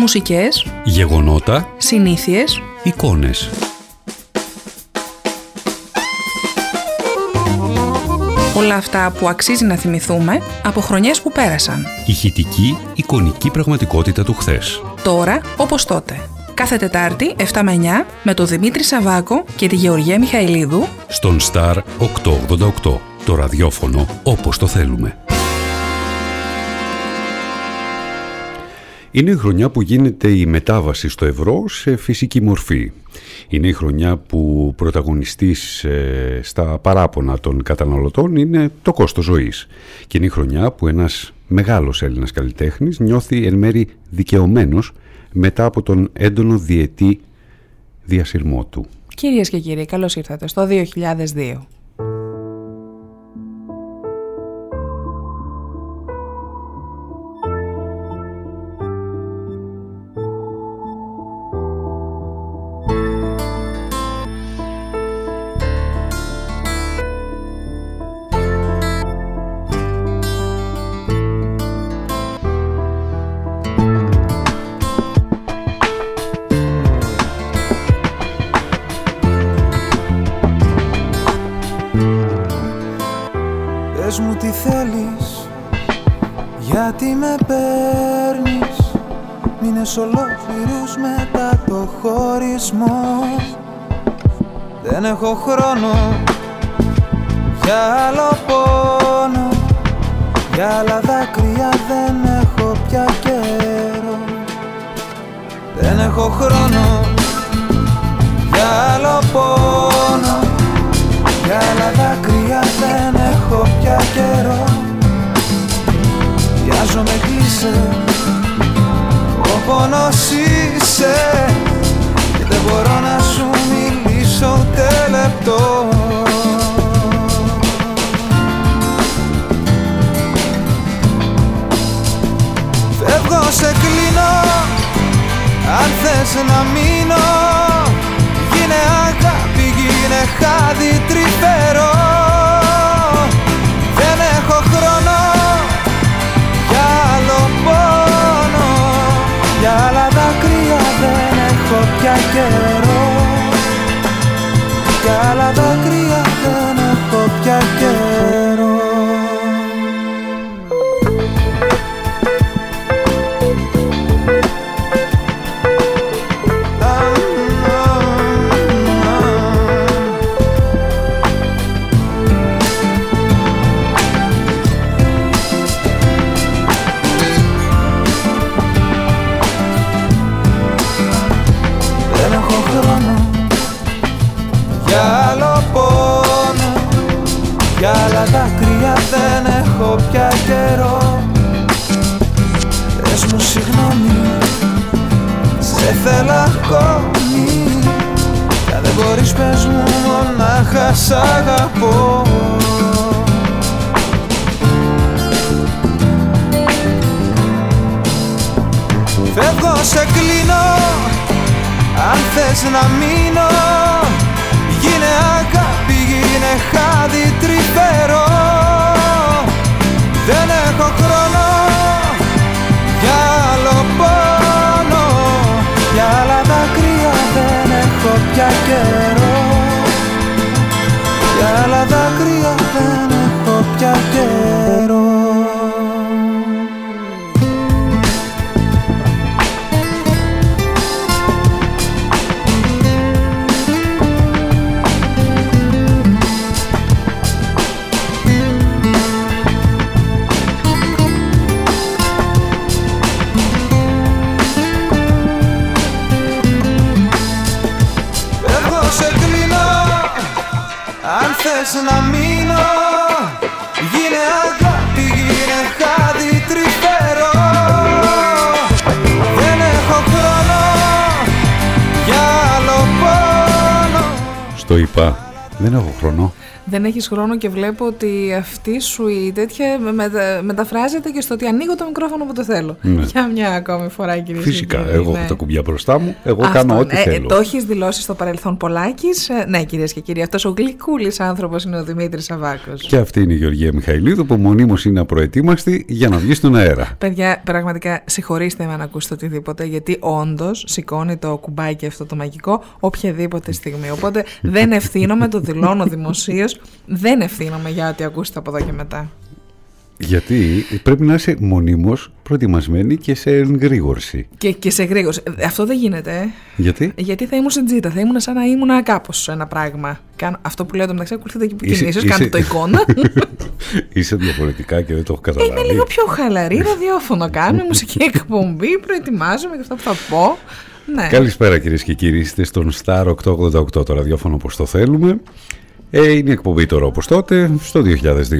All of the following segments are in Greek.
Μουσικές, γεγονότα, συνήθειες, εικόνες. Όλα αυτά που αξίζει να θυμηθούμε από χρονιές που πέρασαν. Ηχητική, εικονική πραγματικότητα του χθες. Τώρα όπως τότε. Κάθε Τετάρτη 7 με 9 με τον Δημήτρη Σαβάκο και τη Γεωργία Μιχαηλίδου Στον Star 888. Το ραδιόφωνο όπως το θέλουμε. Είναι η χρονιά που γίνεται η μετάβαση στο ευρώ σε φυσική μορφή. Είναι η χρονιά που πρωταγωνιστής ε, στα παράπονα των καταναλωτών είναι το κόστος ζωής. Και είναι η χρονιά που ένας μεγάλος Έλληνας καλλιτέχνης νιώθει εν μέρη δικαιωμένος μετά από τον έντονο διετή διασυρμό του. Κυρίες και κύριοι, καλώς ήρθατε στο 2002. Χρόνο για άλλο πόνο Στο είπα Δεν έχω χρόνο. Δεν έχεις χρόνο και βλέπω ότι αυτή σου η τέτοια μετα... μεταφράζεται και στο ότι ανοίγω το μικρόφωνο που το θέλω. Ναι. Για μια ακόμη φορά, κυρίες Φυσικά, και κύριοι. εγώ ναι. έχω τα κουμπιά μπροστά μου. Εγώ Αυτό, κάνω ό,τι ε, ε, θέλω. το έχεις δηλώσει στο παρελθόν πολλάκι. ναι, κυρίες και κύριοι, αυτός ο γλυκούλης άνθρωπος είναι ο Δημήτρης Σαββάκος. Και αυτή είναι η Γεωργία Μιχαηλίδου που μονίμως είναι απροετοίμαστη για να βγει στον αέρα. Παιδιά, πραγματικά συγχωρήστε με αν ακούσετε οτιδήποτε, γιατί όντως σηκώνει το κουμπάκι αυτό το μαγικό οποιαδήποτε στιγμή. Οπότε δεν ευθύνομαι, το δηλώνω δημοσίως. Δεν ευθύνομαι για ό,τι ακούσετε από εδώ και μετά. Γιατί πρέπει να είσαι μονίμως προετοιμασμένη και σε εγρήγορση. Και, και σε γρήγορο. Αυτό δεν γίνεται. ε. Γιατί; Γιατί θα ήμουν σε τζίτα, θα ήμουν σαν να ήμουν κάπως σε ένα πράγμα. Κάνω, αυτό που λέω το μεταξύ, ακολουθείτε εκεί που Είσαι- κινήσεις, είσαι- κάντε το εικόνα. Είσαι διαφορετικά και δεν το έχω καταλάβει. Είμαι λίγο πιο χαλαρή, ραδιόφωνο κάνουμε, μουσική εκπομπή, προετοιμάζομαι και αυτά που θα πω. Ναι. Καλησπέρα κυρίες και κύριοι. Είστε στον Star 888, το ραδιόφωνο όπως το θέλουμε. Ε, είναι η εκπομπή τώρα όπως τότε, στο 2002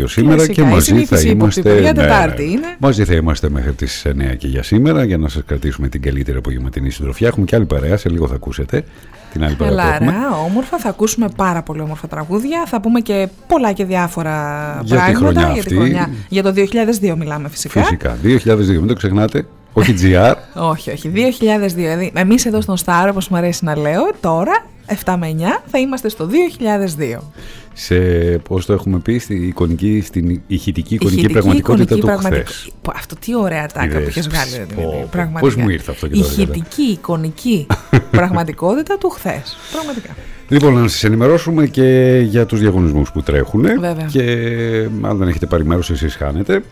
σήμερα Κλασικά, και η μαζί συνήθιση θα ύποπτη είμαστε... παιδιά, Τετάρτη είναι. Μαζί θα είμαστε μέχρι τις 9 και για σήμερα για να σας κρατήσουμε την καλύτερη απογευματινή συντροφιά. Έχουμε και άλλη παρέα, σε λίγο θα ακούσετε την άλλη παρέα που έχουμε. Χαλαρά, όμορφα. Θα ακούσουμε πάρα πολύ όμορφα τραγούδια. Θα πούμε και πολλά και διάφορρα Για τη πράγματα. χρονιά για, τη αυτή. χρονιά. για το 2002 μιλάμε φυσικά. Φυσικά, 2002, μην το ξεχνάτε, όχι GR, Όχι, όχι. 2002. Δηλαδή, εμείς εδώ στον Star, όπως μου αρέσει να λέω, τώρα, 7 με 9, θα είμαστε στο 2002. σε, πώς το έχουμε πει, στην, εικονική, στην ηχητική εικονική Ηχητική, πραγματικότητα εικονική του πραγματικ- χθες. Πω, Αυτό τι ωραία τάκα που Είδες, έχει βγάλει, ρε πω, Δημήτρη. πω, Πραγματικά. πώς μου ήρθε αυτό και τώρα, Ηχητική, εικονική πραγματικότητα του χθες. Πραγματικά. Λοιπόν, να σας ενημερώσουμε και για τους διαγωνισμούς που τρέχουν Βέβαια. και αν δεν έχετε πάρει μέρος εσείς χάνετε.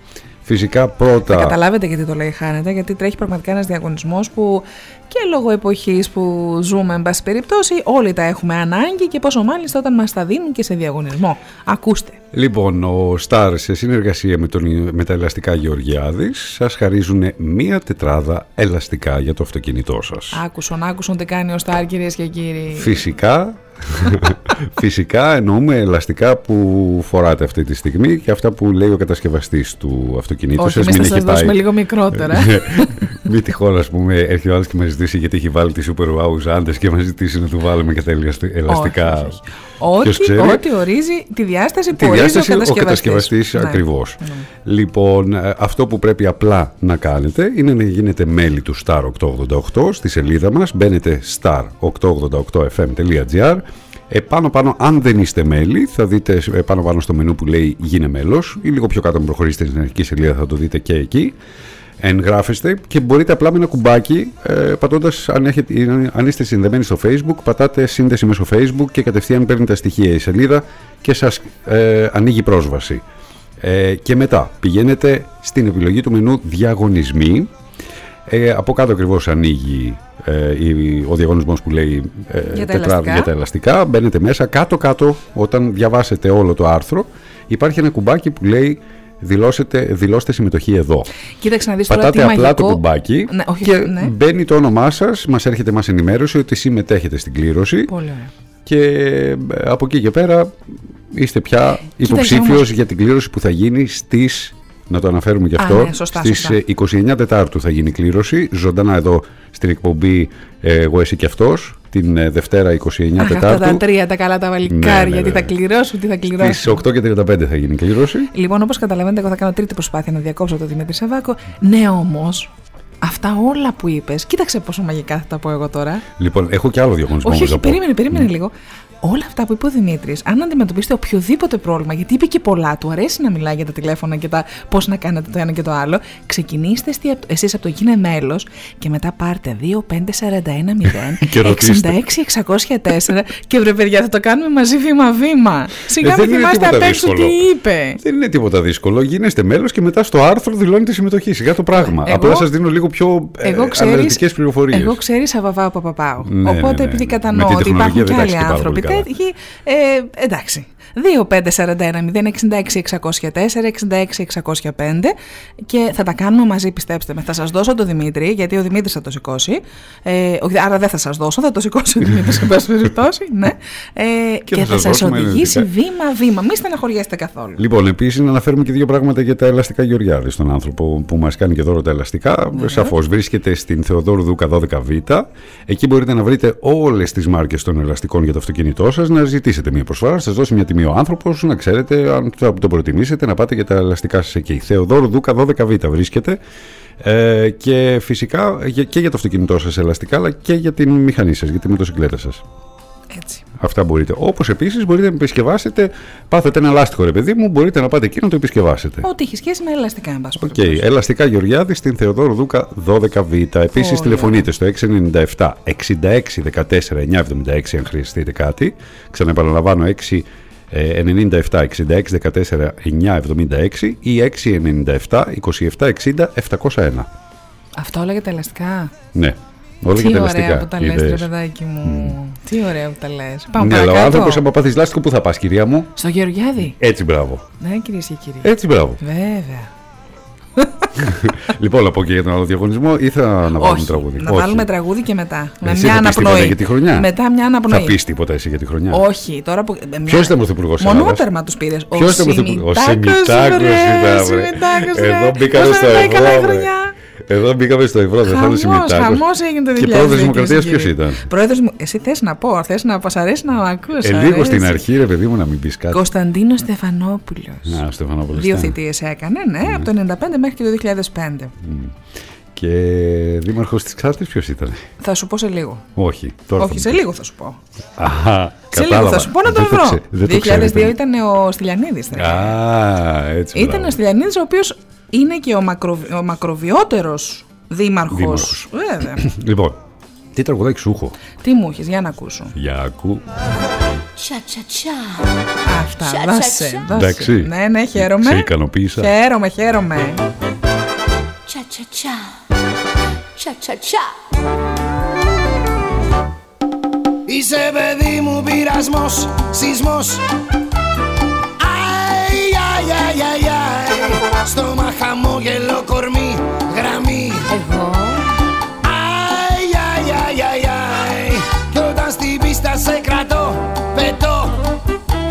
Φυσικά πρώτα... Θα καταλάβετε γιατί το λέει χάνεται, γιατί τρέχει πραγματικά ένας διαγωνισμός που και λόγω εποχής που ζούμε, εν πάση περιπτώσει, όλοι τα έχουμε ανάγκη και πόσο μάλιστα όταν μας τα δίνουν και σε διαγωνισμό. Ακούστε. Λοιπόν, ο Σταρ σε συνεργασία με, τον, με τα ελαστικά Γεωργιάδης σας χαρίζουν μία τετράδα ελαστικά για το αυτοκίνητό σας. Άκουσον, άκουσον τι κάνει ο Στάρ, κυρίες και κύριοι. Φυσικά, φυσικά εννοούμε ελαστικά που φοράτε αυτή τη στιγμή και αυτά που λέει ο κατασκευαστής του αυτοκινήτου Όχι, σας. εμείς θα Μην σας έχει δώσουμε πάει- λίγο μικρότερα. Μην τυχόν, ας πούμε, έρχεται ο άλλος και μας ζητήσει γιατί έχει βάλει τις super wow ζάντε και μας ζητήσει να του βάλουμε και τα ελαστι- ελαστικά. Όχι, όχι, όχι. Ποιος Ό,τι, ξέρει; ό,τι ορίζει τη διάσταση που Τη ορίζει διάσταση ο ο κατασκευαστής. κατασκευαστής Ναι. ακριβώς. Λοιπόν, ε, αυτό που πρέπει απλά να κάνετε είναι να γίνετε μέλη του Star 888 στη σελίδα μας. Μπαίνετε star888fm.gr Επάνω πάνω, αν δεν είστε μέλη, θα δείτε ε, πάνω πάνω στο μενού που λέει Γίνε μέλος ή λίγο πιο κάτω, αν προχωρήσετε στην αρχική σελίδα, θα το δείτε και εκεί. Εγγράφεστε και μπορείτε απλά με ένα κουμπάκι, ε, πατώντας, αν, έχετε, αν είστε συνδεμένοι στο Facebook, πατάτε σύνδεση μέσω Facebook και κατευθείαν παίρνει τα στοιχεία η σελίδα και σας ε, ανοίγει πρόσβαση. Ε, και μετά πηγαίνετε στην επιλογή του μενού διαγωνισμοί. Ε, από κάτω ακριβώς ανοίγει ε, η- ο διαγωνισμός που λέει ε, Για τα τετρά- ελαστικά. για τα ελαστικά. Μπαίνετε μέσα. Κάτω-κάτω, όταν διαβάσετε όλο το άρθρο, υπάρχει ένα κουμπάκι που λέει δηλώσετε, δηλώστε συμμετοχή εδώ. Κοίταξε να δεις τώρα Πατάτε τι απλά μαγικό... το κουμπάκι Ναι, όχι, και ναι. μπαίνει το όνομά σας, μας έρχεται μας ενημέρωση ότι συμμετέχετε στην κλήρωση Πολύ ωραία. και ε, από εκεί και πέρα είστε πια υποψήφιος όμως- για την κλήρωση που θα γίνει στις να το αναφέρουμε και Α, αυτό. ναι, σωστά, στις σωστά. ε, 29 Τετάρτου θα γίνει η κλήρωση. Ζωντανά εδώ στην εκπομπή ε, Εγώ Εσύ και Αυτός. Την ε, Δευτέρα 29 Αχ, αυτά Τετάρτου. τα τρία τα καλά τα Ναι, βαλικάρια, ναι, τι θα ναι. κληρώσουν, τι θα Στις κληρώσουν. 8 και 35 θα γίνει η κλήρωση. Λοιπόν, όπως καταλαβαίνετε, εγώ θα κάνω τρίτη προσπάθεια να διακόψω τον Δημήτρη Σαββάκο. Ναι, όμως, αυτά όλα που είπες, κοίταξε πόσο μαγικά θα τα πω εγώ τώρα. Λοιπόν, έχω και άλλο διαγωνισμό. όχι, όμως όχι, να πω. περίμενε, περίμενε λίγο. Όλα αυτά που είπε ο Δημήτρη, αν αντιμετωπίσετε οποιοδήποτε πρόβλημα, γιατί είπε και πολλά, του αρέσει να μιλάει για τα τηλέφωνα και τα πώ να κάνετε το ένα και το άλλο, ξεκινήστε εσεί από το γίνε μέλο και μετά πάρτε 25410 Και ρωτήστε. 66604 και βρε παιδιά, θα το κάνουμε μαζί βήμα-βήμα. Σιγά Ε, μην δεν είναι θυμάστε τίποτα απ' έξω τι δύσκολο. είπε. Δεν είναι τίποτα δύσκολο. Γίνεστε μέλο και μετά στο άρθρο δηλώνετε συμμετοχή. Σιγά το πράγμα. Εγώ- Απλά σα δίνω λίγο πιο ε, Εγώ ξέρεις, αναλυτικέ πληροφορίε. εγώ ξέρεις Αβαβάω Παπαπάω. Ναι, Οπότε ναι, ναι. επειδή Με κατανοώ την ότι τεχνολογία υπάρχουν και δεν τα άλλοι έχεις και πάρα άνθρωποι πολύ καλά. τέτοιοι, ε, εντάξει. 2541 066 604 και θα τα κάνουμε μαζί, πιστέψτε με. Θα σας δώσω το Δημήτρη, γιατί ο Δημήτρης θα το σηκώσει. Ε, άρα δεν θα σας δώσω, θα το σηκώσει ο Δημήτρης, σε πάση περιπτώσει. Ναι. Ε, και, Και θα, θα σας σας δώσουμε οδηγήσει ενεργητικά. βήμα-βήμα. Μην στεναχωριέστε καθόλου. Λοιπόν, επίσης να αναφέρουμε και δύο πράγματα για τα ελαστικά Γεωργιάδη στον άνθρωπο που μας κάνει και δώρο τα ελαστικά. Ναι. Σαφώς βρίσκεται στην Θεοδόρου Δούκα 12Β. Εκεί μπορείτε να βρείτε όλες τις μάρκες των ελαστικών για το αυτοκίνητό σας, να ζητήσετε μια προσφορά, σας δώσει μια τιμή ο άνθρωπος, να ξέρετε αν θα το προτιμήσετε να πάτε για τα ελαστικά σας εκεί. Θεοδόρου Δούκα 12Β βρίσκεται. Ε, και φυσικά για- και για το αυτοκίνητό σας ελαστικά, αλλά και για την μηχανή σας, για τη μοτοσυκλέτα σας. Έτσι. Αυτά μπορείτε. Όπως επίσης μπορείτε να επισκευάσετε, πάθετε ένα λάστιχο ρε παιδί μου, μπορείτε να πάτε εκεί να το επισκευάσετε. Ό,τι έχει σχέση με ελαστικά, εν πάση Οκ, περιπτώσει. ελαστικά Γεωργιάδη στην Θεοδόρου Δούκα 12Β. Επίσης Πολύ τηλεφωνείτε στο 697 66 14 976 αν χρειαστείτε κάτι. Ξαναεπαναλαμβάνω 6 ε, 97 66 14 976 ή 697 27 60 701. Αυτό όλα για τα ελαστικά. Ναι, όλα και Τι τα ωραία ελαστικά. που τα λες, ρε ιδέες. παιδάκι μου. Τι ωραία που τα λες. Πάμε Ναι, αλλά ο παρακάτω. άνθρωπος, άμα πάθει λάστιχο, πού θα πας, κυρία μου; Στο Γεωργιάδη. Έτσι, μπράβο. Ναι, κυρίες και κύριοι. Έτσι, μπράβο. Βέβαια. λοιπόν, να πω και για τον άλλο διαγωνισμό ή θα να βάλουμε Όχι, τραγούδι; να βάλουμε τραγούδι και μετά. Με Εσύ μια θα πεις τίποτα αναπνοή. για τη χρονιά; Μετά μια Θα αναπνοή. πεις τίποτα εσύ για τη χρονιά; Όχι, τώρα που. ε, Ποιος ήταν πρωθυπουργός της Ελλάδας; Μονότερμα τους πήρες. Ποιος ήταν πρωθυπουργός; Ο Σεμιτάκο ήταν. βρε. Εδώ μπήκαμε στο ευρώ. Βρε. Εδώ μπήκαμε στο ευρώ. Δεν θα είναι Σεμιτάκο. Χαμός έγινε το 2002. Και πρόεδρος Δημοκρατίας κυρίες και ποιος κύριοι. ήταν; Πρόεδρος μου, εσύ θες να πω, θες να πα αρέσει να ακούσει. Ε, λίγο στην αρχή, ρε παιδί μου, να μην πεις κάτι. Κωνσταντίνος Στεφανόπουλος. Να, ο Στεφανόπουλος Δύο ήταν. θητείες έκανε, ναι, από το 95 μέχρι και το 2005. Και δήμαρχος της Ξάρτη ποιος ήταν; Θα σου πω σε λίγο. Όχι. Τώρα Όχι, θα σε μου λίγο θα σου πω. πεις. Αχα, Σε λίγο κατάλαβα. θα σου πω να το Δεν βρω. ξε- δεν το 2002 ξέρετε. ήταν ο Στυλιανίδης. Α, έτσι. Ήταν μπράβο. ο Στυλιανίδης, ο οποίος είναι και ο, μακρο, ο μακροβιότερος δήμαρχος. Δήμαρχος. Βέβαια. Λοιπόν, τι τραγουδάκι σου έχω. Τι μου έχεις, για να ακούσω. Για ακού. Cha cha cha. Αυτά, Τσα, τσα, δώσε. τσα. δώσε. Εντάξει. Ναι, ναι, χαίρομαι. Σε ικανοποίησα. Χαίρομαι, χαίρομαι. Cha cha cha. Cha cha cha. Είσαι παιδί μου πειρασμός, σεισμός Στόμα χαμόγελο κορμί, γραμμή. Εγώ; Αι, αι, αι, αι, αι Κι όταν στην πίστα σε κρατώ, πετώ. Αι,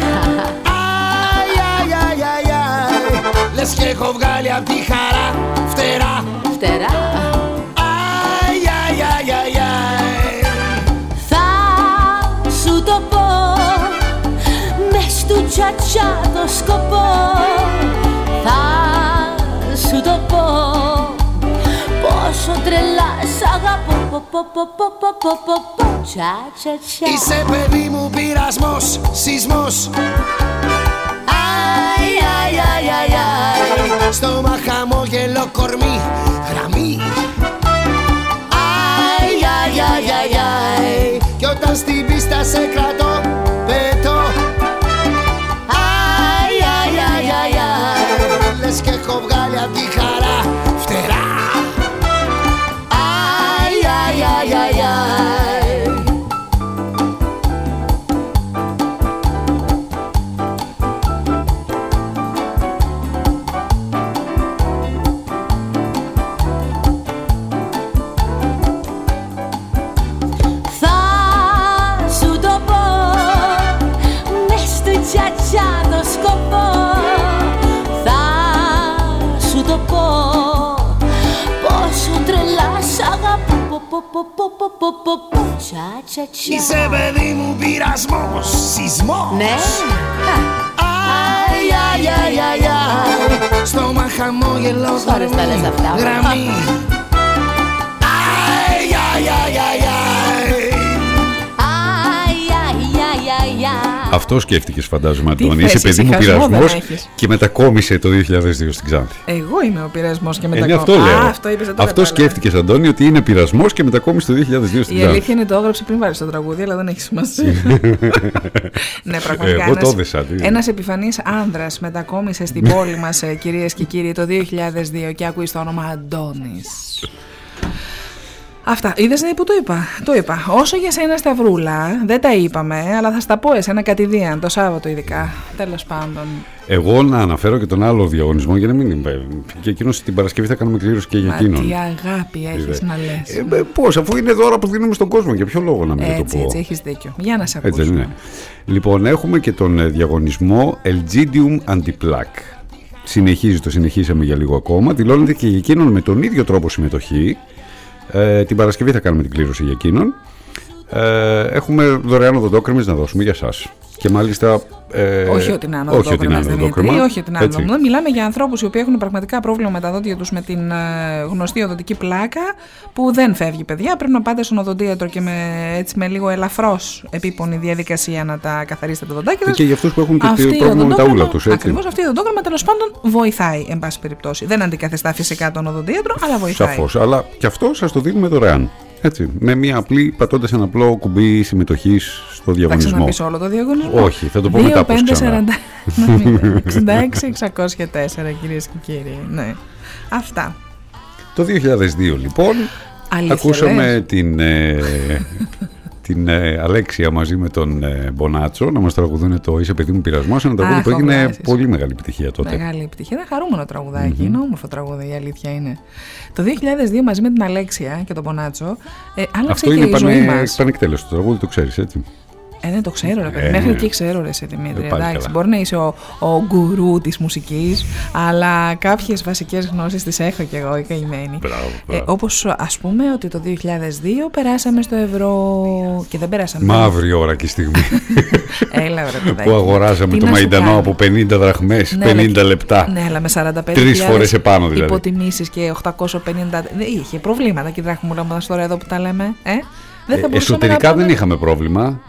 αι, αι, αι, αι Λες και έχω βγάλει απ' τη χαρά φτερά. Φτερά. Αι, αι, αι, αι, αι. Θα σου το πω. Μες του τσατσά το σκοπό. Θα τρελά σ' αγαπώ πο, πο, πο, πο, πο, πο, πο, πο. Τσα τσα τσα Είσαι παιδί μου πειρασμός, σεισμός Αι, αι, αι, αι, αι. Στόμα χαμόγελο κορμί, γραμμή Αι, αι, αι, αι, αι. Κι όταν στην πίστα σε κρατώ, πετώ Αι, αι, αι, αι, αι. Λες και έχω βγάλει απ' Είσαι παιδί μου πειρασμός, σεισμός. Ναι. Αι, αι, αι, αι, αι Στόμα χαμόγελο ώρες τα λες αυτά. γραμμή Αυτό σκέφτηκες, φαντάζομαι, Τι Αντώνη. Είσαι θέση παιδί μου ησυχασμό δεν πειρασμό έχεις. και μετακόμισε το 2002 στην Ξάνθη. Εγώ είμαι ο πειρασμός και Ε, μετά. ναι, αυτό λέω. αυτό είπες, δεν το αυτό κατάλαβα. σκέφτηκες, Αντώνη, ότι είναι πειρασμός και μετακόμισε το 2002 στην Η Ξάνθη. αλήθεια είναι το έγραψε πριν βάλεις το τραγούδι, αλλά δεν έχει σημασία. ναι, πραγματικά. Εγώ το έδεσα, τι. Ένας επιφανής άνδρας μετακόμισε στην πόλη μας, κυρίες και κύριοι, το 2002 και ακούει το όνομα Αντώνης. Αυτά. Είδες ναι, που το είπα. Το είπα. Όσο για σένα Σταυρούλα, δεν τα είπαμε, αλλά θα στα πω εσένα κατηδίαν το Σάββατο ειδικά. Τέλος πάντων. Εγώ να αναφέρω και τον άλλο διαγωνισμό για να μην είμαι. Και εκείνος την Παρασκευή θα κάνουμε κλήρωση και για Μα εκείνον. τι αγάπη έχεις να λες. Ε, Πώς, αφού είναι δώρα που δίνουμε στον κόσμο, για ποιο λόγο να μην το έτσι, πω; έτσι, έχεις δίκιο. Για να σε Έτσι δεν ακούσουμε. είναι. Λοιπόν, έχουμε και τον ε, διαγωνισμό Elgidium Antiplaque. Συνεχίζει, το συνεχίσαμε για λίγο ακόμα. Δηλώνεται και για εκείνον με τον ίδιο τρόπο συμμετοχή. Ε, την Παρασκευή θα κάνουμε την κλήρωση για εκείνον. Ε, έχουμε δωρεάν οδοντόκρεμες να δώσουμε για σας. Και μάλιστα... Ε, Όχι ότι να είναι όχι ότι να οδοντόκρεμα, είναι Δημήτρη, οδοντόκρεμα. όχι ότι να είναι Έτσι. οδοντόκρεμα. Μιλάμε για ανθρώπους οι οποίοι έχουν πραγματικά πρόβλημα με τα δόντια τους με την ε, γνωστή οδοντική πλάκα που δεν φεύγει, παιδιά. Πρέπει να πάτε στον οδοντίατρο και με, έτσι, με λίγο ελαφρώς επίπονη διαδικασία να τα καθαρίσετε τα δοντάκια σα. Και για αυτούς που έχουν και πρόβλημα με τα ούλα τους, έτσι. Ακριβώς αυτή η οδοντόκρεμα τέλος πάντων βοηθάει, εν πάση περιπτώσει. Δεν αντικαθιστά φυσικά τον οδοντίατρο, αλλά βοηθάει. Σαφώς, αλλά και αυτό σας το δίνουμε δωρεάν. Έτσι, με μια απλή, πατώντας ένα απλό κουμπί συμμετοχής στο Θα διαγωνισμό. ξαναπείς όλο το διαγωνισμό. Όχι, θα το πω μετά πώς ξανά. 66-604 κυρίες και κύριοι. Ναι. Αυτά. Το 2002 λοιπόν Αλήθεια, ακούσαμε λες; την, ε, την ε, Αλέξια μαζί με τον ε, Μπονάτσο να μας τραγουδούν το «Είσαι παιδί μου πειρασμός» ένα τραγούδι Αχ, που έγινε φοβάσαι. πολύ μεγάλη επιτυχία τότε. Μεγάλη επιτυχία. Ένα χαρούμενο τραγουδάκι. Είναι όμορφο τραγούδι, η αλήθεια είναι. Το 2002 μαζί με την Αλέξια και τον Πονάτσο ε, άλλαξε Αυτό και είναι η ζωή πανε, μα. πανεκτέλεστο το τραγούδι, το ξέρεις έτσι. Ε, ναι, το ξέρω, ρε παιδί. Ε, Μέχρι ναι. εκεί ξέρω, ρε, σε Δημήτρη. Ε, πάλι Εντάξει, καλά. μπορεί να είσαι ο, ο γκουρού της μουσικής, αλλά κάποιες βασικές γνώσεις τις έχω κι εγώ, η καημένη. Μπράβο, Ε, μπράβο. Όπως ας πούμε ότι το 2002 περάσαμε στο ευρώ και δεν περάσαμε. Μαύρη ώρα και στιγμή Έλα, ρε, παιδάκι. που αγοράζαμε Τι το να σου μαϊντανό κάνω; από 50 δραχμές, Ναι, 50 αλλά και- λεπτά. Ναι, αλλά με 45 Τρεις φορές επάνω δηλαδή. Υποτιμήσεις και 850. Δεν είχε προβλήματα και η δραχμούλα μας τώρα εδώ που τα λέμε. Ε; Δεν θα Ε, μπορούσαμε εσωτερικά να πούμε- δεν είχαμε πρόβλημα.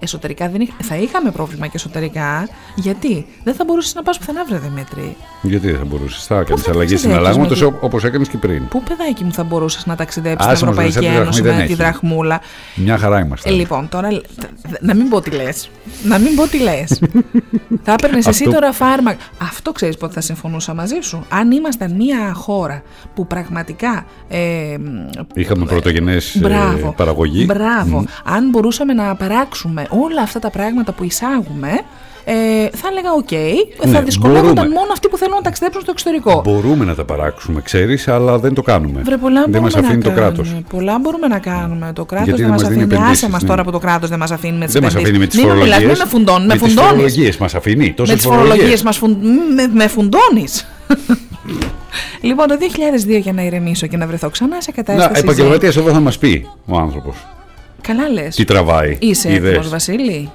Εσωτερικά δεν είχα... Θα είχαμε πρόβλημα και εσωτερικά. Γιατί; Δεν θα μπορούσες να πας πουθενά, βρε Δημήτρη. Γιατί δεν θα μπορούσες; Θα έκανε θα αλλαγές ταξιδέψεις συναλλάγματο με τη- όπως έκανες και πριν. Πού, παιδάκι μου, θα μπορούσες να ταξιδέψεις Άσε στην μας, Ευρωπαϊκή Λεσέ, τη Ένωση δραχμή με δεν τη έχει. δραχμούλα; Μια χαρά είμαστε. Ε, λοιπόν, τώρα λ- th- να μην πω τι λες. Να μην πω τι λες. θα έπαιρνες εσύ Αυτό- τώρα φάρμακα. Αυτό ξέρεις πότε θα συμφωνούσα μαζί σου. Αν ήμασταν μια χώρα που πραγματικά. Ε, Είχαμε πρωτογενές Μπράβο. παραγωγή. Μπράβο. Αν μπορούσαμε να παράξουμε όλα αυτά τα πράγματα που εισάγουμε, ε, θα έλεγα οκ. θα Ναι, δυσκολεύονταν μπορούμε. μόνο αυτοί που θέλουν να ταξιδέψουν στο εξωτερικό. Μπορούμε να τα παράξουμε, ξέρεις, αλλά δεν το κάνουμε. Βρε, πολλά δεν μπορούμε μα αφήνει να το κράτος. κάνουμε. Πολλά μπορούμε να κάνουμε. Το κράτος Γιατί δεν δεν μας μας δίνει αφήνει. Άσε επενδύσεις, μας ναι. τώρα που το κράτος δεν μας αφήνει με τις Δεν μας αφήνει με τις Μην με μιλάς, φορολογίες. μην με φουντώνει. Με τις φουντώνεις. φορολογίες μας αφήνει. Με Τόσες τις φορολογίες μας φουν... με, με φουντώνεις. λοιπόν, το 2002 για να ηρεμήσω και να βρεθώ ξανά σε Να, κατάσταση. επαγγελματίας εδώ θα μας πει ο άνθρωπος. Καλά λες. Τι τραβάει. Είσαι Είδες. έτοιμος, Βασίλη;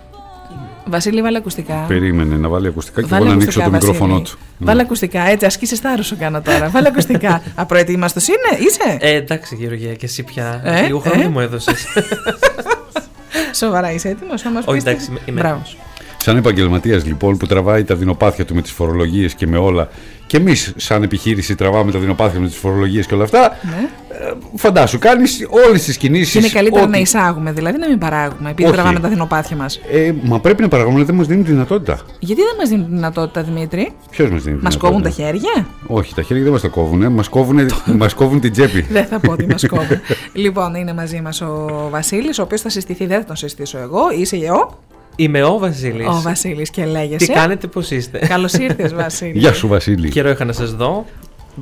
Βασίλη, βάλε ακουστικά. Περίμενε να βάλει ακουστικά και Βάλε εγώ να ανοίξω ακουστικά, το μικρόφωνο Βασίλη. του. Βάλε ακουστικά, έτσι, ασκήσει θάρρος σου κάνω τώρα. Βάλε ακουστικά. Απροετοίμαστος είναι, είσαι; Ε, εντάξει, Γεωργία, και εσύ πια. Ε, Λίγο χρόνο ε. μου έδωσες. Σοβαρά, είσαι έτοιμος να μα πει. Όχι, εντάξει, είμαι- είμαι Μπράβο. έτοιμος. Σαν επαγγελματίας λοιπόν που τραβάει τα δεινοπάθεια του με τις φορολογίες και με όλα. Και εμείς, σαν επιχείρηση, τραβάμε τα δεινοπάθεια με τις φορολογίες και όλα αυτά. Ναι. Ε, φαντάσου, κάνεις όλες τις κινήσεις. Και είναι καλύτερα να εισάγουμε, δηλαδή να μην παράγουμε, επειδή Όχι. τραβάμε τα δεινοπάθεια μας. Ε, μα πρέπει να παραγωγούμε, αλλά δεν μας δίνει τη δυνατότητα. Γιατί δεν μας δίνουν τη δυνατότητα, Δημήτρη; Ποιος μας δίνει τη Μας δυνατότητα; κόβουν τα χέρια; Όχι, τα χέρια δεν μας τα κόβουν. Μας κόβουν, μας κόβουν την τσέπη. Δεν θα πω ότι μας κόβουν. λοιπόν, είναι μαζί μας ο Βασίλης, ο οποίος θα συστηθεί, δεν θα τον συστήσω εγώ. Είσαι ο, Είμαι ο Βασίλης. ο Βασίλης και λέγεσαι. Τι κάνετε, πώς είστε. Καλώς ήρθες, Βασίλη. Γεια σου, Βασίλη. Καιρό είχα να σας δω.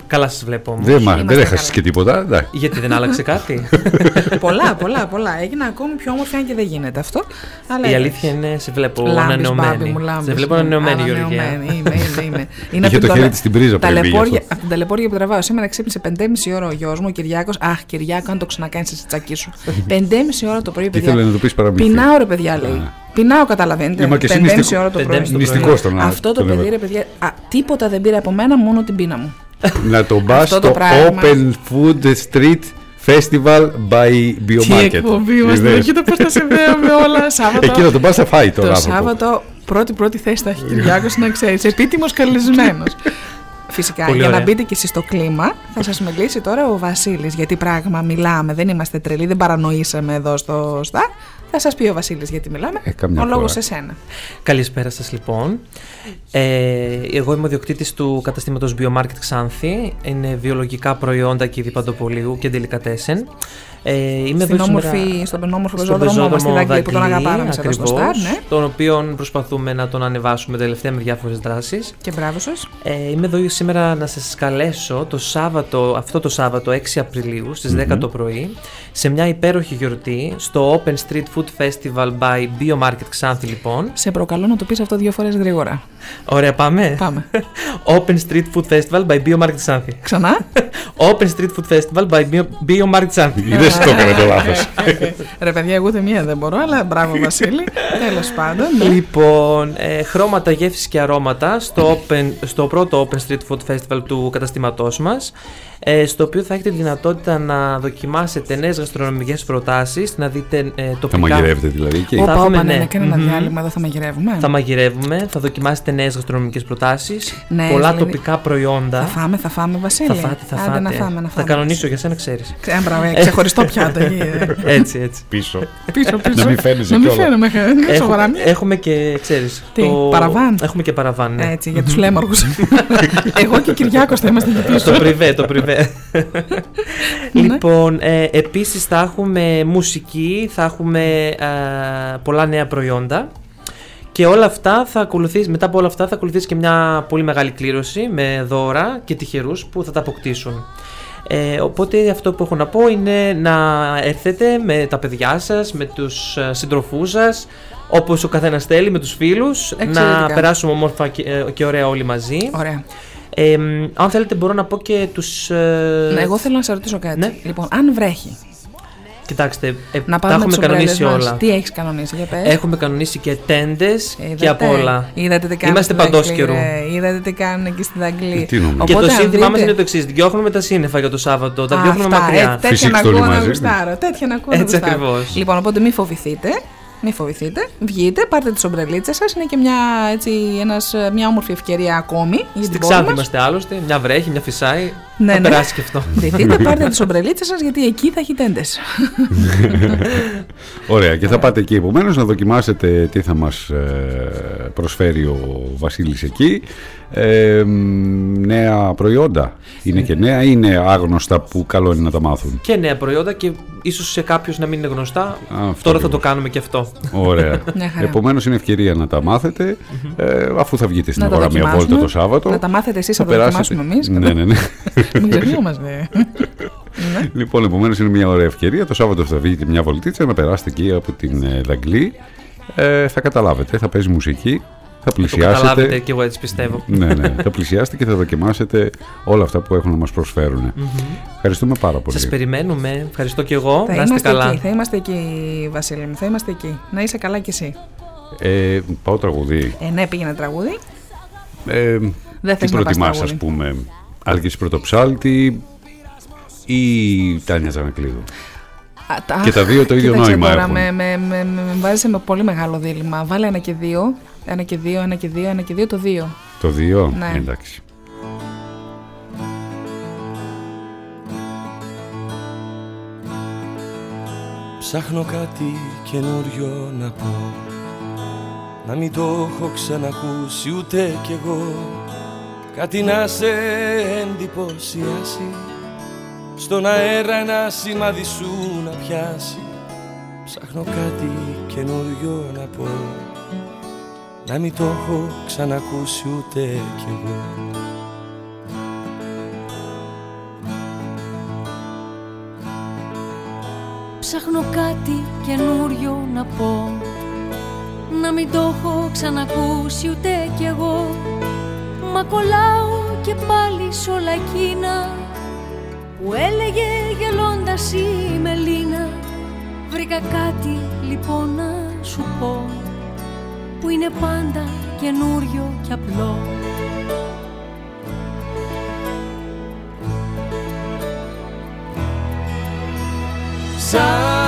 Καλά σας βλέπω όμως. Δεν, μα- Είμαστε δεν έχασες καλά. και τίποτα. εντάξει. Γιατί δεν άλλαξε κάτι; πολλά, πολλά, πολλά. Έγινα ακόμη πιο όμορφη, αν και δεν γίνεται αυτό. Αλλά Η αλήθεια είναι, σε βλέπω Λάμπεις, μπάμπι ανανεωμένη. μου, λάμπεις. Σε βλέπω ανανεωμένη, Γεωργία. Ανανεωμένη, Είμαι, είμαι, είμαι. Είναι Είχε από το την χέρι της στην πρίζα πριν πήγε ταλαιπώρια- αυτό. Από την ταλαιπώρια που τραβάω. Σήμερα ξύπνησε 5,5 ώρα ο γιος μου, ο Κυριάκος. Αχ, Κυριάκο, αν το ξανακάνεις, θα σε τσακίσω. 5,5 ώρα το πρωί, παιδιά. Ήθελε να το πεις παραμύθι; Πεινάω, ρε παιδιά, λέει. Πεινάω, καταλαβαίνετε. Ε, μα και εσύ 5,5 νηστικό- ώρα το πρωί. Πεντέμιση το πρωί. Νηστικό στον Αυτό το παιδί, ρε παιδιά, α, τίποτα δεν πήρε από μένα, μόνο την πείνα μου. Να το πα Αυτό το στο πράγμα. Open Food Street Festival by Biomarket. Τι εκπομπή μας, Είδες; κοίτα πώς τα συνδέουμε όλα. Σάββατο. Εκεί να τον πα θα φάει τον Το άνθρωπο. Σάββατο πρώτη-πρώτη θέση θα έχει Κυριάκος να ξέρεις. Επίτιμος καλεσμένος. Φυσικά, Πολύ για να ωραία. μπείτε και εσείς στο κλίμα, θα σας μιλήσει τώρα ο Βασίλης. Γιατί πράγμα μιλάμε, δεν είμαστε τρελοί, δεν παρανοήσαμε εδώ στο ΣΤΑ. Θα σας πει ο Βασίλης γιατί μιλάμε. Ε, καμιά ο λόγος φορά. σε σένα. Καλησπέρα σας λοιπόν. Ε, εγώ είμαι ο διοκτήτης του καταστήματος Biomarket Ξάνθη. Είναι βιολογικά προϊόντα και διπαντοπολίου και delicatesen. Ε, είμαι Στην εδώ σήμερα όμορφη, στον όμορφο στον πεζόδρομο μας στη πεζόδρομο Δαγκλή που τον Δαγκλή, αγαπάμε σε εδώ στο ακριβώς, Star, ναι. τον οποίο προσπαθούμε να τον ανεβάσουμε τελευταία με διάφορες δράσεις. Και μπράβο σας. Ε, είμαι εδώ σήμερα να σας καλέσω το Σάββατο, αυτό το Σάββατο 6 Απριλίου στις 10 το πρωί σε μια υπέροχη γιορτή στο Open Street Food Festival by Biomarket Ξάνθη λοιπόν. Σε προκαλώ να το πεις αυτό δύο φορές γρήγορα. Ωραία πάμε. Πάμε. Open Street Food Festival by Biomarket Ξάνθη. Ξανά; Open Street Food Festival by Bio- Biomarket Ξάνθη. Είδες το έκανε το λάθος. Ρε παιδιά, εγώ ούτε μία δεν μπορώ, αλλά μπράβο Βασίλη. Τέλος πάντων. ναι. Λοιπόν, ε, χρώματα, γεύσεις και αρώματα στο, open, στο πρώτο Open Street Food Festival του καταστήματός μας ε, στο οποίο θα έχετε τη δυνατότητα να δοκιμάσετε νέες γαστρονομικές προτάσεις, να δείτε ε, Θα τοπικά... μαγειρεύετε δηλαδή εκεί. Θα Όπα, έχουμε, όπα, ναι, ναι. ναι, κάνε ένα Μμμ. διάλειμμα εδώ θα μαγειρεύουμε. Θα μαγειρεύουμε, θα δοκιμάσετε νέες γαστρονομικές προτάσεις, Ναι, πολλά δηλαδή- τοπικά προϊόντα. Θα φάμε, θα φάμε, Βασίλη. Θα φάτε, θα Άντε, φάτε. να φάμε, να Θα φάμε. κανονίσω για σένα, ξέρεις. Ξέ- μπράβο, ε, ξεχωριστό πιάτο. εκεί, ε. έτσι, έτσι. Πίσω. Πίσω, πίσω. Να μην φαίνεσαι Να μην κιόλας. φαίνομαι. ε, Σοβαρά. Έχουμε, έχουμε και, ξέρεις, Τι, παραβάν; Έχουμε και παραβάν, ναι. Έτσι, για τους λέμοργου. Εγώ και Κυριάκος θα είμαστε εκεί πίσω. το πριβέ, το πριβέ. Ναι. λοιπόν, ε, επίσης θα έχουμε μουσική, θα έχουμε ε, πολλά νέα προϊόντα και όλα αυτά θα ακολουθήσει, μετά από όλα αυτά θα ακολουθήσει και μια πολύ μεγάλη κλήρωση με δώρα και τυχερούς που θα τα αποκτήσουν. Ε, οπότε αυτό που έχω να πω είναι να έρθετε με τα παιδιά σας, με τους ε, συντροφούς σας, όπως ο καθένας θέλει, με τους φίλους, να Εξαιρετικά. περάσουμε όμορφα και, ε, και ωραία όλοι μαζί. Ωραία. Ε, μ, αν θέλετε μπορώ να πω και τους... ε, Ναι, εγώ θέλω να σε ρωτήσω κάτι. ναι. Λοιπόν, αν βρέχει, Κοιτάξτε, ε, να τα πάμε με έχουμε τις ομπρέλες κανονίσει μας. όλα. Τι έχεις κανονίσει, για πες. Έχουμε κανονίσει και τέντες Είδατε, και απ' όλα. Είδατε τι κάνουν Είμαστε στη παντός Δαγκλή, καιρού. ρε. Είδατε τι κάνουν εκεί στη Δαγκλή. Ε, τι νομίζω. Και το Οπότε, αν σύνθημά μας δείτε- είναι το εξής: Διώχνουμε τα σύννεφα για το Σάββατο, τα Α, διώχνουμε αυτά, μακριά. ε, τέτοια Φυσίξτε να ακούω όλοι να μαζί. γουστάρω. Τέτοια να ακούω να Έτσι γουστάρω. ακριβώς. Λοιπόν, οπότε μην φοβηθείτε. Μην φοβηθείτε. Βγείτε, πάρτε τις ομπρελίτσες σας. Είναι και μια, έτσι, ένας, μια όμορφη ευκαιρία ακόμη για την Στην πόλη Ξάνθη μας. είμαστε άλλωστε, μια βρέχει, μια φυσάει. Ναι, θα ναι. περάσει και αυτό. Ντυθείτε, πάρτε τις ομπρελίτσε σας γιατί εκεί θα έχει τέντες. Ωραία, και θα πάτε εκεί επομένως να δοκιμάσετε τι θα μας ε, προσφέρει ο Βασίλης εκεί. Ε, μ, νέα προϊόντα. Είναι και νέα ή είναι άγνωστα που καλό είναι να τα μάθουν; Και νέα προϊόντα και ίσως σε κάποιου να μην είναι γνωστά. αυτό Τώρα θα ακριβώς. το κάνουμε και αυτό. Ωραία. Μια χαρά. Επομένως είναι ευκαιρία να τα μάθετε ε, αφού θα βγείτε στην Να τα αγορά μια δοκιμάσουμε. βόλτα το Σάββατο. Να τα μάθετε εσείς, θα τα περάσετε- δοκιμάσουμε εμείς. Ναι, ναι, ναι. Μην ξεχνιόμαστε. Ναι. Λοιπόν, επομένως είναι μια ωραία ευκαιρία. Το Σάββατο θα βγείτε μια βολτίτσα να περάσετε εκεί από την ε, Δαγκλή. Ε, θα καταλάβετε, θα παίζει μουσική, θα Το πλησιάσετε. καταλάβετε και εγώ έτσι πιστεύω. ναι, ναι, θα πλησιάσετε και θα δοκιμάσετε όλα αυτά που έχουν να μας προσφέρουν. Ευχαριστούμε πάρα πολύ. Σας περιμένουμε. Ευχαριστώ και εγώ. Θα να είστε είμαστε καλά. εκεί, θα είμαστε εκεί, Βασίλη μου. Θα είμαστε εκεί. Να είσαι καλά κι εσύ. Ε, πάω τραγουδί. Ε, ναι, πήγαινε τραγούδι. Ε, Δεν τι θες να πας προτιμάς, τραγούδι. ας πούμε, Άλκης Πρωτοψάλτη ή Τάνια Ζανακλείδου. Α, τα- Και τα δύο το ίδιο Κοίταξε νόημα τώρα, έχουν. Με, με, με, με, με βάζεις σε με πολύ μεγάλο δίλημα. Βάλε ένα και δύο. Ένα και δύο, ένα και δύο, ένα και δύο, το δύο. Το δύο, Ναι. εντάξει. Ψάχνω κάτι καινούριο να πω Να μην το έχω ξανακούσει ούτε κι εγώ Κάτι να σε εντυπωσιάσει Στον αέρα ένα σημάδι σου να πιάσει. Ψάχνω κάτι καινούριο να πω Να μην το έχω ξανακούσει ούτε κι εγώ. Ψάχνω κάτι καινούριο να πω Να μην το έχω ξανακούσει ούτε κι εγώ Μα κολλάω και πάλι σ' όλα εκείνα Που έλεγε γελώντας η Μελίνα. Βρήκα κάτι λοιπόν να σου πω Που είναι πάντα καινούριο και απλό. Σ' αγαπώ.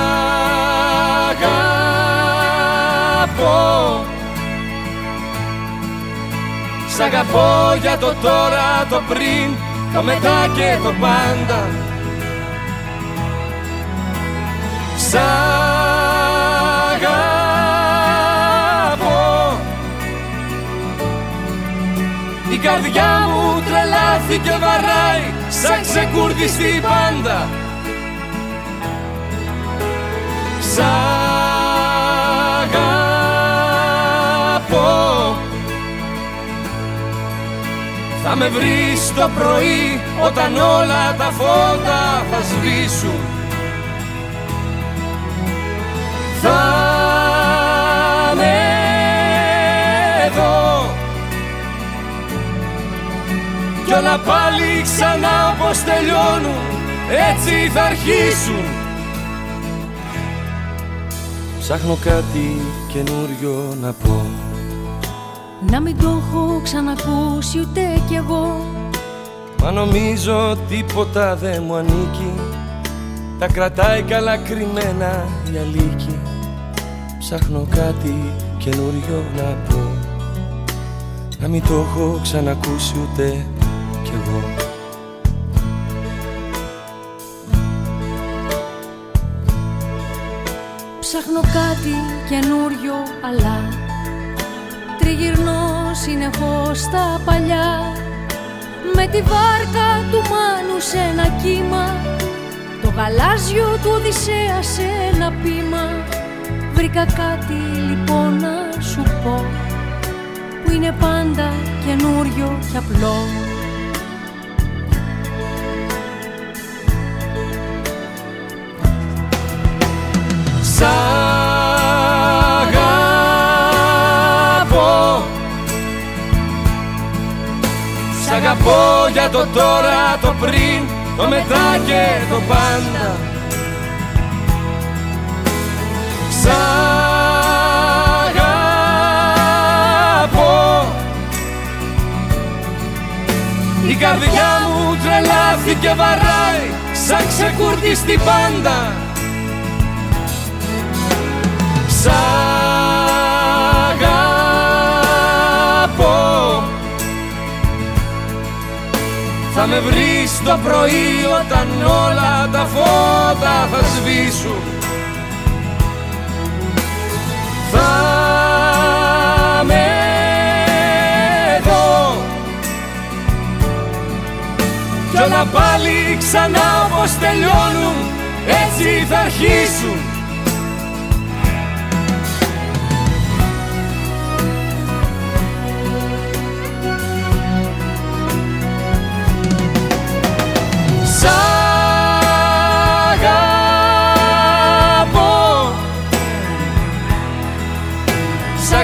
Σ' αγαπώ για το τώρα, το πριν, το μετά και το πάντα. Σ' αγαπώ. Η καρδιά μου τρελάθηκε βαράει σαν ξεκούρδιστη πάντα Θα με βρεις το πρωί όταν όλα τα φώτα θα σβήσουν. Θα με εδώ Κι όλα πάλι ξανά όπως τελειώνουν έτσι θα αρχίσουν. Ψάχνω κάτι καινούριο να πω Να μην το έχω ξανακούσει ούτε κι εγώ. Μα νομίζω τίποτα δεν μου ανήκει. Τα κρατάει καλά κρυμμένα η αλήκη. Ψάχνω κάτι καινούριο να πω. Να μην το έχω ξανακούσει ούτε κι εγώ. Ψάχνω κάτι καινούριο αλλά Τριγυρνώ συνεχώς στα παλιά. Με τη βάρκα του Μάνου σε ένα κύμα Το γαλάζιο του Οδυσσέα σε ένα πείμα. Βρήκα κάτι λοιπόν να σου πω Που είναι πάντα καινούριο και απλό Σ' αγαπώ για το τώρα, το πριν, το μετά και το πάντα. Σ' αγαπώ. Η καρδιά μου τρελάθηκε βαράει σαν ξεκούρτη στην πάντα. Σ' αγαπώ Θα με βρεις το πρωί όταν όλα τα φώτα θα σβήσουν. Θα με εδώ Κι όλα πάλι ξανά όπως τελειώνουν έτσι θα αρχίσουν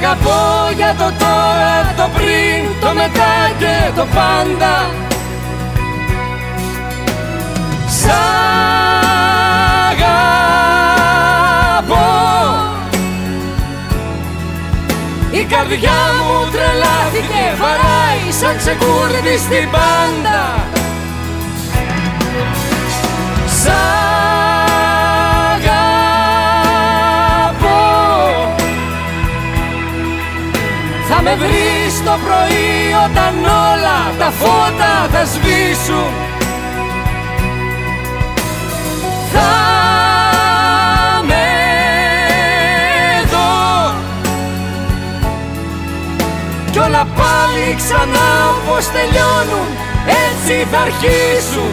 αγαπώ για το τώρα, το πριν, το μετά και το πάντα. Σ' αγαπώ. Η καρδιά μου τρελάθηκε, βαράει σαν ξεκούρδι στην πάντα. Σ' αγαπώ με βρεις το πρωί όταν όλα τα φώτα θα σβήσουν. Θα με εδώ Κι όλα πάλι ξανά όπως τελειώνουν έτσι θα αρχίσουν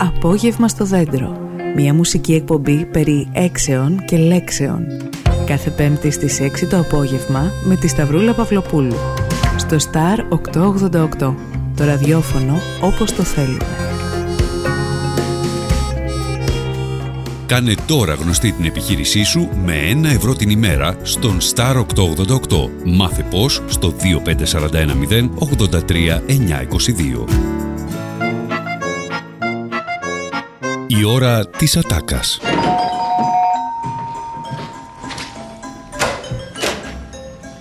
Απόγευμα στο δέντρο. Μια μουσική εκπομπή περί έξεων και λέξεων. Κάθε πέμπτη στις 6 το απόγευμα με τη Σταυρούλα Παυλοπούλου. Στο Star 888. Το ραδιόφωνο όπως το θέλουμε. Κάνε τώρα γνωστή την επιχείρησή σου με ένα ευρώ την ημέρα στον Star 888. Μάθε πώς στο 25410 83922. Η ώρα της ατάκας.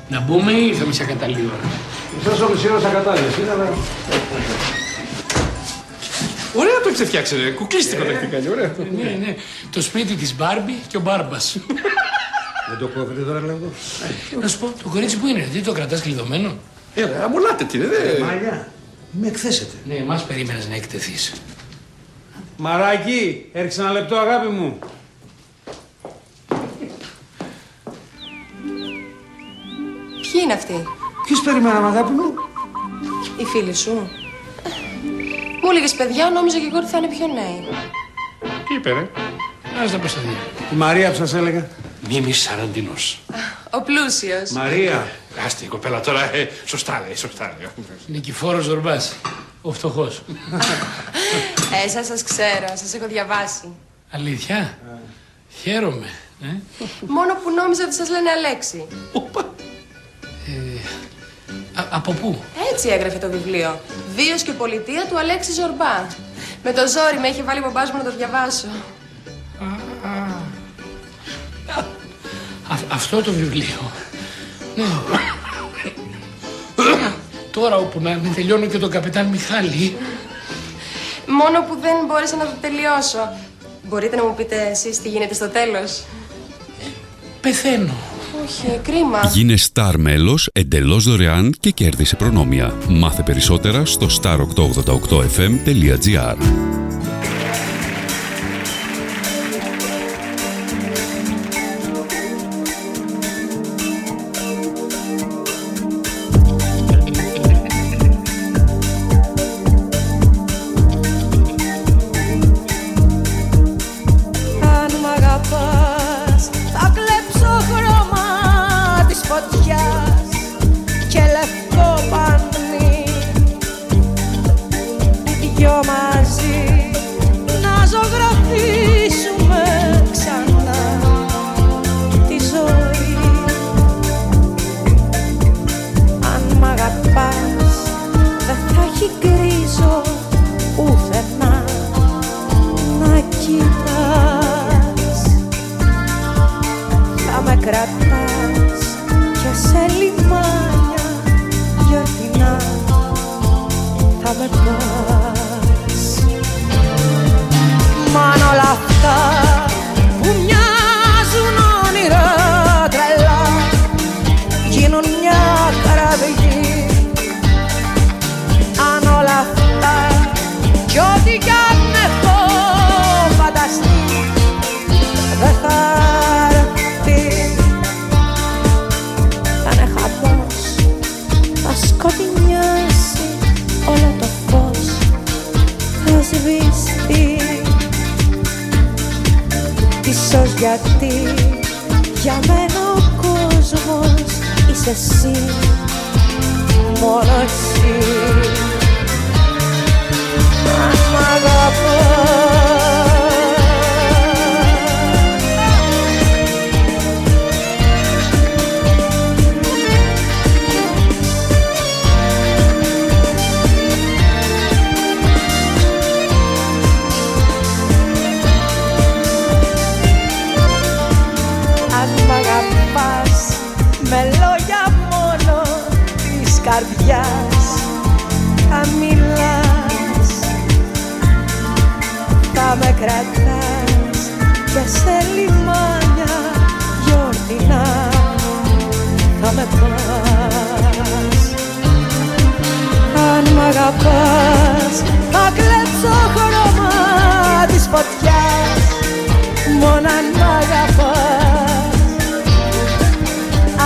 Να μπούμε ή ήρθαμε σε κατάλληλη ώρα; Ίσως ο μισή ώρας κατάλληλες είναι, αλλά... Ωραία το έχετε φτιάξει, ρε. Κουκλίστικο το Ε, έχετε κάνει. Ωραία. Ναι, ναι. Το σπίτι της Μπάρμπι και ο Μπάρμπας. Δεν το κόβετε τώρα, λέγω. Να σου πω, το κορίτσι που είναι, τι το κρατάς κλειδωμένο; Έλα, αμολάτε τι, δε. Μάγια, με εκθέσετε. Ναι, εμάς περίμενες να εκτεθείς. Μαράκι, έριξε ένα λεπτό, αγάπη μου. Ποιοι είναι αυτοί, Ποιος περιμέναμε, αγάπη μου; οι φίλοι σου. Μου έλεγες παιδιά, νόμιζα και εγώ ότι θα είναι πιο νέοι. Τι είπε, ρε; Ας τα πω στα δύο. Η Μαρία που σας έλεγα. Μίμης Σαραντινός. Ο πλούσιος. Μαρία. Άστη η κοπέλα τώρα, ε, σωστά λέει, σωστά λέει. Νικηφόρος Ζορμπάς, ο φτωχός. Εσάς σας ξέρω, σας έχω διαβάσει. Αλήθεια; Χαίρομαι. Ε. Μόνο που νόμιζα ότι σας λένε Αλέξη. Α- από πού; Έτσι έγραφε το βιβλίο. Βίος και πολιτεία του Αλέξη Ζορμπά. Με το ζόρι με είχε βάλει ο μπαμπάς μου να το διαβάσω. Α- αυτό το βιβλίο. Ναι. Τώρα όπου να είναι, τελειώνω και τον καπετάν Μιχάλη. Μόνο που δεν μπόρεσα να το τελειώσω. Μπορείτε να μου πείτε εσείς τι γίνεται στο τέλος; Πεθαίνω. Όχι, κρίμα. Γίνε Star μέλος εντελώς δωρεάν και κέρδισε προνόμια. Μάθε περισσότερα στο star888fm.gr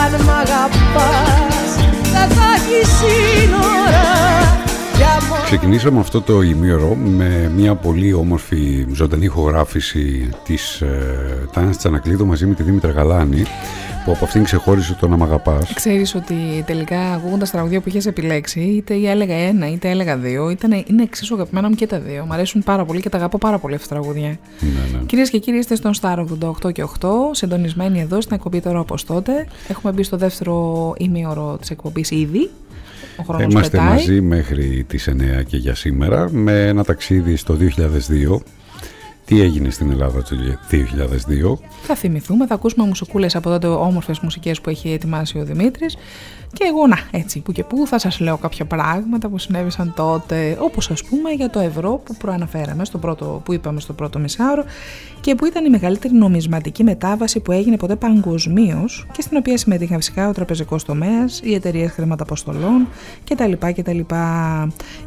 αν μ' αγαπάς. Δεν θα έχεις σύνορα. για μόνο Ξεκινήσαμε αυτό το ημίωρο με μια πολύ όμορφη ζωντανή ηχογράφηση της ε, Τάνας Τσανακλείδου μαζί με τη Δήμητρα Γαλάνη που από αυτήν ξεχώρισε το να μ' αγαπάς. Ξέρεις ότι τελικά ακούγοντας τα τραγουδία που είχες επιλέξει, είτε έλεγα ένα είτε έλεγα δύο, ήταν, είναι εξίσου αγαπημένα μου και τα δύο. Μ' αρέσουν πάρα πολύ και τα αγαπώ πάρα πολύ αυτά τα τραγούδια. Ναι, ναι. Κυρίες και κύριοι, είστε στον Star 88 και 8, συντονισμένοι εδώ στην εκπομπή τώρα όπως τότε. Έχουμε μπει στο δεύτερο ημίωρο της εκπομπής ήδη. Ο Θα χρόνος είμαστε πετάει. μαζί μέχρι τις 9 και για σήμερα με ένα ταξίδι στο 2002. Τι έγινε στην Ελλάδα το 2002. Θα θυμηθούμε, θα ακούσουμε μουσικούλες από τότε όμορφες μουσικές που έχει ετοιμάσει ο Δημήτρης και εγώ να έτσι που και που θα σας λέω κάποια πράγματα που συνέβησαν τότε όπως ας πούμε για το ευρώ που προαναφέραμε στο πρώτο, που είπαμε στο πρώτο μισάωρο και που ήταν η μεγαλύτερη νομισματική μετάβαση που έγινε ποτέ παγκοσμίως και στην οποία συμμετείχαν φυσικά ο τραπεζικός τομέας, οι εταιρείες χρηματαποστολών κτλ. κτλ.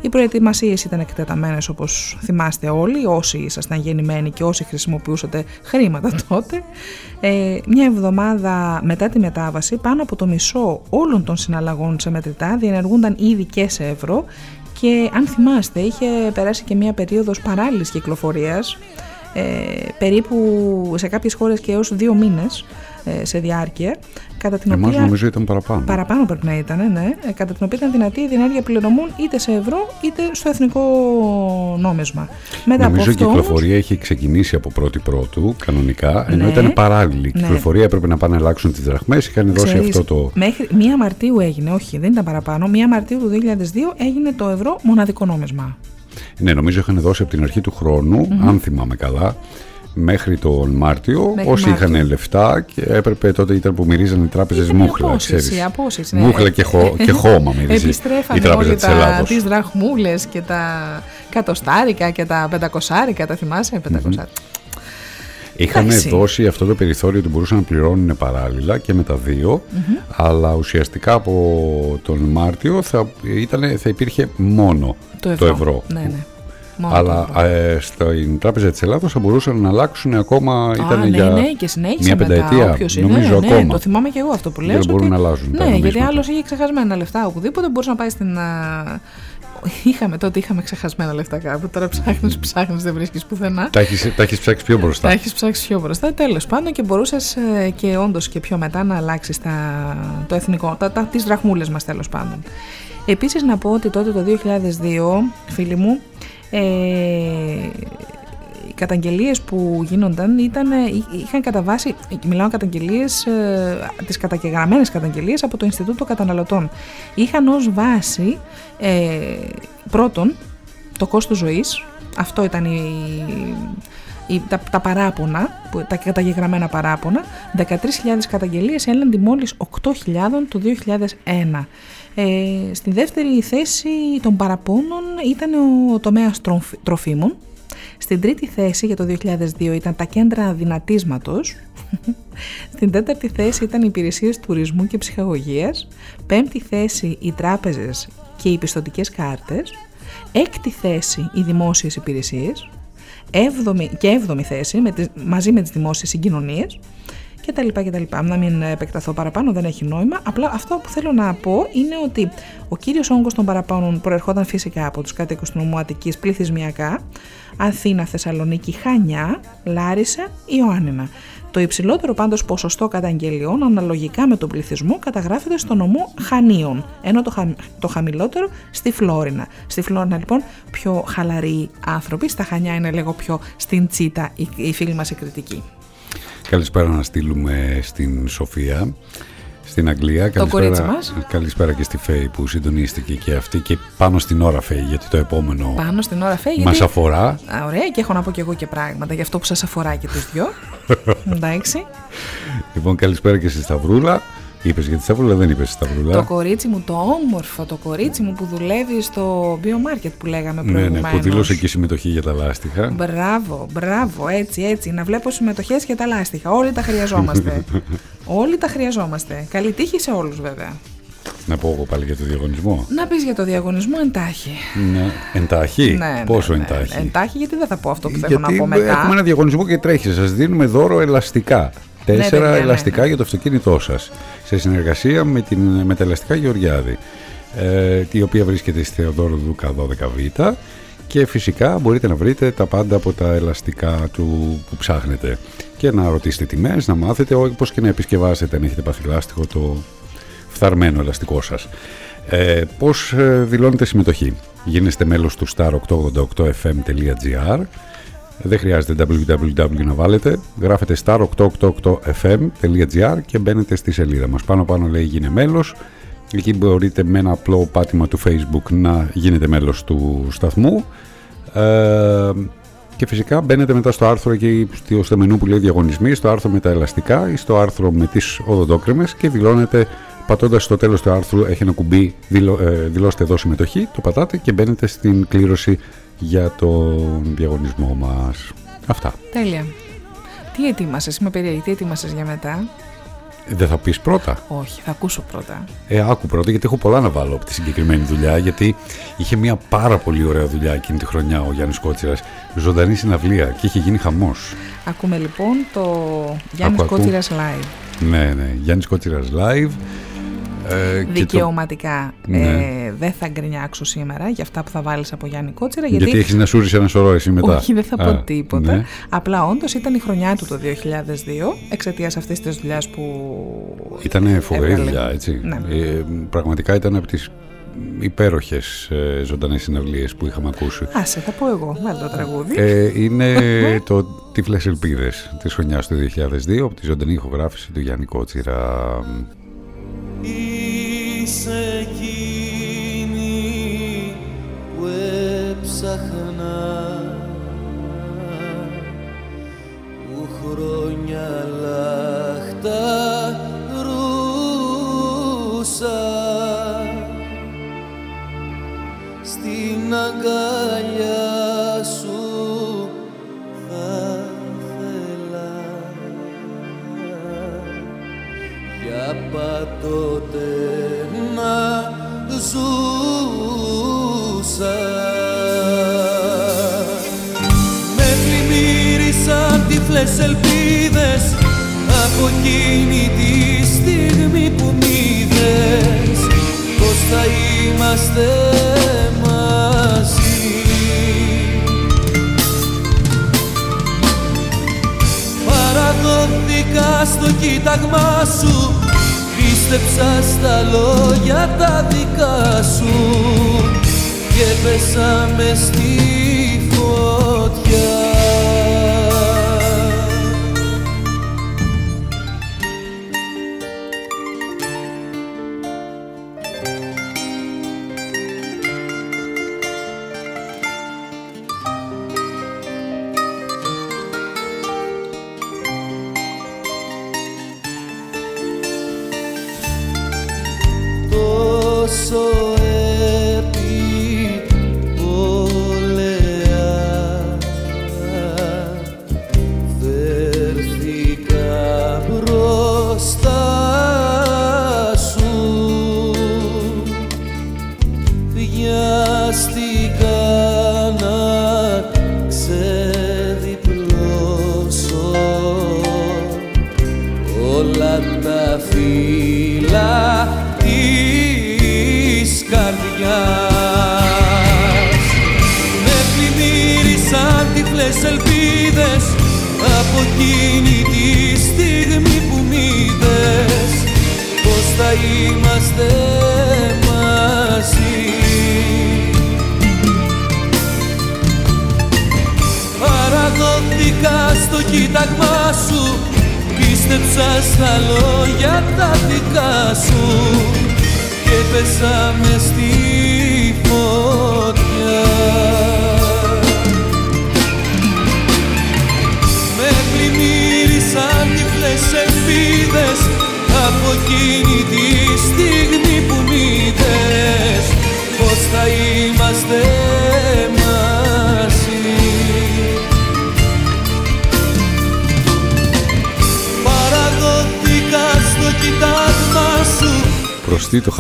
Οι προετοιμασίες ήταν εκτεταμένες όπως θυμάστε όλοι όσοι ήσασταν γεννημένοι και όσοι χρησιμοποιούσατε χρήματα τότε. Ε, μια εβδομάδα μετά τη μετάβαση πάνω από το μισό όλων των συναλλαγών σε μετρητά διενεργούνταν ήδη και σε ευρώ και αν θυμάστε είχε περάσει και μια περίοδος παράλληλης κυκλοφορίας ε, περίπου σε κάποιες χώρες και έως δύο μήνες ε, σε διάρκεια κατά την Εμάς οποία νομίζω ήταν παραπάνω. Παραπάνω πρέπει να ήταν, ναι. Ε, Κατά την οποία ήταν δυνατή η διενέργεια πληρωμών είτε σε ευρώ είτε στο εθνικό νόμισμα. Μετά Νομίζω η από αυτό όμως- κυκλοφορία έχει ξεκινήσει από πρώτη πρώτου κανονικά, ενώ Ναι. ήταν παράλληλη. Η Ναι. κυκλοφορία έπρεπε να πάνε να αλλάξουν τις δραχμές, είχαν δώσει Ξέρεις, αυτό το. Μέχρι 1 Μαρτίου έγινε, όχι δεν ήταν παραπάνω, 1 Μαρτίου του 2002 έγινε το ευρώ μοναδικό νόμισμα. Ναι, νομίζω είχαν δώσει από την αρχή του χρόνου, Μμμ. αν θυμάμαι καλά, μέχρι τον Μάρτιο. Μέχρι όσοι Μάρτιο. είχαν λεφτά και έπρεπε τότε ήταν που μυρίζαν οι τράπεζες μούχλα. απόσυρση, ξέρεις. απόσυρση, ναι. Μούχλα και, χω, και χώμα μυρίζει η Επιστρέφανε τράπεζα όλοι της τα, Ελλάδα. τις δραχμούλες και τα κατοστάρικα και τα πεντακοσάρικα, τα θυμάσαι, πεντακοσάρικα. Είχαν Εντάξει. δώσει αυτό το περιθώριο ότι μπορούσαν να πληρώνουν παράλληλα και με τα δύο, Μμμ. αλλά ουσιαστικά από τον Μάρτιο θα, ήτανε, θα υπήρχε μόνο Το ευρώ. Ναι, ναι. Μόνο αλλά το ε, στην Τράπεζα της Ελλάδος θα μπορούσαν να αλλάξουν ακόμα, ήταν Α, ναι, για ναι, και συνέχισε μια μετά. πενταετία, όποιος είναι. νομίζω ναι, ακόμα. Το θυμάμαι και εγώ αυτό που λες. Δεν μπορούν ότι- να αλλάζουν τα Ναι, γιατί νομίσματα. άλλος είχε ξεχασμένα λεφτά οπουδήποτε μπορούσε να πάει στην. α, Είχαμε τότε, είχαμε ξεχασμένα λεφτά κάπου. Τώρα ψάχνεις, ψάχνεις, δεν βρίσκεις πουθενά. Τα έχεις, τα έχεις ψάξει πιο μπροστά. Τα έχεις ψάξει πιο μπροστά. Τέλος πάντων και μπορούσες και όντως και πιο μετά να αλλάξεις το εθνικό, τα, τα, τις δραχμούλες μας τέλος πάντων. Επίσης να πω ότι τότε το 2002, φίλοι μου, ε, οι καταγγελίες που γίνονταν ήταν, είχαν κατά βάση, μιλάω καταγγελίες, ε, τις καταγεγραμμένες καταγγελίες από το Ινστιτούτο Καταναλωτών. Είχαν ως βάση ε, πρώτον το κόστος ζωής, αυτό ήταν η, η- τα, τα παράπονα, που- τα καταγεγραμμένα παράπονα, 13.000 καταγγελίες έναντι μόλις 8.000 το 2001. Ε, στη δεύτερη θέση των παραπώνων ήταν ο τομέας τροφ- τροφίμων. Στην τρίτη θέση για το 2002 ήταν τα κέντρα δυνατίσματος. Στην τέταρτη θέση ήταν οι υπηρεσίες τουρισμού και ψυχαγωγίας. Πέμπτη θέση οι τράπεζες και οι πιστοτικές κάρτες. Έκτη θέση οι δημόσιες υπηρεσίες. Έβδομη, και έβδομη θέση με τις, μαζί με τις δημόσιες συγκοινωνίες και τα λοιπά και τα λοιπά. Να μην επεκταθώ παραπάνω, δεν έχει νόημα. Απλά αυτό που θέλω να πω είναι ότι ο κύριος όγκος των παραπάνων προερχόταν φυσικά από τους κάτοικους του νομού Αττικής πληθυσμιακά, Αθήνα, Θεσσαλονίκη, Χανιά, Λάρισα, Ιωάννινα. Το υψηλότερο πάντως ποσοστό καταγγελιών αναλογικά με τον πληθυσμό καταγράφεται στο νομό Χανίων, ενώ το, χα- το χαμηλότερο στη Φλόρινα. Στη Φλόρινα λοιπόν πιο χαλαροί άνθρωποι, στα Χανιά είναι λίγο πιο στην τσίτα οι, οι φίλοι μας οι κριτικοί. Καλησπέρα να στείλουμε στην Σοφία, στην Αγγλία. Το κορίτσι μας. Καλησπέρα και στη Φέη που συντονίστηκε και αυτή και πάνω στην ώρα Φέη γιατί το επόμενο Πάνω στην ώρα φέγει. μας αφορά. Α, ωραία, και έχω να πω και εγώ και πράγματα για αυτό που σας αφορά και τους δυο. Εντάξει. Λοιπόν, καλησπέρα και στη Σταυρούλα. Είπες για τη Σταυρούλα, δεν είπες Σταυρούλα. Το κορίτσι μου, το όμορφο, το κορίτσι μου που δουλεύει στο biomάρκετ που λέγαμε ναι, ναι, προηγουμένως. που δήλωσε και συμμετοχή για τα λάστιχα. Μπράβο, μπράβο, έτσι, έτσι. Να βλέπω συμμετοχές και τα λάστιχα. Όλοι τα χρειαζόμαστε. Όλοι τα χρειαζόμαστε. Καλή τύχη σε όλους, βέβαια. Να πω εγώ πάλι για το διαγωνισμό. Να πεις για το διαγωνισμό εντάχει. Ναι. Εντάχει. Ναι, ναι, Πόσο ναι, εντάχει; Εντάχει, γιατί δεν θα πω αυτό που θέλω Γιατί να πω μετά. έχουμε ένα διαγωνισμό και τρέχει. Σας δίνουμε δώρο ελαστικά. Τέσσερα παιδιά, ναι, ελαστικά για το αυτοκίνητό σας. Σε συνεργασία με, την, με τα ελαστικά Γεωργιάδη. ε, η οποία βρίσκεται στη Θεοδόρου Δούκα 12Β και φυσικά μπορείτε να βρείτε τα πάντα από τα ελαστικά του που ψάχνετε και να ρωτήσετε τιμές, να μάθετε όπως και να επισκευάσετε αν έχετε παθηλάστικο το φθαρμένο ελαστικό σας. Ε, πώς ε, δηλώνετε συμμετοχή; Γίνεστε μέλος του star888fm.gr δεν χρειάζεται www να βάλετε. Γράφετε star888fm.gr και μπαίνετε στη σελίδα μας. Πάνω πάνω λέει γίνε μέλος. Εκεί μπορείτε με ένα απλό πάτημα του facebook να γίνετε μέλος του σταθμού. Ε, και φυσικά μπαίνετε μετά στο άρθρο εκεί στο μενού που λέει διαγωνισμοί, στο άρθρο με τα ελαστικά ή στο άρθρο με τις οδοντόκρεμες και δηλώνετε πατώντας στο τέλος του άρθρου έχει ένα κουμπί δηλω, ε, δηλώστε εδώ συμμετοχή, το πατάτε και μπαίνετε στην κλήρωση για τον διαγωνισμό μας. Αυτά. Τέλεια. Τι ετοίμασες, είμαι περίεργη, τι ετοίμασες για μετά; Δεν θα πεις πρώτα. Όχι, θα ακούσω πρώτα. Ε, άκου πρώτα γιατί έχω πολλά να βάλω από τη συγκεκριμένη δουλειά γιατί είχε μια πάρα πολύ ωραία δουλειά εκείνη τη χρονιά ο Γιάννης Κότσιρας ζωντανή συναυλία και είχε γίνει χαμός. Ακούμε λοιπόν το Γιάννης ακού, Κότσιρας Live. Ναι, ναι, Γιάννης Κότσιρας Live ε, Δικαιωματικά το... ναι. ε, δεν θα γκρινιάξω σήμερα για αυτά που θα βάλεις από Γιάννη Κότσιρα. Γιατί, γιατί έχεις να σούρεις ένα σωρό εσύ μετά. Όχι, δεν θα πω τίποτα. Ναι. Απλά όντως ήταν η χρονιά του το 2002 εξαιτίας αυτής της δουλειάς που. Ήταν φοβερή δουλειά, έτσι. Ναι. Ε, πραγματικά ήταν από τις υπέροχες ε, ζωντανές συναυλίες που είχαμε ακούσει. Άσε, θα πω εγώ, βάλω το τραγούδι. Ε, είναι το Τύφλες Ελπίδες της χρονιάς του 2002 από τη ζωντανή ηχογράφηση του Γιάννη Κότσιρα. Είσαι εκείνη που έψαχνα. Που χρόνια λάχτα ρούσα. Στην αγκαλιά σου θα θέλα για πατότε να ζούσα. Με πλημμύρισαν τυφλές ελπίδες από εκείνη τη στιγμή που μ' είδες. Πως θα είμαστε μαζί. Παραδόθηκα στο κοίταγμά σου Πίστεψα στα λόγια τα δικά σου Και πέσα μες στη φωτιά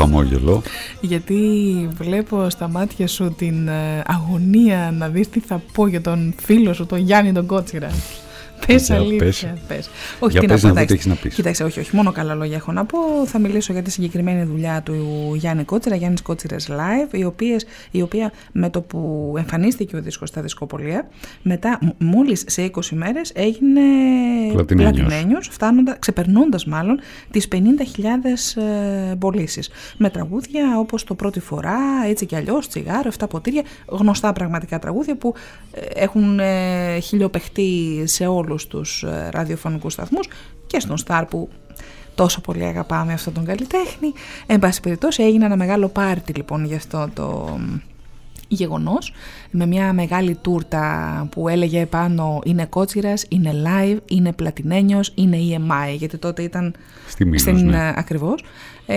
χαμόγελο. Γιατί βλέπω στα μάτια σου την ε, αγωνία να δεις τι θα πω για τον φίλο σου, τον Γιάννη τον Κότσιρα. Πες Για αλήθεια, πες. πες. Όχι, Για τι πες να πω, να δω τι εντάξει. έχεις να πεις. Κοίταξε, όχι, όχι, μόνο καλά λόγια έχω να πω. Θα μιλήσω για τη συγκεκριμένη δουλειά του Γιάννη Κότσιρα, Γιάννης Κότσιρας Live, η, οποίες, η οποία με το που εμφανίστηκε ο δίσκος στα δισκοπολία, μετά μ- μόλις σε 20 μέρες έγινε Πλατινένιος. πλατινένιος, φτάνοντα, ξεπερνώντας μάλλον τις 50.000 ε, πωλήσεις. Με τραγούδια όπως το πρώτη φορά, έτσι κι αλλιώς, τσιγάρο, 7 ποτήρια, γνωστά πραγματικά τραγούδια που ε, έχουν ε, χιλιοπαιχτεί σε όλους τους ε, ραδιοφωνικούς σταθμούς και στον Star που τόσο πολύ αγαπάμε αυτόν τον καλλιτέχνη. Εν πάση περιπτώσει έγινε ένα μεγάλο πάρτι λοιπόν γι' αυτό το γεγονός με μια μεγάλη τούρτα που έλεγε επάνω είναι κότσιρας, είναι live, είναι πλατινένιος, είναι EMI γιατί τότε ήταν Στη Μήλος, στην, ναι. ε, ακριβώς. Ε,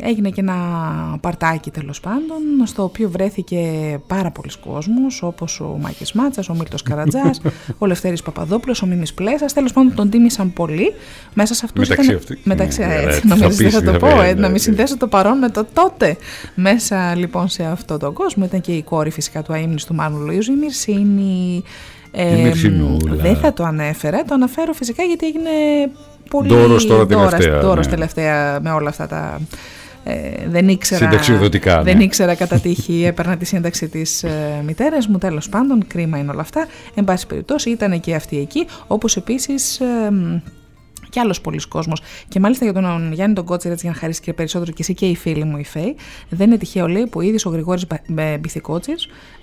έγινε και ένα παρτάκι τέλος πάντων στο οποίο βρέθηκε πάρα πολλοί κόσμος όπως ο Μάκης Μάτσας, ο Μίλτος Καρατζάς, ο Λευτέρης Παπαδόπουλος, ο Μίμης Πλέσας τέλος πάντων τον τίμησαν πολύ μέσα σε αυτούς Μεταξύ ήταν, αυτοί. μεταξύ, Ναι, έτσι, ναι, νομίζω θα δεν πεις, θα το θα πω, πεις, ε, ναι, να μην ναι. συνδέσω το παρόν με το τότε. Μέσα λοιπόν σε αυτό τον κόσμο ήταν και η κόρη φυσικά του αείμνης του Μάνου Λοΐζου, η Μυρσίνη. Ε, Η Μυρσινούλα. δεν θα το ανέφερα, το αναφέρω φυσικά γιατί έγινε πολύ Ντόρος τώρα δώρας- τελευταία, δώρος ναι. τελευταία με όλα αυτά τα... Ε, δεν ήξερα, Συνταξιοδοτικά, ναι. δεν ήξερα κατά τύχη, έπαιρνα τη σύνταξη της ε, μητέρας μου, τέλος πάντων, κρίμα είναι όλα αυτά. Εν πάση περιπτώσει ήταν και αυτή εκεί, όπως επίσης ε, μ, και άλλος πολλοί κόσμος. Και μάλιστα για τον Γιάννη τον Κότσιρα, έτσι για να χαρίσεις και περισσότερο και εσύ και οι φίλοι μου, οι Φέοι, δεν είναι τυχαίο λέει που ο ίδιο ο Γρηγόρη Μπιθικότσι,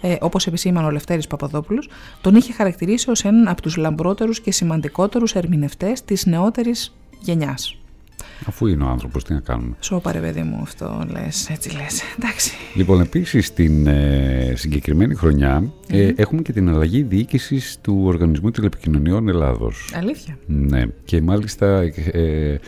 ε, όπως επισήμανε ο Λευτέρης Παπαδόπουλος, τον είχε χαρακτηρίσει ως έναν από τους λαμπρότερους και σημαντικότερους ερμηνευτές της νεότερης γενιάς. Αφού είναι ο άνθρωπος, τι να κάνουμε. Σώπα ρε παιδί μου αυτό λες, έτσι λες. Εντάξει. Λοιπόν, επίσης στην ε, συγκεκριμένη χρονιά ε, έχουμε και την αλλαγή διοίκησης του Οργανισμού Τηλεπικοινωνιών Ελλάδος. Αλήθεια. Ναι, και μάλιστα ε,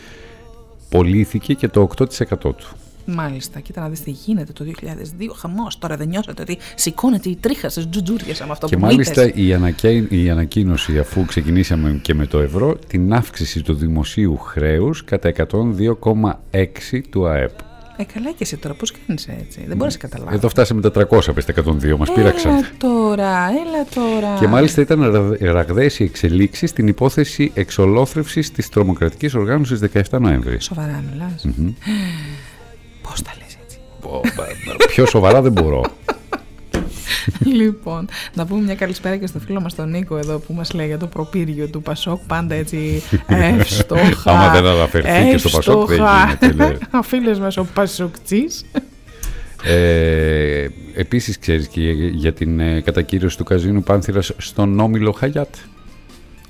πωλήθηκε και το 8% του. Μάλιστα, κοίτα να δεις τι γίνεται το 2002, χαμός, τώρα δεν νιώσατε ότι σηκώνεται η τρίχα σας τζουτζούρια με αυτό και που μάλιστα μήτες. η, ανακαί- η ανακοίνωση αφού ξεκινήσαμε και με το ευρώ την αύξηση του δημοσίου χρέους κατά 102,6 του ΑΕΠ. Ε, καλά και εσύ τώρα, πώς κάνεις έτσι, δεν μπορείς να καταλάβεις. Εδώ φτάσαμε τα 300 πες τα 102 μας πείραξαν. Έλα τώρα, έλα τώρα. Και μάλιστα ήταν ρα- ραγδαίες οι εξελίξεις στην υπόθεση εξολόθρευσης της τρομοκρατικής οργάνωσης 17 Νοέμβρη. Σοβαρά μιλάς. Μμμ. Πώς τα λες έτσι; Πιο σοβαρά δεν μπορώ. λοιπόν, να πούμε μια καλησπέρα και στο φίλο μας τον Νίκο εδώ που μας λέει για το προπύργιο του Πασόκ. Πάντα έτσι εύστοχα. Άμα δεν αναφερθεί και στο Πασόκ, δεν εύστοχα. γίνεται, λέει. Ο φίλος μας ο Πασοκτής. Ε, επίσης ξέρεις και για την ε, κατακύρωση του καζίνου Πάνθυρας στον Όμιλο Χαγιάτ.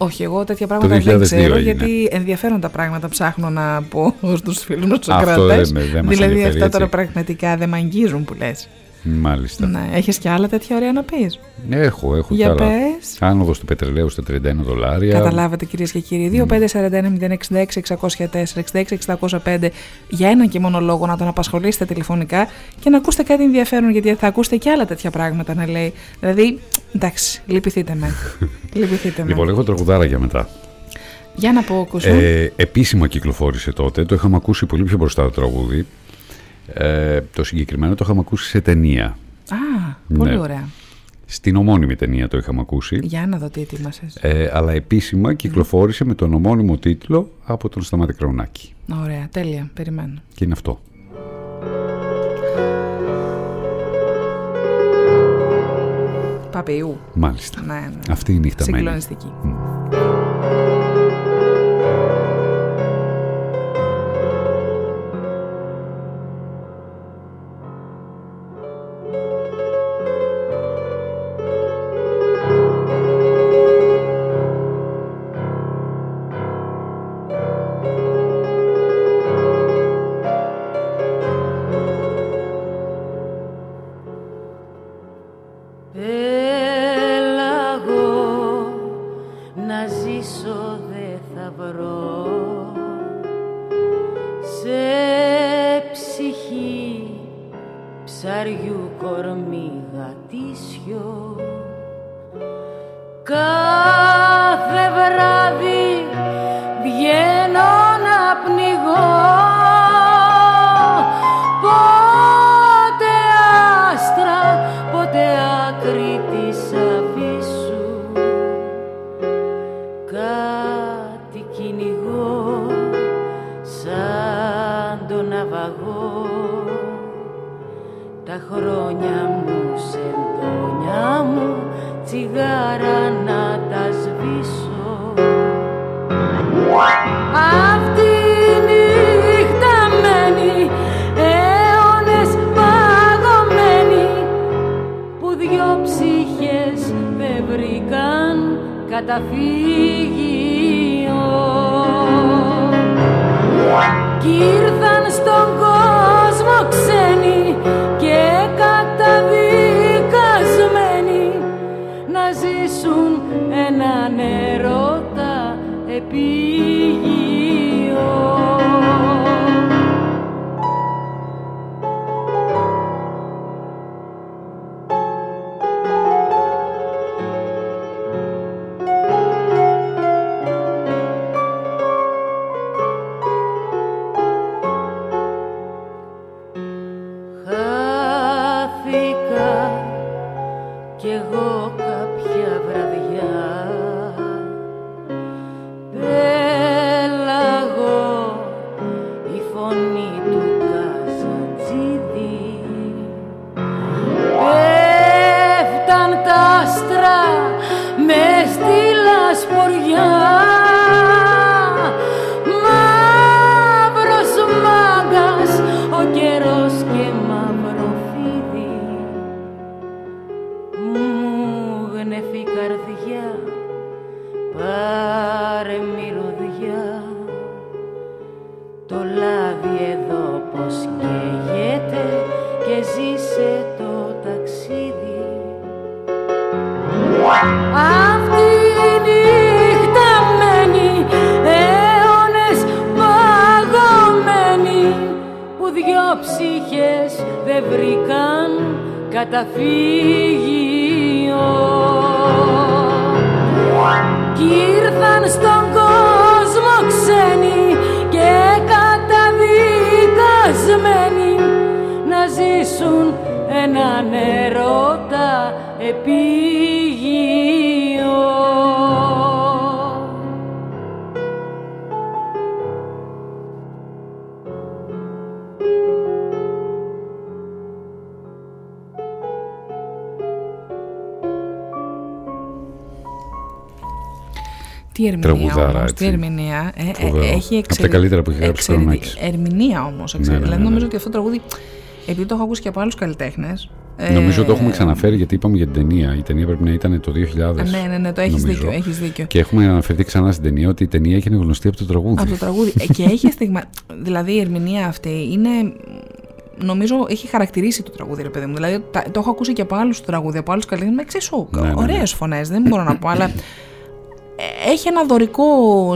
Όχι, εγώ τέτοια πράγματα δεν 2002 ξέρω, έγινε. γιατί ενδιαφέροντα πράγματα ψάχνω να πω στους φίλους μου, στους Αυτό ακροατές. δεν- δεν μας Δηλαδή ενδιαφέρει, αυτά τώρα έτσι. πραγματικά δεν με αγγίζουν που λες. Μάλιστα. Ναι, έχεις και άλλα τέτοια ωραία να πεις; Έχω, έχω Για κι άλλα. πες. Άνοδος του πετρελαίου στα 31 δολάρια. Καταλάβατε κυρίες και κύριοι. 2541-066-604-606-605 για έναν και μόνο λόγο να τον απασχολήσετε τηλεφωνικά και να ακούσετε κάτι ενδιαφέρον γιατί θα ακούσετε και άλλα τέτοια πράγματα να λέει. Δηλαδή, εντάξει, λυπηθείτε με. λυπηθείτε με. Λοιπόν, έχω τραγουδάρα για μετά. Για να πω, Κουσού. Ε, επίσημα κυκλοφόρησε τότε. Το είχαμε ακούσει πολύ πιο μπροστά το τραγούδι. Ε, το συγκεκριμένο το είχαμε ακούσει σε ταινία. Α, πολύ ναι. ωραία. Στην ομώνυμη ταινία το είχαμε ακούσει. Για να δω τι ετοίμασες. Ε, αλλά επίσημα κυκλοφόρησε με τον ομώνυμο τίτλο από τον Σταμάτη Κραουνάκη. Ωραία, τέλεια. Περιμένω. Και είναι αυτό. Παπιού. Μάλιστα. Ναι, ναι. Αυτή η νύχτα μένει. Συγκλονιστική. Έλα χρόνια μου, σεντόνια μου, τσιγάρα να τα σβήσω. Αυτή η νύχτα μένει αιώνες παγωμένη. Που δυο ψυχές δεν βρήκαν καταφύγιο. Κι ήρθαν στον κόσμο ξένοι και καταδικασμένοι να ζήσουν έναν ερώτα επίγειο. Τι ερμηνεία Τραγουδάρα, όμως, έτσι. τι ερμηνεία. Ε, ε, Φοβερό. έχει Απ' τα καλύτερα που έχει γράψει ο εξαιρετική- Κορονάκης. Ερμηνεία όμως, Ναι, εξαιρετική. ναι, Δηλαδή ναι, νομίζω ναι. ότι αυτό το τραγούδι, επειδή το έχω ακούσει και από άλλους καλλιτέχνες. ε, Νομίζω το έχουμε ξαναφέρει γιατί είπαμε για την ταινία. Η ταινία πρέπει να ήταν το 2000. Ναι, ναι, ναι, το έχεις νομίζω. δίκιο, έχεις δίκιο. Και έχουμε αναφερθεί ξανά στην ταινία ότι η ταινία έγινε γνωστή από το τραγούδι. Από το τραγούδι. Ε, και έχει στιγμα... Δηλαδή η ερμηνεία αυτή είναι. Νομίζω έχει χαρακτηρίσει το τραγούδι, ρε παιδί μου. Δηλαδή τα- το έχω ακούσει και από άλλους το τραγούδι, από άλλους καλλιτέχνες με εξίσου Ναι, ναι, ναι. ωραίες φωνές. Δεν μπορώ να πω, αλλά. ε, Έχει ένα δωρικό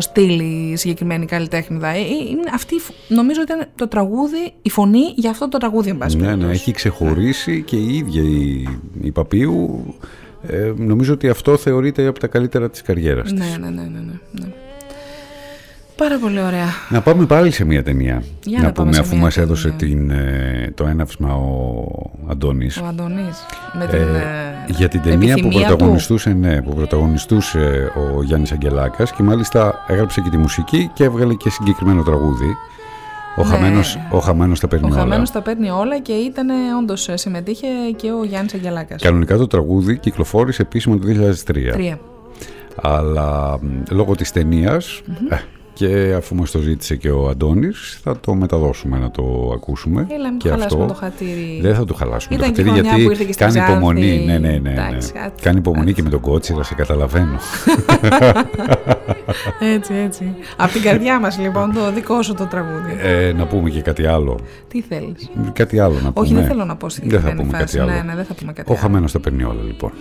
στυλ η συγκεκριμένη καλλιτέχνηδα. Ε, ε, είναι αυτή, η φ- νομίζω ότι ήταν το τραγούδι, η φωνή για αυτό το τραγούδι, εν πάση Ναι, ναι, περιπτώσει. έχει ξεχωρίσει και η ίδια η, η Παπίου. Ε, νομίζω ότι αυτό θεωρείται από τα καλύτερα της καριέρας της. Ναι, ναι, ναι, ναι, ναι, ναι. Πάρα πολύ ωραία. Να πάμε πάλι σε μια ταινία. Για να πάμε πούμε σε αφού μια μας έδωσε ταινία. την, ε, το έναυσμα ο Αντώνης. Ο Αντωνής. Με την, Ε, ε, για την ταινία που επιθυμία του. πρωταγωνιστούσε, ναι, που πρωταγωνιστούσε ο Γιάννης Αγγελάκας και μάλιστα έγραψε και τη μουσική και έβγαλε και συγκεκριμένο τραγούδι. Ο, Ναι. χαμένος, ο Χαμένος τα παίρνει Ο όλα. Χαμένος τα παίρνει όλα και ήταν όντως συμμετείχε και ο Γιάννης Αγγελάκας. Κανονικά το τραγούδι κυκλοφόρησε επίσημα το 2003. Τρία. Αλλά μ, λόγω της ταινίας, ε, και αφού μας το ζήτησε και ο Αντώνης θα το μεταδώσουμε να το ακούσουμε Έλα, μην και το χαλάσουμε το χατήρι. δεν θα το χαλάσουμε Ήταν το και χατήρι χρονιά γιατί που ήρθε και στη κάνει Ξάνθη. υπομονή ναι, ναι, ναι, ναι. Εντάξει, κάτι. κάνει υπομονή και με τον κότσιρα σε καταλαβαίνω Έτσι, έτσι. Από την καρδιά μας λοιπόν το δικό σου το τραγούδι. ε, να πούμε και κάτι άλλο Τι θέλεις; κάτι άλλο να πούμε Όχι, δεν θέλω να πω στην δεν θα συγκεκριμένη πούμε φάση. κάτι άλλο Ναι, ναι, δεν θα πούμε κάτι ο άλλο. χαμένος τα παίρνει όλα λοιπόν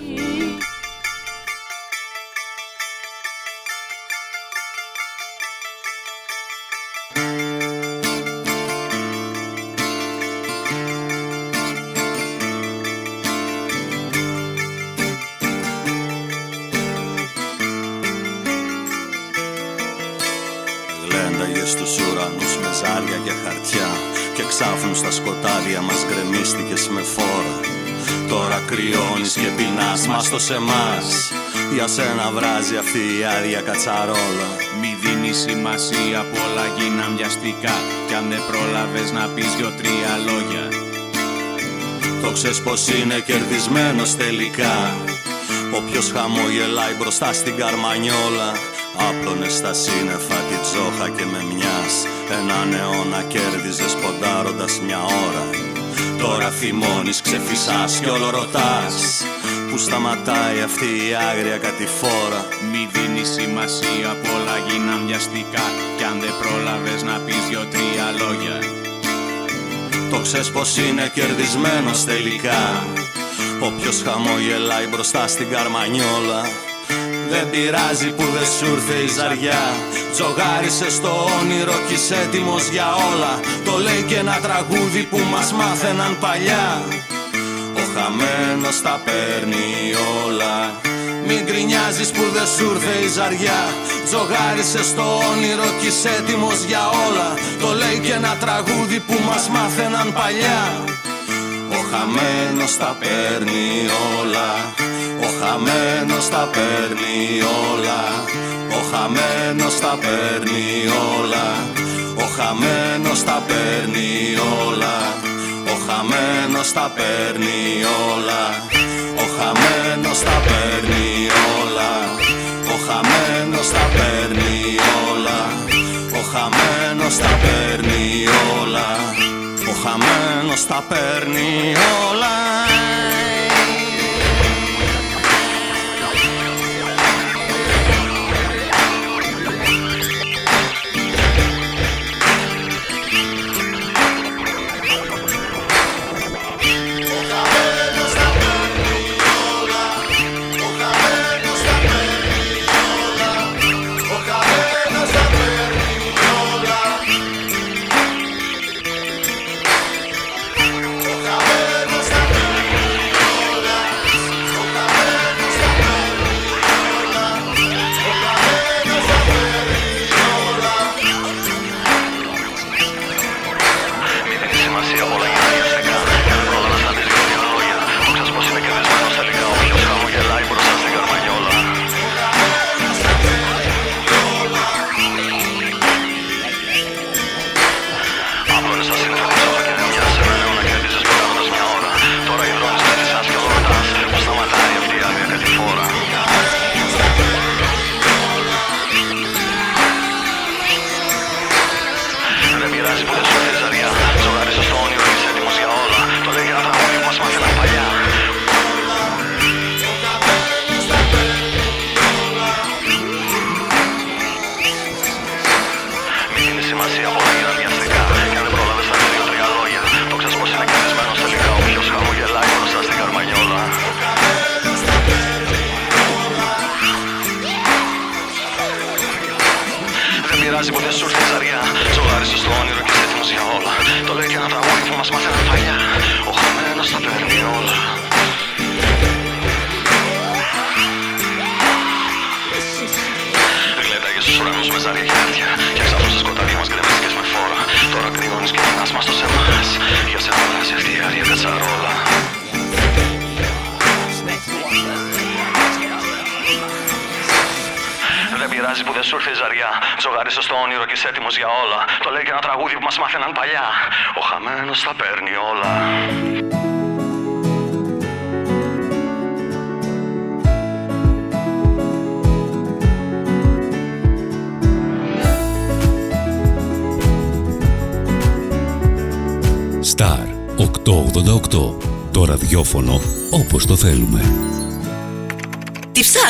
στα σκοτάδια μας γκρεμίστηκες με φόρα. Τώρα κρυώνεις και πεινάς μας το σε εμάς Για σένα βράζει αυτή η άδεια κατσαρόλα. Μη δίνεις σημασία που όλα γίναν βιαστικά. Κι αν δεν πρόλαβες να πεις δυο-τρία λόγια. Το ξέρεις πως είναι κερδισμένος τελικά. Όποιος χαμογελάει μπροστά στην καρμανιόλα Άπλωνες στα σύννεφα τη τζόχα και με μιας. Έναν αιώνα κέρδιζες ποντάροντας μια ώρα. Τώρα θυμώνεις, ξεφυσάς κι όλο ρωτάς. Που σταματάει αυτή η άγρια κατηφόρα; Μη δίνεις σημασία πολλά γίναν βιαστικά Κι αν δεν πρόλαβες να πεις δυο-τρία λόγια. Το ξέρεις πως είναι κερδισμένος τελικά. Όποιος χαμογελάει μπροστά στην καρμανιόλα δεν πειράζει που δεν σου ήρθε η ζαριά. Τζογάρισε στο όνειρο κι είσαι έτοιμος για όλα. Το λέει και ένα τραγούδι που μας μάθαιναν παλιά. Ο χαμένος τα παίρνει όλα. Μην γκρινιάζεις που δεν σου ήρθε η ζαριά. Τζογάρισε στο όνειρο κι είσαι έτοιμος για όλα. Το λέει και ένα τραγούδι που μας μάθαιναν παλιά. Ο χαμένος τα παίρνει όλα. ο χαμένος τα παίρνει όλα. Ο χαμένος τα παίρνει όλα. Ο χαμένος τα παίρνει όλα. Ο χαμένος τα παίρνει όλα. Ο χαμένος τα παίρνει όλα. Ο χαμένος τα παίρνει όλα. Ο χαμένος τα παίρνει όλα. Ο χαμένος τα παίρνει όλα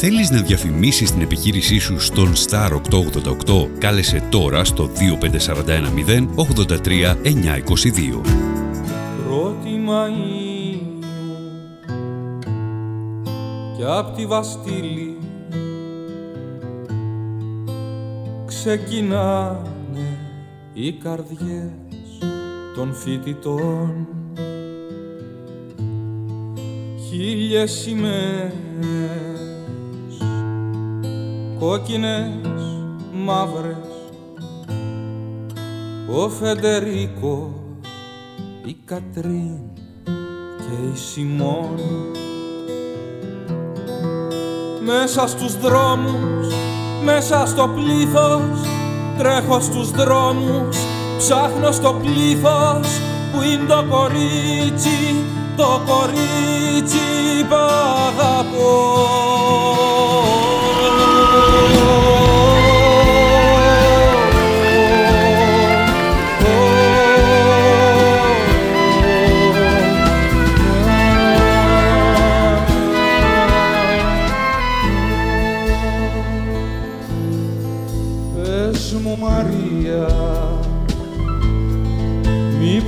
Θέλεις να διαφημίσεις την επιχείρησή σου στον Star 888? Κάλεσε τώρα στο 25410 83 922. Πρώτη Μαΐου και απ' τη Βαστήλη ξεκινάνε οι καρδιές των φοιτητών χίλιες σημαίες κόκκινες, μαύρες. Ο Φεντερίκο, η Κατρίν και η Σιμών. Μέσα στους δρόμους, μέσα στο πλήθος τρέχω στους δρόμους ψάχνω στο πλήθος που είναι το κορίτσι το κορίτσι που αγαπώ. Πες μου Μαρία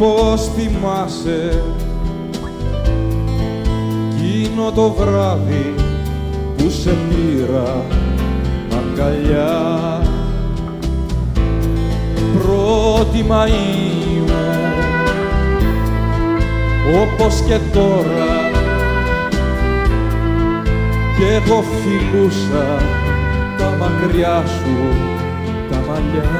Μήπως θυμάσαι Εκείνο το βράδυ που σε πήρα αγκαλιά. Πρώτη Μαΐου όπως και τώρα. Κι εγώ φιλούσα τα μακριά σου τα μαλλιά.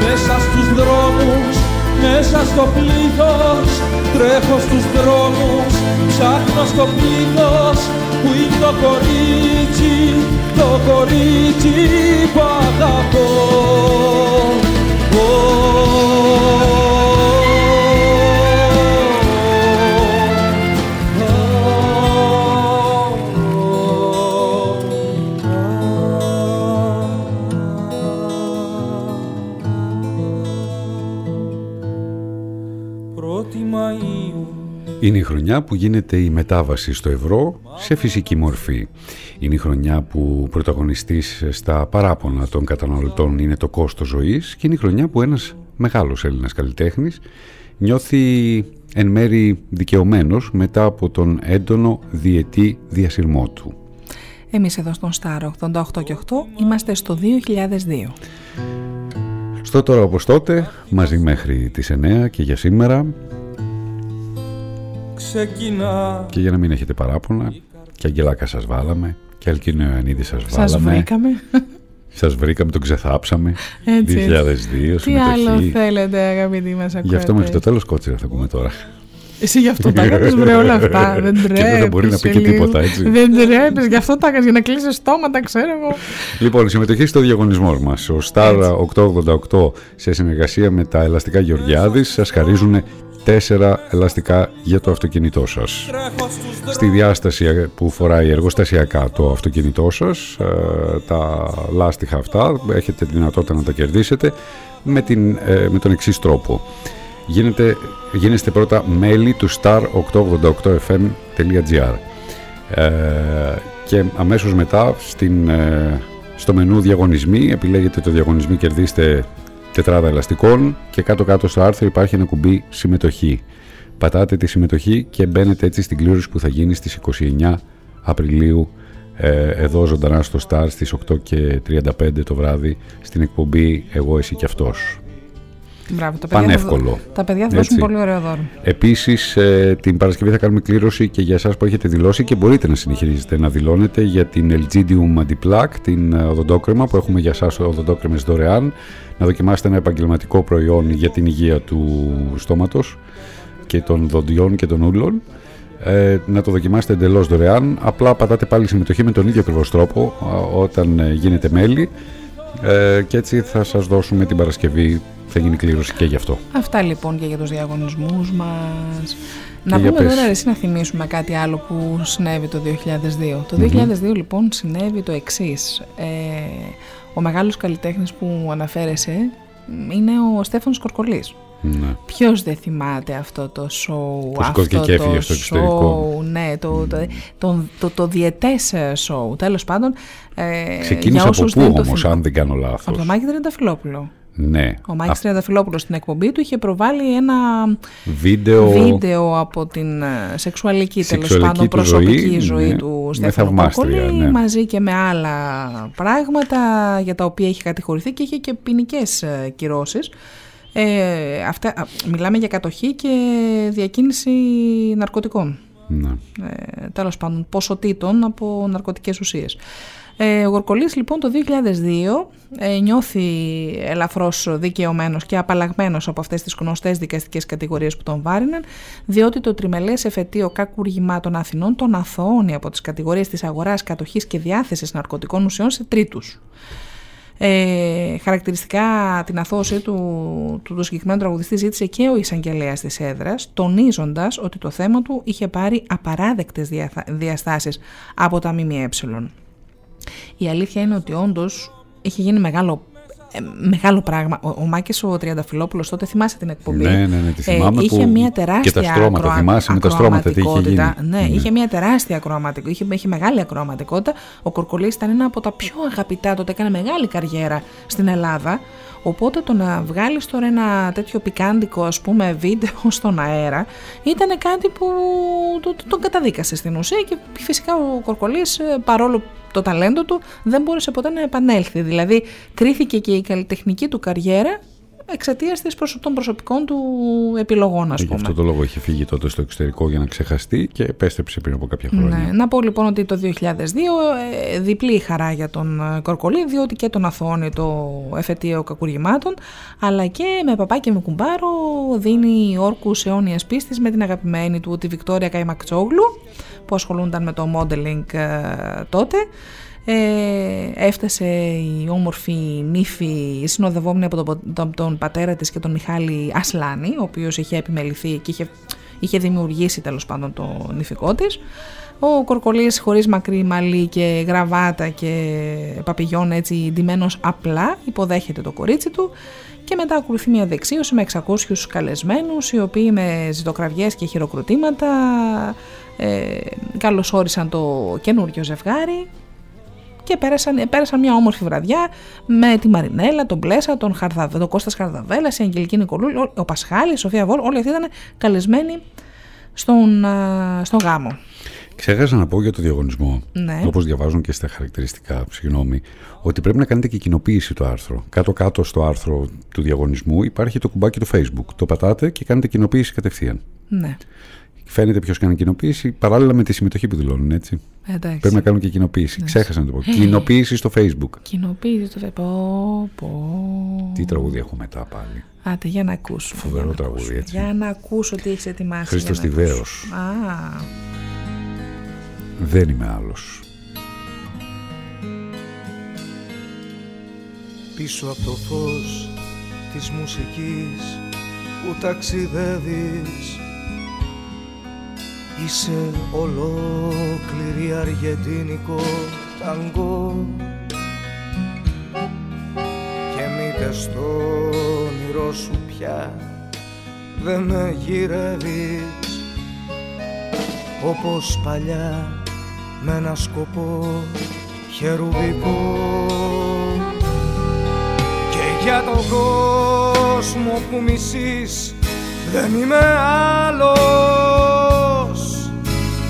Μέσα στους δρόμους, μέσα στο πλήθος τρέχω στους δρόμους, ψάχνω στο πλήθος που είναι το κορίτσι, το κορίτσι που αγαπώ. Πρώτη Είναι η χρονιά που γίνεται η μετάβαση στο ευρώ σε φυσική μορφή. Είναι η χρονιά που πρωταγωνιστής στα παράπονα των καταναλωτών είναι το κόστος ζωής και είναι η χρονιά που ένας μεγάλος Έλληνας καλλιτέχνης νιώθει εν μέρη δικαιωμένος μετά από τον έντονο διετή διασυρμό του. Εμείς εδώ στον Στάρο 88 και 8 είμαστε στο 2002. Στο τώρα όπως τότε, μαζί μέχρι τις 9 και για σήμερα ξεκινά και για να μην έχετε παράπονα και Αγγελάκα σας βάλαμε και Αλκίνο Ιωαννίδη σας βάλαμε. Σας βρήκαμε. Σας βρήκαμε, τον ξεθάψαμε. Έτσι, 2002, Τι συμμετοχή. άλλο θέλετε αγαπητοί μας ακούτε. Γι' αυτό μέχρι το τέλος κότσιρα θα πούμε τώρα. Εσύ γι' αυτό τα έκανες βρε όλα αυτά. Δεν Και δεν θα μπορεί να πει και τρέπεσαι τίποτα, λίγο. έτσι. Δεν τρέπεσαι. Γι' αυτό τα έκανες για να κλείσεις στόματα ξέρω εγώ. Λοιπόν, η συμμετοχή στο διαγωνισμό μας. Ο Star 888 σε συνεργασία με τα ελαστικά Γεωργιάδης σας χαρίζουν τέσσερα ελαστικά για το αυτοκίνητό σας. Στη διάσταση που φοράει εργοστασιακά το αυτοκίνητό σας, ε, τα λάστιχα αυτά έχετε τη δυνατότητα να τα κερδίσετε με, την, ε, με τον εξής τρόπο. Γίνετε, γίνεστε πρώτα μέλη του star888fm.gr ε, και αμέσως μετά στην, ε, στο μενού διαγωνισμοί επιλέγετε το διαγωνισμή κερδίστε τετράδα ελαστικών και κάτω κάτω στο άρθρο υπάρχει ένα κουμπί συμμετοχή. Πατάτε τη συμμετοχή και μπαίνετε έτσι στην κλήρωση που θα γίνει στις 29 Απριλίου ε, εδώ ζωντανά στο Star στις 8 και 35 το βράδυ στην εκπομπή Εγώ, Εσύ και Αυτός. Μπράβο, τα παιδιά, Πανεύκολο. Θα, τα παιδιά θα δώσουν Έτσι. πολύ ωραίο δώρο. Επίσης ε, την Παρασκευή θα κάνουμε κλήρωση και για εσάς που έχετε δηλώσει και μπορείτε να συνεχίζετε να δηλώνετε για την Elgidium Antiplaque, την ε, οδοντόκρεμα που έχουμε για εσάς οδοντόκρεμες δωρεάν. Να δοκιμάσετε ένα επαγγελματικό προϊόν για την υγεία του στόματος και των δοντιών και των ούλων. Ε, να το δοκιμάσετε εντελώς δωρεάν. Απλά πατάτε πάλι συμμετοχή με τον ίδιο ακριβώς τρόπο ε, όταν ε, γίνετε μέλη ε, και έτσι θα σας δώσουμε την Παρασκευή θα γίνει κλήρωση και γι' αυτό. Αυτά λοιπόν και για τους διαγωνισμούς μας. Να για πούμε πες. τώρα εσύ να θυμίσουμε κάτι άλλο που συνέβη το 2002. Το Μμμ. 2002 λοιπόν συνέβη το εξής. Ε, ο μεγάλος καλλιτέχνης που αναφέρεσαι είναι ο Στέφανος Κορκολής. Ναι. Ποιος δεν θυμάται αυτό το show, Που σηκώθηκε αυτό και το έφυγε στο εξωτερικό. show, ναι, το, το, το, το, το διετές ε, show, τέλος πάντων. Ε, Ξεκίνησε για από όσους πού δεν το όμως, θυμά- αν δεν κάνω λάθος; Από το Μάκη Τρενταφυλόπουλο. Ναι. Ο Μάκης Τριανταφυλόπουλος στην εκπομπή του είχε προβάλει ένα Βίντεο, βίντεο από την ε, σεξουαλική, τέλος Σεξουαλική πάντων του προσωπική ζωή, ζωή, ναι, του με Στέφανου θαυμάστρια, Κοκολή ναι. μαζί και με άλλα πράγματα για τα οποία είχε κατηγορηθεί και είχε και ποινικές κυρώσεις. Ε, αυτά, α, μιλάμε για κατοχή και διακίνηση ναρκωτικών. Ναι. Ε, τέλος πάντων, ποσοτήτων από ναρκωτικές ουσίες. Ε, ο Γορκολής λοιπόν το 2002 ε, νιώθει ελαφρώς δικαιωμένος και απαλλαγμένος από αυτές τις γνωστές δικαστικές κατηγορίες που τον βάριναν διότι το τριμελές εφετείο κακουργημάτων Αθηνών τον αθωώνει από τις κατηγορίες της αγοράς, κατοχής και διάθεσης ναρκωτικών ουσιών σε τρίτους. Ε, χαρακτηριστικά την αθώωση του, του, του συγκεκριμένου τραγουδιστή ζήτησε και ο εισαγγελέας της έδρας, τονίζοντας ότι το θέμα του είχε πάρει απαράδεκτες διαστάσεις από τα ΜΜΕ. Η αλήθεια είναι ότι όντως είχε γίνει μεγάλο ε, μεγάλο πράγμα. Ο, ο Μάκης ο Τριανταφυλόπουλο, τότε θυμάσαι την εκπομπή; Ναι, ναι, ναι, τη θυμάμαι. Ε, είχε που... μια τεράστια Και τα στρώματα, θυμάσαι με τα στρώματα τι είχε γίνει; Ναι, ναι, είχε μια τεράστια ακροαματικότητα. Είχε, είχε μεγάλη ακροαματικότητα. Ο Κορκολής ήταν ένα από τα πιο αγαπητά, τότε έκανε μεγάλη καριέρα στην Ελλάδα. Οπότε το να βγάλεις τώρα ένα τέτοιο πικάντικο ας πούμε βίντεο στον αέρα ήταν κάτι που τον το, το καταδίκασε στην ουσία και φυσικά ο Κορκολής παρόλο το ταλέντο του δεν μπόρεσε ποτέ να επανέλθει. Δηλαδή κρίθηκε και η καλλιτεχνική του καριέρα εξαιτίας των προσωπικών του επιλογών, ας πούμε. Γι' αυτό το λόγο είχε φύγει τότε στο εξωτερικό για να ξεχαστεί και επέστρεψε πριν από κάποια χρόνια. Ναι. Να πω λοιπόν ότι το 2002 ε, διπλή η χαρά για τον Κορκολί, διότι και τον αθώνει το εφετείο κακουργημάτων, αλλά και με παπά και με κουμπάρο δίνει όρκους αιώνιας πίστης με την αγαπημένη του τη Βικτόρια Καϊμακτσόγλου, που ασχολούνταν με το modeling τότε. Ε, έφτασε η όμορφη νύφη συνοδευόμενη από τον, τον, πατέρα της και τον Μιχάλη Ασλάνη, ο οποίος είχε επιμεληθεί και είχε, είχε δημιουργήσει τέλος πάντων το νυφικό της. Ο Κορκολής χωρίς μακρύ μαλλί και γραβάτα και παπηγιόν έτσι ντυμένος απλά υποδέχεται το κορίτσι του και μετά ακολουθεί μια δεξίωση με 600 καλεσμένους οι οποίοι με ζητοκραυγές και χειροκροτήματα ε, καλωσόρισαν το καινούριο ζευγάρι και πέρασαν, πέρασαν μια όμορφη βραδιά με τη Μαρινέλα, τον Πλέσα, τον, Χαρδαβέ, τον Κώστας Χαρδαβέλας, η Αγγελική Νικολού, ο Πασχάλη, η Σοφία Βόλ, όλοι αυτοί ήταν καλεσμένοι στον, στον γάμο. Ξέχασα να πω για το διαγωνισμό, ναι. όπως διαβάζουν και στα χαρακτηριστικά, συγγνώμη, ότι πρέπει να κάνετε και κοινοποίηση το άρθρο. Κάτω-κάτω στο άρθρο του διαγωνισμού υπάρχει το κουμπάκι του Facebook. Το πατάτε και κάνετε κοινοποίηση κατευθείαν. Ναι. Φαίνεται ποιος κάνει κοινοποίηση παράλληλα με τη συμμετοχή που δηλώνουν, έτσι. Εντάξει. Πρέπει να κάνουν και κοινοποίηση. Ναι. Ξέχασα να το πω. Ε. Κοινοποίηση στο Facebook. Κοινοποίηση στο Facebook. Πω, πω. Τι τραγούδι έχω μετά πάλι. Άτε, για να ακούσουμε. Φοβερό για να τραγούδι, ακούσουμε. έτσι. Για να ακούσω τι έχεις ετοιμάσει. Χρήστος για να Τιβαίος. ακούσω. Α, Δεν είμαι άλλος. Πίσω από το φως της μουσικής που ταξιδεύεις Είσαι ολόκληρη αργεντίνικο ταγκό. Και μήτε στο όνειρό σου πια δεν με γυρεύεις. Όπως παλιά με ένα σκοπό χερουβικό. Και για τον κόσμο που μισείς δεν είμαι άλλος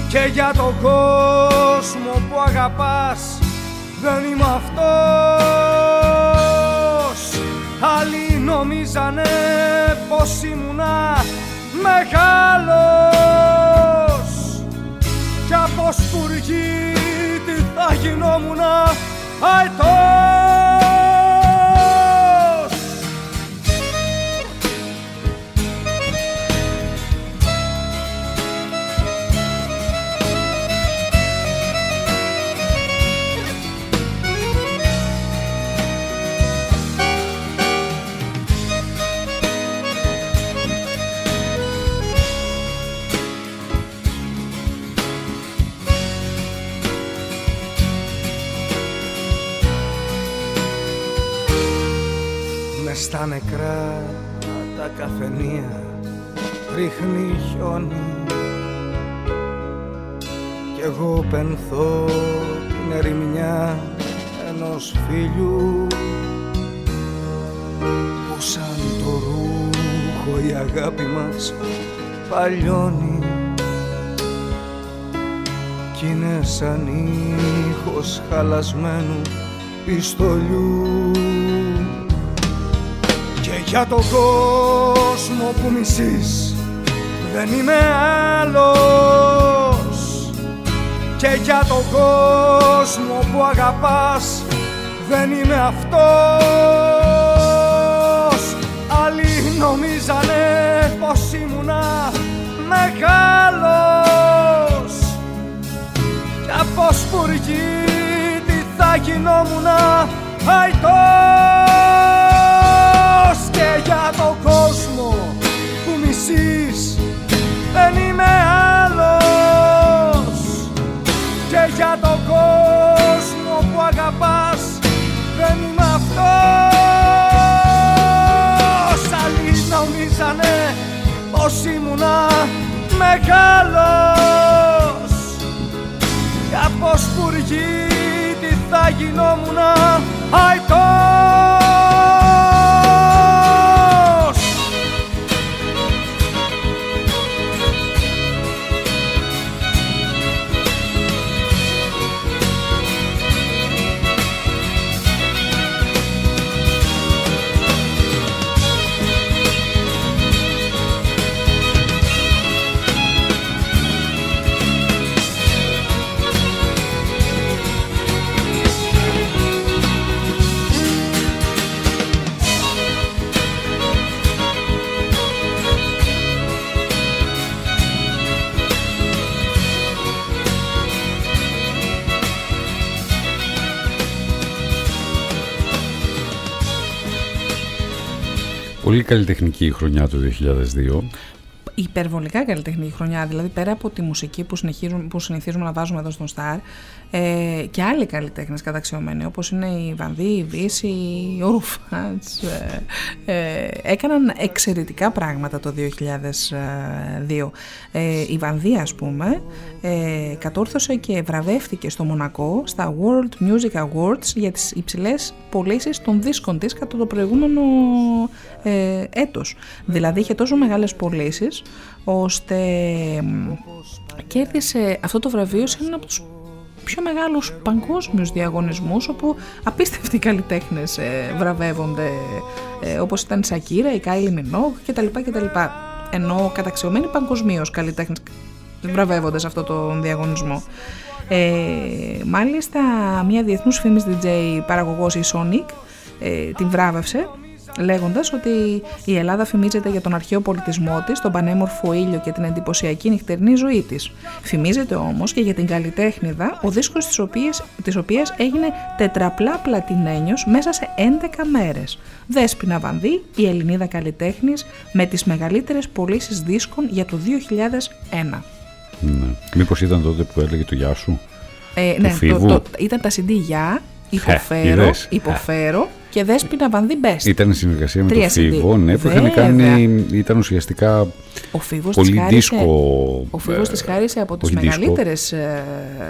Και για τον κόσμο που αγαπάς δεν είμαι αυτός. Άλλοι νομίζανε πως ήμουνα μεγάλος. Κι από σπουργίτη θα γινόμουνα αετός στα νεκρά τα καφενεία ρίχνει χιόνι. Κι εγώ πενθώ την ερημιά ενός φίλου που σαν το ρούχο η αγάπη μας παλιώνει. Κι είναι σαν ήχος χαλασμένου πιστολιού. και για τον κόσμο που μισείς. Δεν είμαι άλλος. Και για τον κόσμο που αγαπάς δεν είμαι αυτός. Άλλοι νομίζανε πως ήμουνα μεγάλος. Κι από σπουργίτη θα γινόμουνα αϊτός. και για τον κόσμο που μισείς. Δεν είμαι άλλος. Και για τον κόσμο που αγαπάς δεν είμαι αυτός. Άλλοι νομίζανε πως ήμουνα μεγάλος. Και από σπουργίτη θα γινόμουνα. Αϊτός Πολύ καλλιτεχνική χρονιά του 2002. υπερβολικά καλλιτεχνική χρονιά. Δηλαδή, πέρα από τη μουσική που, συνεχίζουμε, που συνηθίζουμε να βάζουμε εδώ στον Star, ε, και άλλοι καλλιτέχνες καταξιωμένοι, όπως είναι η Βανδί, η Βύση, ο Ρουφάτ, ε, ε, έκαναν εξαιρετικά πράγματα το 2002. Ε, η Βανδί, ας πούμε, ε, κατόρθωσε και βραβεύτηκε στο Μονακό στα World Music Awards για τις υψηλές πωλήσεις των δίσκων της κατά το προηγούμενο ε, έτος. Δηλαδή είχε τόσο μεγάλες πωλήσεις ώστε μ, κέρδισε αυτό το βραβείο σε ένα από τους πιο μεγάλους παγκόσμιους διαγωνισμούς όπου απίστευτοι καλλιτέχνες ε, βραβεύονται ε, όπως ήταν η Σακύρα, η Κάιλι Μινόγκ κτλ. κτλ. Ενώ καταξιωμένοι παγκοσμίως καλλιτέχνες βραβεύονται σε αυτό το διαγωνισμό. Ε, μάλιστα μια διεθνούς φήμης DJ παραγωγός η Sonic ε, την βράβευσε λέγοντας ότι η Ελλάδα φημίζεται για τον αρχαίο πολιτισμό της, τον πανέμορφο ήλιο και την εντυπωσιακή νυχτερινή ζωή της. Φημίζεται όμως και για την καλλιτέχνηδα, ο δίσκος της οποίας, της οποίας έγινε τετραπλά πλατινένιος μέσα σε 11 μέρες. Δέσποινα Βανδύ, η Ελληνίδα καλλιτέχνης με τις μεγαλύτερες πωλήσεις δίσκων για το 2001. Ναι. Μήπως ήταν τότε που έλεγε το γεια σου. Ε, του ναι, Φίβου; το, το, ήταν τα CD για, υποφέρω, είδες. υποφέρω και δέσποινα Βανδύ Best. Ήταν συνεργασία με Τρία τον Φίβο, CD. ναι, που είχαν Βέβαια. κάνει, ήταν ουσιαστικά Ο Φίβος πολύ της χάρισε, δίσκο. ο Φίβος της χάρισε από τις όχι δίσκο, μεγαλύτερες, ε,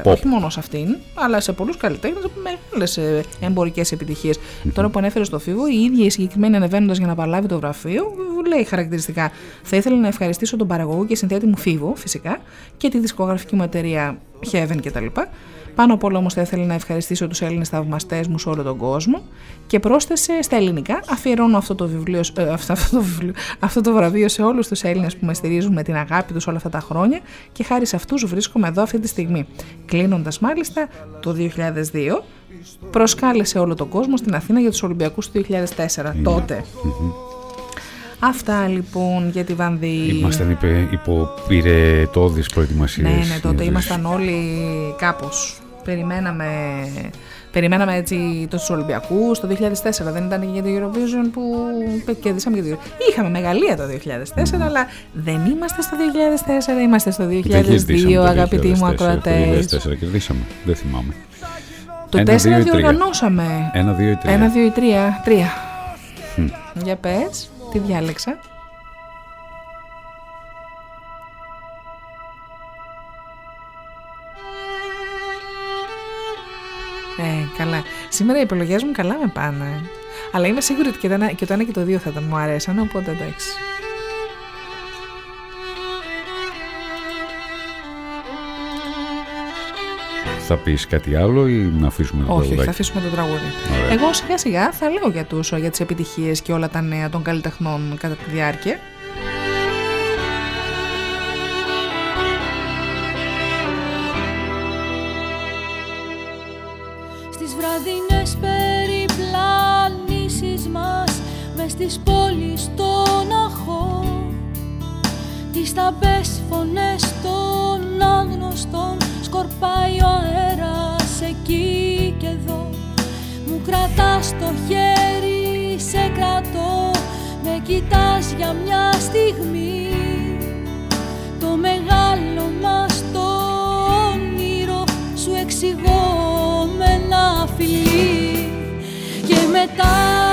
Pop. όχι μόνο σε αυτήν, αλλά σε πολλούς καλλιτέχνες από μεγάλες ε, εμπορικές επιτυχίες. Τώρα που ανέφερε στο Φίβο, η ίδια η συγκεκριμένη ανεβαίνοντας για να παραλάβει το γραφείο, λέει χαρακτηριστικά. Θα ήθελα να ευχαριστήσω τον παραγωγό και συνθέτη μου Φίβο, φυσικά, και τη δισκογραφική μου εταιρεία Heaven κτλ. Πάνω απ' όλα όμως θα ήθελα να ευχαριστήσω τους Έλληνες θαυμαστές μου σε όλο τον κόσμο και πρόσθεσε στα ελληνικά. Αφιερώνω αυτό το, βιβλίο, ε, αυτό, αυτό το, βιβλίο, αυτό το βραβείο σε όλους τους Έλληνες που με στηρίζουν με την αγάπη τους όλα αυτά τα χρόνια και χάρη σε αυτούς βρίσκομαι εδώ αυτή τη στιγμή. Κλείνοντας μάλιστα το 2002, προσκάλεσε όλο τον κόσμο στην Αθήνα για τους Ολυμπιακούς του 2004. Τότε. Αυτά λοιπόν για τη Βανδύ. Ήμασταν υπε, υπό πυρετόδεις προετοιμασίες. Ναι, ναι, τότε για ήμασταν όλοι κάπως. Περιμέναμε, περιμέναμε έτσι τους Ολυμπιακούς το 2004, δεν ήταν και για το Eurovision που κερδίσαμε και το Eurovision. Είχαμε μεγαλεία το 2004, αλλά δεν είμαστε στο 2004, είμαστε στο 2002, Δεν κερδίσαμε το αγαπητοί μου 2004, ακροατές. Το 2004 κερδίσαμε, δεν θυμάμαι. Το Ένα, 4 δύο ή τρία. διοργανώσαμε. Ένα, δύο ή τρία. Ένα, δύο ή τρία. Τρία. Μμ. Για πες, τι διάλεξα; Ε, καλά. Σήμερα οι επιλογές μου καλά με πάνε. Αλλά είμαι σίγουρη ότι και το ένα και το, ένα και το δύο θα τα μου αρέσαν, οπότε εντάξει. Θα πεις κάτι άλλο ή να αφήσουμε το Όχι, όχι, θα τραγουδάκι. αφήσουμε το τραγούδι. Ωραία. Εγώ σιγά σιγά θα λέω για, τους, για τις επιτυχίες και όλα τα νέα των καλλιτεχνών κατά τη διάρκεια. Στις βραδινές περιπλανήσεις μας Μες στις πόλεις των αχών Τις ταμπές φωνές των άγνωστων. Σκορπάει ο αέρας εκεί και εδώ. Μου κρατάς το χέρι, σε κρατώ. Με κοιτάς για μια στιγμή. Το μεγάλο μας το όνειρο σου εξηγώ με ένα φιλί. Και μετά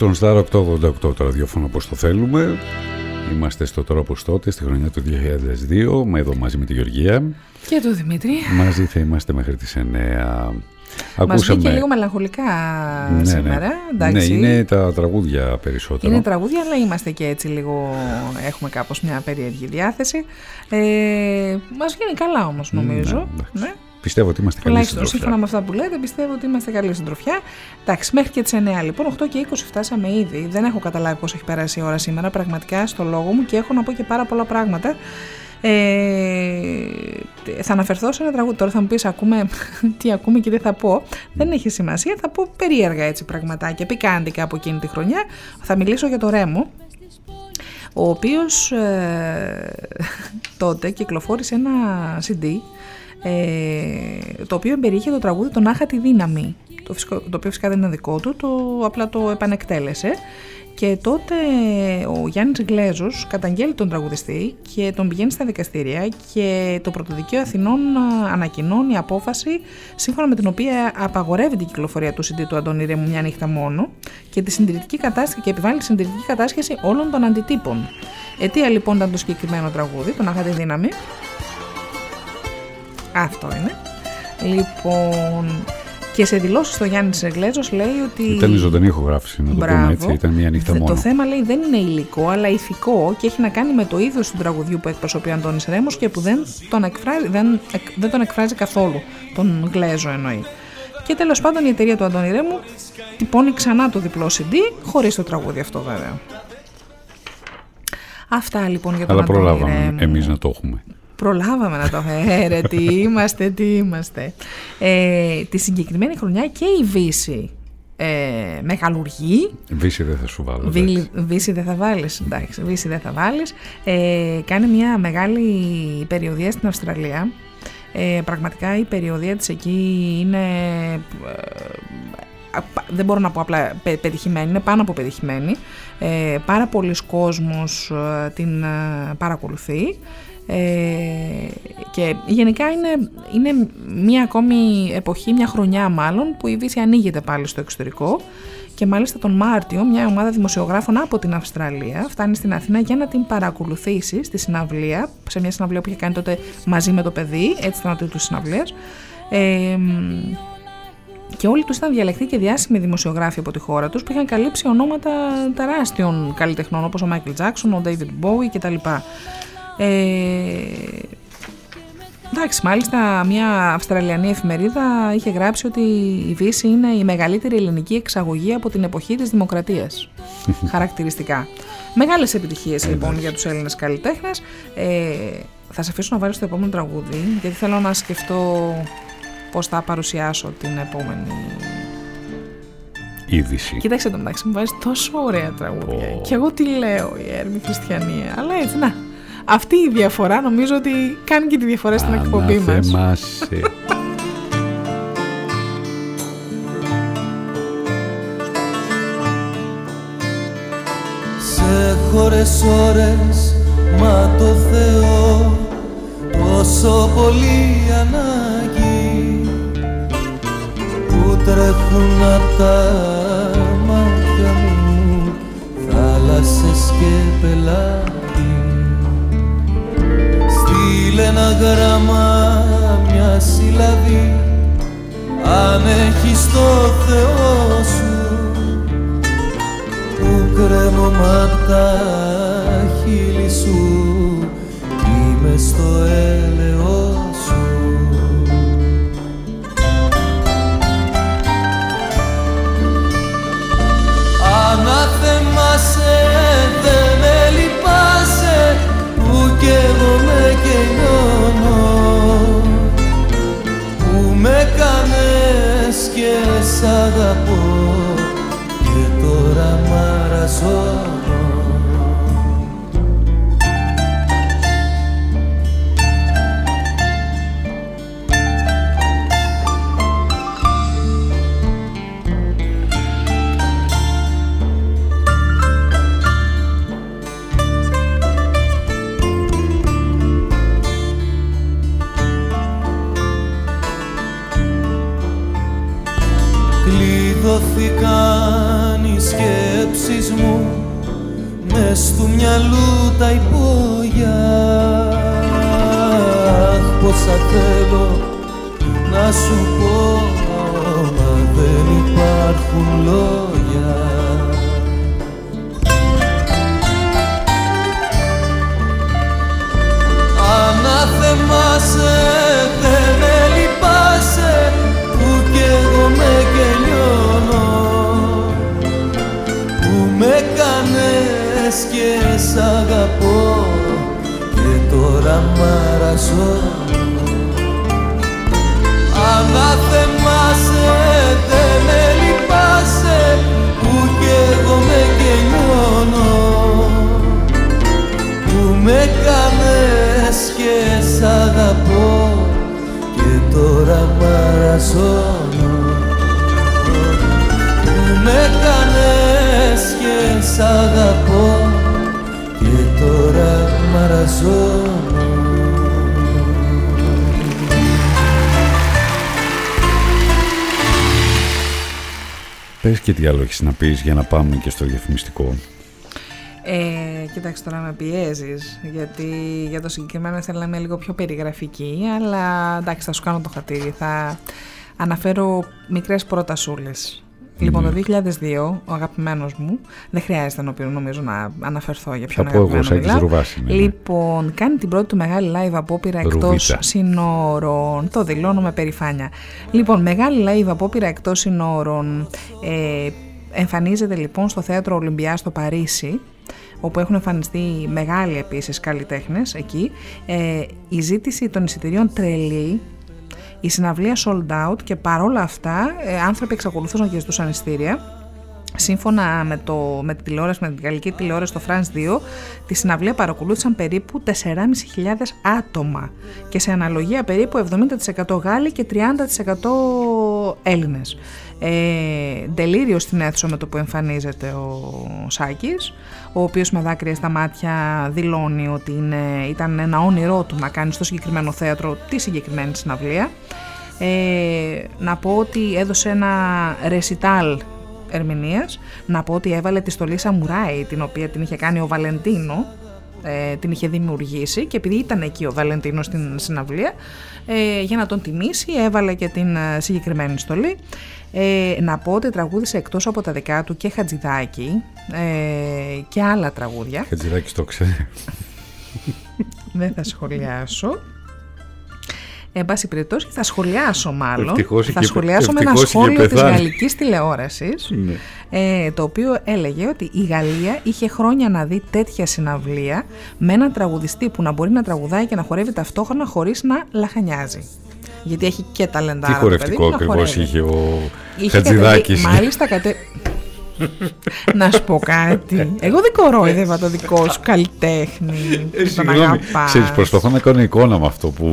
στον Star 888 το ραδιόφωνο όπως το θέλουμε. Είμαστε στο τρόπος τότε, στη χρονιά του 2002, με εδώ μαζί με τη Γεωργία. Και το Δημήτρη. Μαζί θα είμαστε μέχρι τις 9. Μας βγήκε λίγο μελαγχολικά Ναι, σήμερα. Ναι. Εντάξει. ναι, είναι τα τραγούδια περισσότερο. Είναι τραγούδια, αλλά είμαστε και έτσι λίγο. Έχουμε κάπως μια περίεργη διάθεση. Ε, μας βγαίνει καλά όμως, νομίζω. Ναι, Ναι. Πιστεύω ότι είμαστε καλοί Τουλάχιστον συντροφιά. σύμφωνα με αυτά που λέτε, πιστεύω ότι είμαστε καλή συντροφιά. Εντάξει, μέχρι και τις 9 λοιπόν, 8 και 20 φτάσαμε ήδη. Δεν έχω καταλάβει πώς έχει περάσει η ώρα σήμερα, πραγματικά στο λόγο μου και έχω να πω και πάρα πολλά πράγματα. Ε, θα αναφερθώ σε ένα τραγούδι. Τώρα θα μου πεις: Ακούμε τι ακούμε και τι θα πω. Δεν έχει σημασία. Θα πω περίεργα έτσι πραγματάκια, πικάντικα από εκείνη τη χρονιά. Θα μιλήσω για το Ρέμο, ο οποίος ε, τότε κυκλοφόρησε ένα CD ε, το οποίο περιείχε το τραγούδι «Τον Άχα τη δύναμη», το, φυσικό- το οποίο φυσικά δεν είναι δικό του, το, απλά το επανεκτέλεσε Και τότε ο Γιάννης Γκλέζος καταγγέλει τον τραγουδιστή και τον πηγαίνει στα δικαστήρια και το Πρωτοδικείο Αθηνών ε, ανακοινώνει απόφαση σύμφωνα με την οποία απαγορεύει η κυκλοφορία του CD του Αντώνη Ρέμου μια νύχτα μόνο και, τη συντηρητική κατάσχεση, και επιβάλλει τη συντηρητική κατάσχεση όλων των αντιτύπων. Αιτία λοιπόν ήταν το συγκεκριμένο τραγούδι, τον Αγάτη Δύναμη. Αυτό είναι. Λοιπόν, και σε δηλώσεις το Γιάννης Εγγλέζο λέει ότι. Ήταν η ζωντανή ηχογράφηση, να το Μπράβο. πούμε έτσι. Ήταν μια νύχτα μόνο. Το θέμα λέει δεν είναι υλικό, αλλά ηθικό και έχει να κάνει με το είδος του τραγουδιού που εκπροσωπεί ο Αντώνης Ρέμος και που δεν τον, εκφράζει, δεν, εκ- δεν τον εκφράζει καθόλου. Τον Γκλέζο εννοεί. Και τέλος πάντων η εταιρεία του Αντώνη Ρέμου τυπώνει ξανά το διπλό CD, χωρίς το τραγούδι αυτό βέβαια. Αυτά λοιπόν για τον Αλλά Αντώνη προλάβαμε Ρέμου. εμείς να το έχουμε. Προλάβαμε να το έχουμε. Ε, ρε, τι είμαστε, τι είμαστε. Ε, τη συγκεκριμένη χρονιά και η Βύση ε, μεγαλουργεί. Βύση δεν θα σου βάλω. εντάξει. Βίλη- Βύση δεν θα βάλεις, εντάξει, Βύση δεν θα βάλεις. Ε, κάνει μια μεγάλη περιοδία στην Αυστραλία. Ε, πραγματικά η περιοδία της εκεί είναι, ε, απα- δεν μπορώ να πω απλά πε- πετυχημένη, είναι πάνω από πετυχημένη. Ε, πάρα πολλοί κόσμος ε, την ε, παρακολουθεί. Ε, και γενικά είναι, είναι μια ακόμη εποχή, μια χρονιά μάλλον, που η Δύση ανοίγεται πάλι στο εξωτερικό και μάλιστα τον Μάρτιο μια ομάδα δημοσιογράφων από την Αυστραλία φτάνει στην Αθήνα για να την παρακολουθήσει στη συναυλία, σε μια συναυλία που είχε κάνει τότε μαζί με το παιδί, έτσι ήταν ο τίτλος της συναυλίας. Ε, μ, και όλοι τους ήταν διαλεκτοί και διάσημοι δημοσιογράφοι από τη χώρα τους που είχαν καλύψει ονόματα τεράστιων καλλιτεχνών όπως ο Μάικλ Τζάξον, ο David Bowie κτλ. Ε, εντάξει, μάλιστα μια Αυστραλιανή εφημερίδα είχε γράψει ότι η Δύση είναι η μεγαλύτερη ελληνική εξαγωγή από την εποχή της δημοκρατίας. Χαρακτηριστικά. Μεγάλες επιτυχίες λοιπόν για τους Έλληνες καλλιτέχνες. Ε, θα σε αφήσω να βάλεις το επόμενο τραγούδι, γιατί θέλω να σκεφτώ πώς θα παρουσιάσω την επόμενη Είδηση. Κοίταξε το μεταξύ μου βάζεις τόσο ωραία τραγούδια. Και εγώ τι λέω, η Έρμη Χριστιανία. Αλλά έτσι, να. Αυτή η διαφορά νομίζω ότι κάνει και τη διαφορά στην εκπομπή μας. Αναθεμάσαι. Σε χώρες ώρες μα το Θεό τόσο πολύ ανάγκη που τρέχουν απ' τα μάτια μου θάλασσες και πελάτη Στείλε ένα γράμμα μια συλλαβή. Αν έχεις το Θεό σου που κρέμω απ' τα χείλη σου. Είμαι στο έλεος και σ' αγαπώ. Και τώρα μαραζώνω Κλειδωθήκαν μες του μυαλού τα υπόγεια. Αχ, πόσα θέλω να σου πω μα δεν υπάρχουν λόγια και σ' αγαπώ και τώρα μαραζώνω Ανάθεμάσαι, δεν με λυπάσαι που κι εγώ με κενιώνω. Που με κάνες και σ' αγαπώ και τώρα μαραζώνω που με κάνες και σ' αγαπώ. και τώρα μαραζώνω Πες και τι άλλο έχεις να πεις για να πάμε και στο διαφημιστικό. Ε, κοίταξε τώρα με πιέζεις, γιατί για το συγκεκριμένο θέλω να είμαι λίγο πιο περιγραφική, αλλά εντάξει θα σου κάνω το χατήρι, θα αναφέρω μικρές πρότασούλες. Λοιπόν, το 2002, ο αγαπημένος μου, δεν χρειάζεται να νομίζω να αναφερθώ για ποιον Θα πω εγώ, αγαπημένο Σάκης μιλάω. Ρουβάς είναι, ναι. Λοιπόν, κάνει την πρώτη του μεγάλη live απόπειρα εκτός Ρουβίτα. συνόρων. Το δηλώνω με περηφάνεια. Λοιπόν, μεγάλη live απόπειρα εκτός συνόρων. Ε, εμφανίζεται λοιπόν στο θέατρο Ολυμπιά στο Παρίσι όπου έχουν εμφανιστεί μεγάλοι επίσης καλλιτέχνες εκεί. Ε, η ζήτηση των εισιτηρίων τρελή, η συναυλία sold out και παρόλα αυτά ε, άνθρωποι εξακολουθούσαν και ζητούσαν εισιτήρια. Σύμφωνα με, το, με, τη τηλεόραση, με την γαλλική τηλεόραση στο France 2, τη συναυλία παρακολούθησαν περίπου 4.500 άτομα και σε αναλογία περίπου 70% Γάλλοι και 30% Έλληνες. Ε, ντελήριο στην αίθουσα με το που εμφανίζεται ο Σάκης, ο οποίος με δάκρυα στα μάτια δηλώνει ότι είναι, ήταν ένα όνειρό του να κάνει στο συγκεκριμένο θέατρο τη συγκεκριμένη συναυλία. Ε, να πω ότι έδωσε ένα ρεσιτάλ ερμηνείας, να πω ότι έβαλε τη στολή Σαμουράι, την οποία την είχε κάνει ο Βαλεντίνο, ε, την είχε δημιουργήσει και επειδή ήταν εκεί ο Βαλεντίνος στην συναυλία, ε, για να τον τιμήσει έβαλε και την ε, συγκεκριμένη στολή. Ε, να πω ότι τραγούδισε εκτός από τα δικά του και Χατζηδάκη ε, και άλλα τραγούδια. Χατζηδάκης το ξέρει. Δεν θα σχολιάσω. Εν πάση περιπτώσει, θα σχολιάσω μάλλον. Ευτυχώς θα είχε- σχολιάσω με ένα ευτυχώς είχε σχόλιο της πεθάνει. γαλλικής τηλεόρασης, Ναι. ε, το οποίο έλεγε ότι η Γαλλία είχε χρόνια να δει τέτοια συναυλία με έναν τραγουδιστή που να μπορεί να τραγουδάει και να χορεύει ταυτόχρονα χωρίς να λαχανιάζει. Γιατί έχει και ταλεντάρα. Τι το παιδί χορευτικό μου να ακριβώς χορεύει. είχε ο Είχε Χατζηδάκης. κατεβεί- Μάλιστα κατε... να σου πω κάτι. Εγώ δεν κορόιδευα το δικό σου καλλιτέχνη. που τον Ε, Συγγνώμη, αγαπάς. ξέρεις, προσπαθώ να κάνω εικόνα με αυτό που,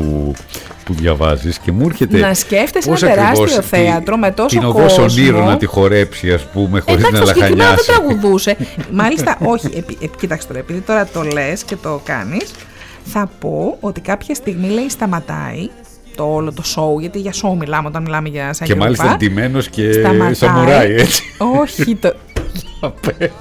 που διαβάζεις και μου έρχεται Να σκέφτεσαι πώς ένα τεράστιο ακριβώς θέατρο με τόσο την οδό κόσμο. ονείρων να τη χορέψει ας πούμε χωρίς Εντάξει, να το συγκεκριμένο δεν λαχανιάσει. τραγουδούσε. Μάλιστα, όχι. Επί, επί, κοίταξε τώρα, επειδή τώρα το λες και το κάνεις, θα πω ότι κάποια στιγμή λέει σταματάει το όλο το show, γιατί για show μιλάμε όταν μιλάμε για σαν Και μάλιστα Γεροπά. ντυμένος και Σταματάει. σαμουράι έτσι. Όχι, το... Πες.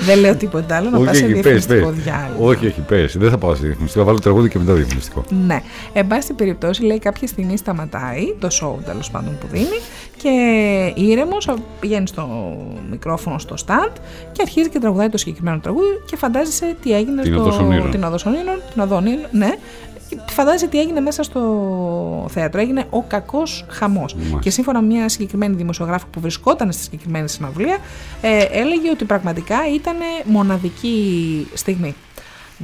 δεν λέω τίποτα άλλο, να όχι, πας σε όχι, πες, διαφημιστικό πες. διάλειμμα. όχι, όχι, πες. Δεν θα πάω σε διαφημιστικό. Θα βάλω τραγούδι και μετά διαφημιστικό. Ναι. Εν πάση περιπτώσει, λέει κάποια στιγμή σταματάει το show τέλος πάντων που δίνει και ήρεμος πηγαίνει στο μικρόφωνο στο stand και αρχίζει και τραγουδάει το συγκεκριμένο τραγούδι και φαντάζεσαι τι έγινε Την στο. Οδός Ονείρων. Την Οδός Ονείρων, την Οδό Ονείρων, ναι. Φαντάζεσαι τι έγινε μέσα στο θέατρο. Έγινε ο κακός χαμός. Μάλιστα. Και σύμφωνα με μια συγκεκριμένη δημοσιογράφο που βρισκόταν στη συγκεκριμένη συναυλία, ε, έλεγε ότι πραγματικά ήταν μοναδική στιγμή.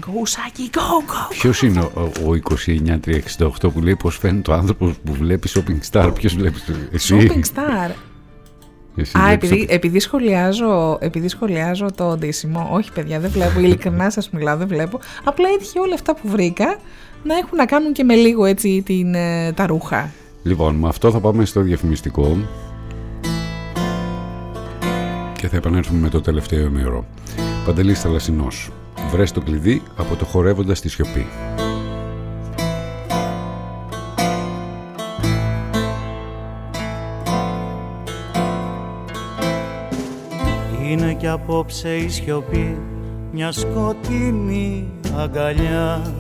Go, Saki, go, go! Ποιος είναι ο, ο 29368 που λέει πώ φαίνεται ο άνθρωπος που βλέπεις shopping star. Ποιος βλέπεις. Εσύ; Shopping star. Εσύ Α, βλέπεις επειδή, shopping- επειδή, σχολιάζω, επειδή σχολιάζω το ντύσιμο, όχι παιδιά, δεν βλέπω, ειλικρινά σας μιλάω, δεν βλέπω. Απλά έτυχε όλα αυτά που βρήκα να έχουν να κάνουν και με λίγο έτσι την, ε, τα ρούχα. Λοιπόν, με αυτό θα πάμε στο διαφημιστικό και θα επανέλθουμε με το τελευταίο ημέρο. Παντελής Θαλασσινός. Βρες το κλειδί από το χορεύοντας στη σιωπή. Είναι κι απόψε η σιωπή μια σκοτεινή αγκαλιά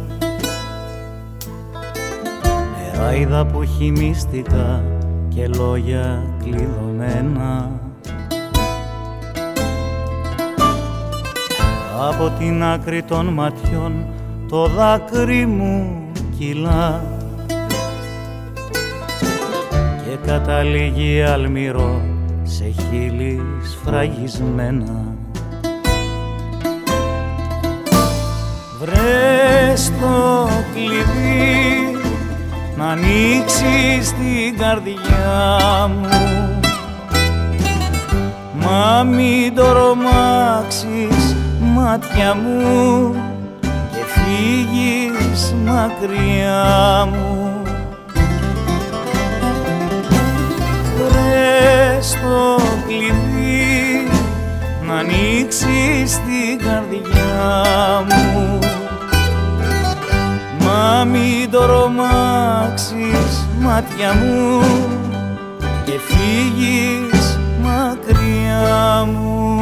Νεράιδα που έχει μυστικά και λόγια κλειδωμένα. Από την άκρη των ματιών το δάκρυ μου κυλά. Και καταλήγει αλμυρό σε χείλης σφραγισμένα Βρες το κλειδί να ανοίξεις την καρδιά μου. Μα μην το ρομάξεις μάτια μου και φύγεις μακριά μου. Βρες το κλειδί να στην καρδιά μου Μα μην τρομάξεις μάτια μου και φύγεις μακριά μου.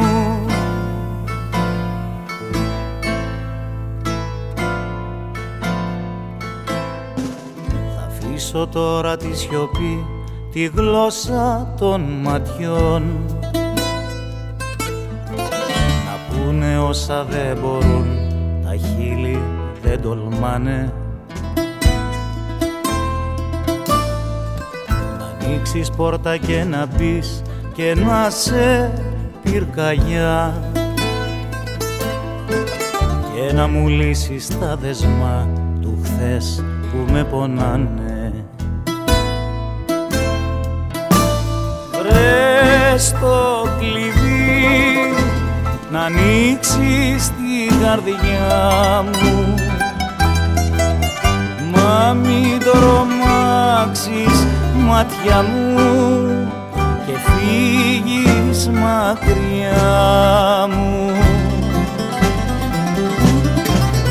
Θα αφήσω τώρα τη σιωπή τη γλώσσα των ματιών. Να πούνε όσα δεν μπορούν τα χείλη δεν τολμάνε ανοίξεις πόρτα και να μπει και να σε πυρκαγιά. Και να μου λύσεις τα δεσμά του χθες που με πονάνε. Βρες το κλειδί να ανοίξεις την καρδιά μου. Μα μην τρομάξεις μάτια μου και φύγεις μακριά μου.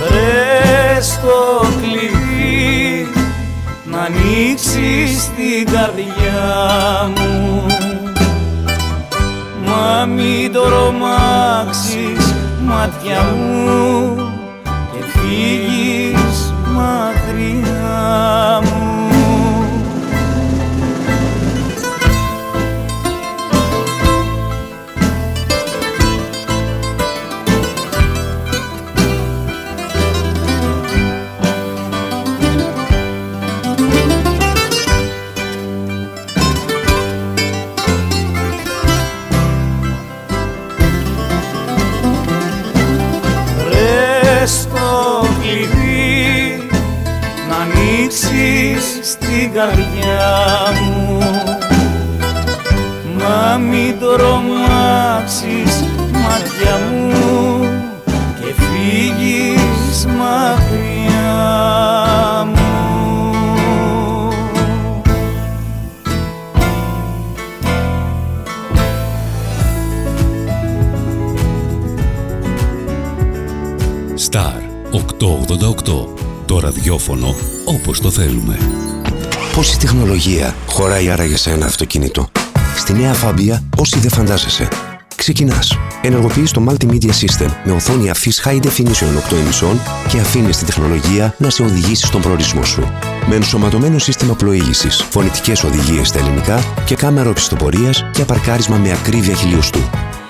Βρες το κλειδί να ανοίξεις την καρδιά μου. Μα μην τρομάξεις μάτια μου και φύγεις μακριά μου όπως το θέλουμε. Πόση τεχνολογία χωράει άραγε σε ένα αυτοκίνητο; Στη νέα Φάμπια, όσοι δεν φαντάζεσαι. Ξεκινάς. Ενεργοποιείς το Multimedia System με οθόνη αφής High Definition 8 ημισών και αφήνεις τη τεχνολογία να σε οδηγήσει στον προορισμό σου. Με ενσωματωμένο σύστημα πλοήγησης, φωνητικές οδηγίες στα ελληνικά και κάμερα οπισθοπορία και απαρκάρισμα με ακρίβεια χιλιοστού.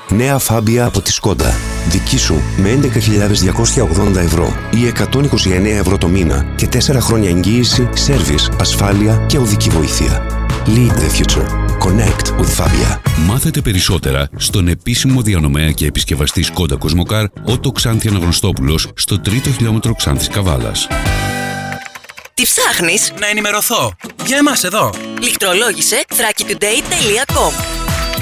Νέα Φάμπια από τη Σκόντα. Δική σου με 11.280 ευρώ ή 129 ευρώ το μήνα και 4 χρόνια εγγύηση, σέρβις, ασφάλεια και οδική βοήθεια. Lead the future. Connect with Fabia. Μάθετε περισσότερα στον επίσημο διανομέα και επισκευαστή Σκόντα Κοσμοκάρ Ότο Ξάνθη Αναγνωστόπουλος στο τρίτο χιλιόμετρο Ξάνθης Καβάλας. Τι ψάχνεις; Να ενημερωθώ. Για εμάς εδώ. Λιχτρολόγησε thrakitoday.com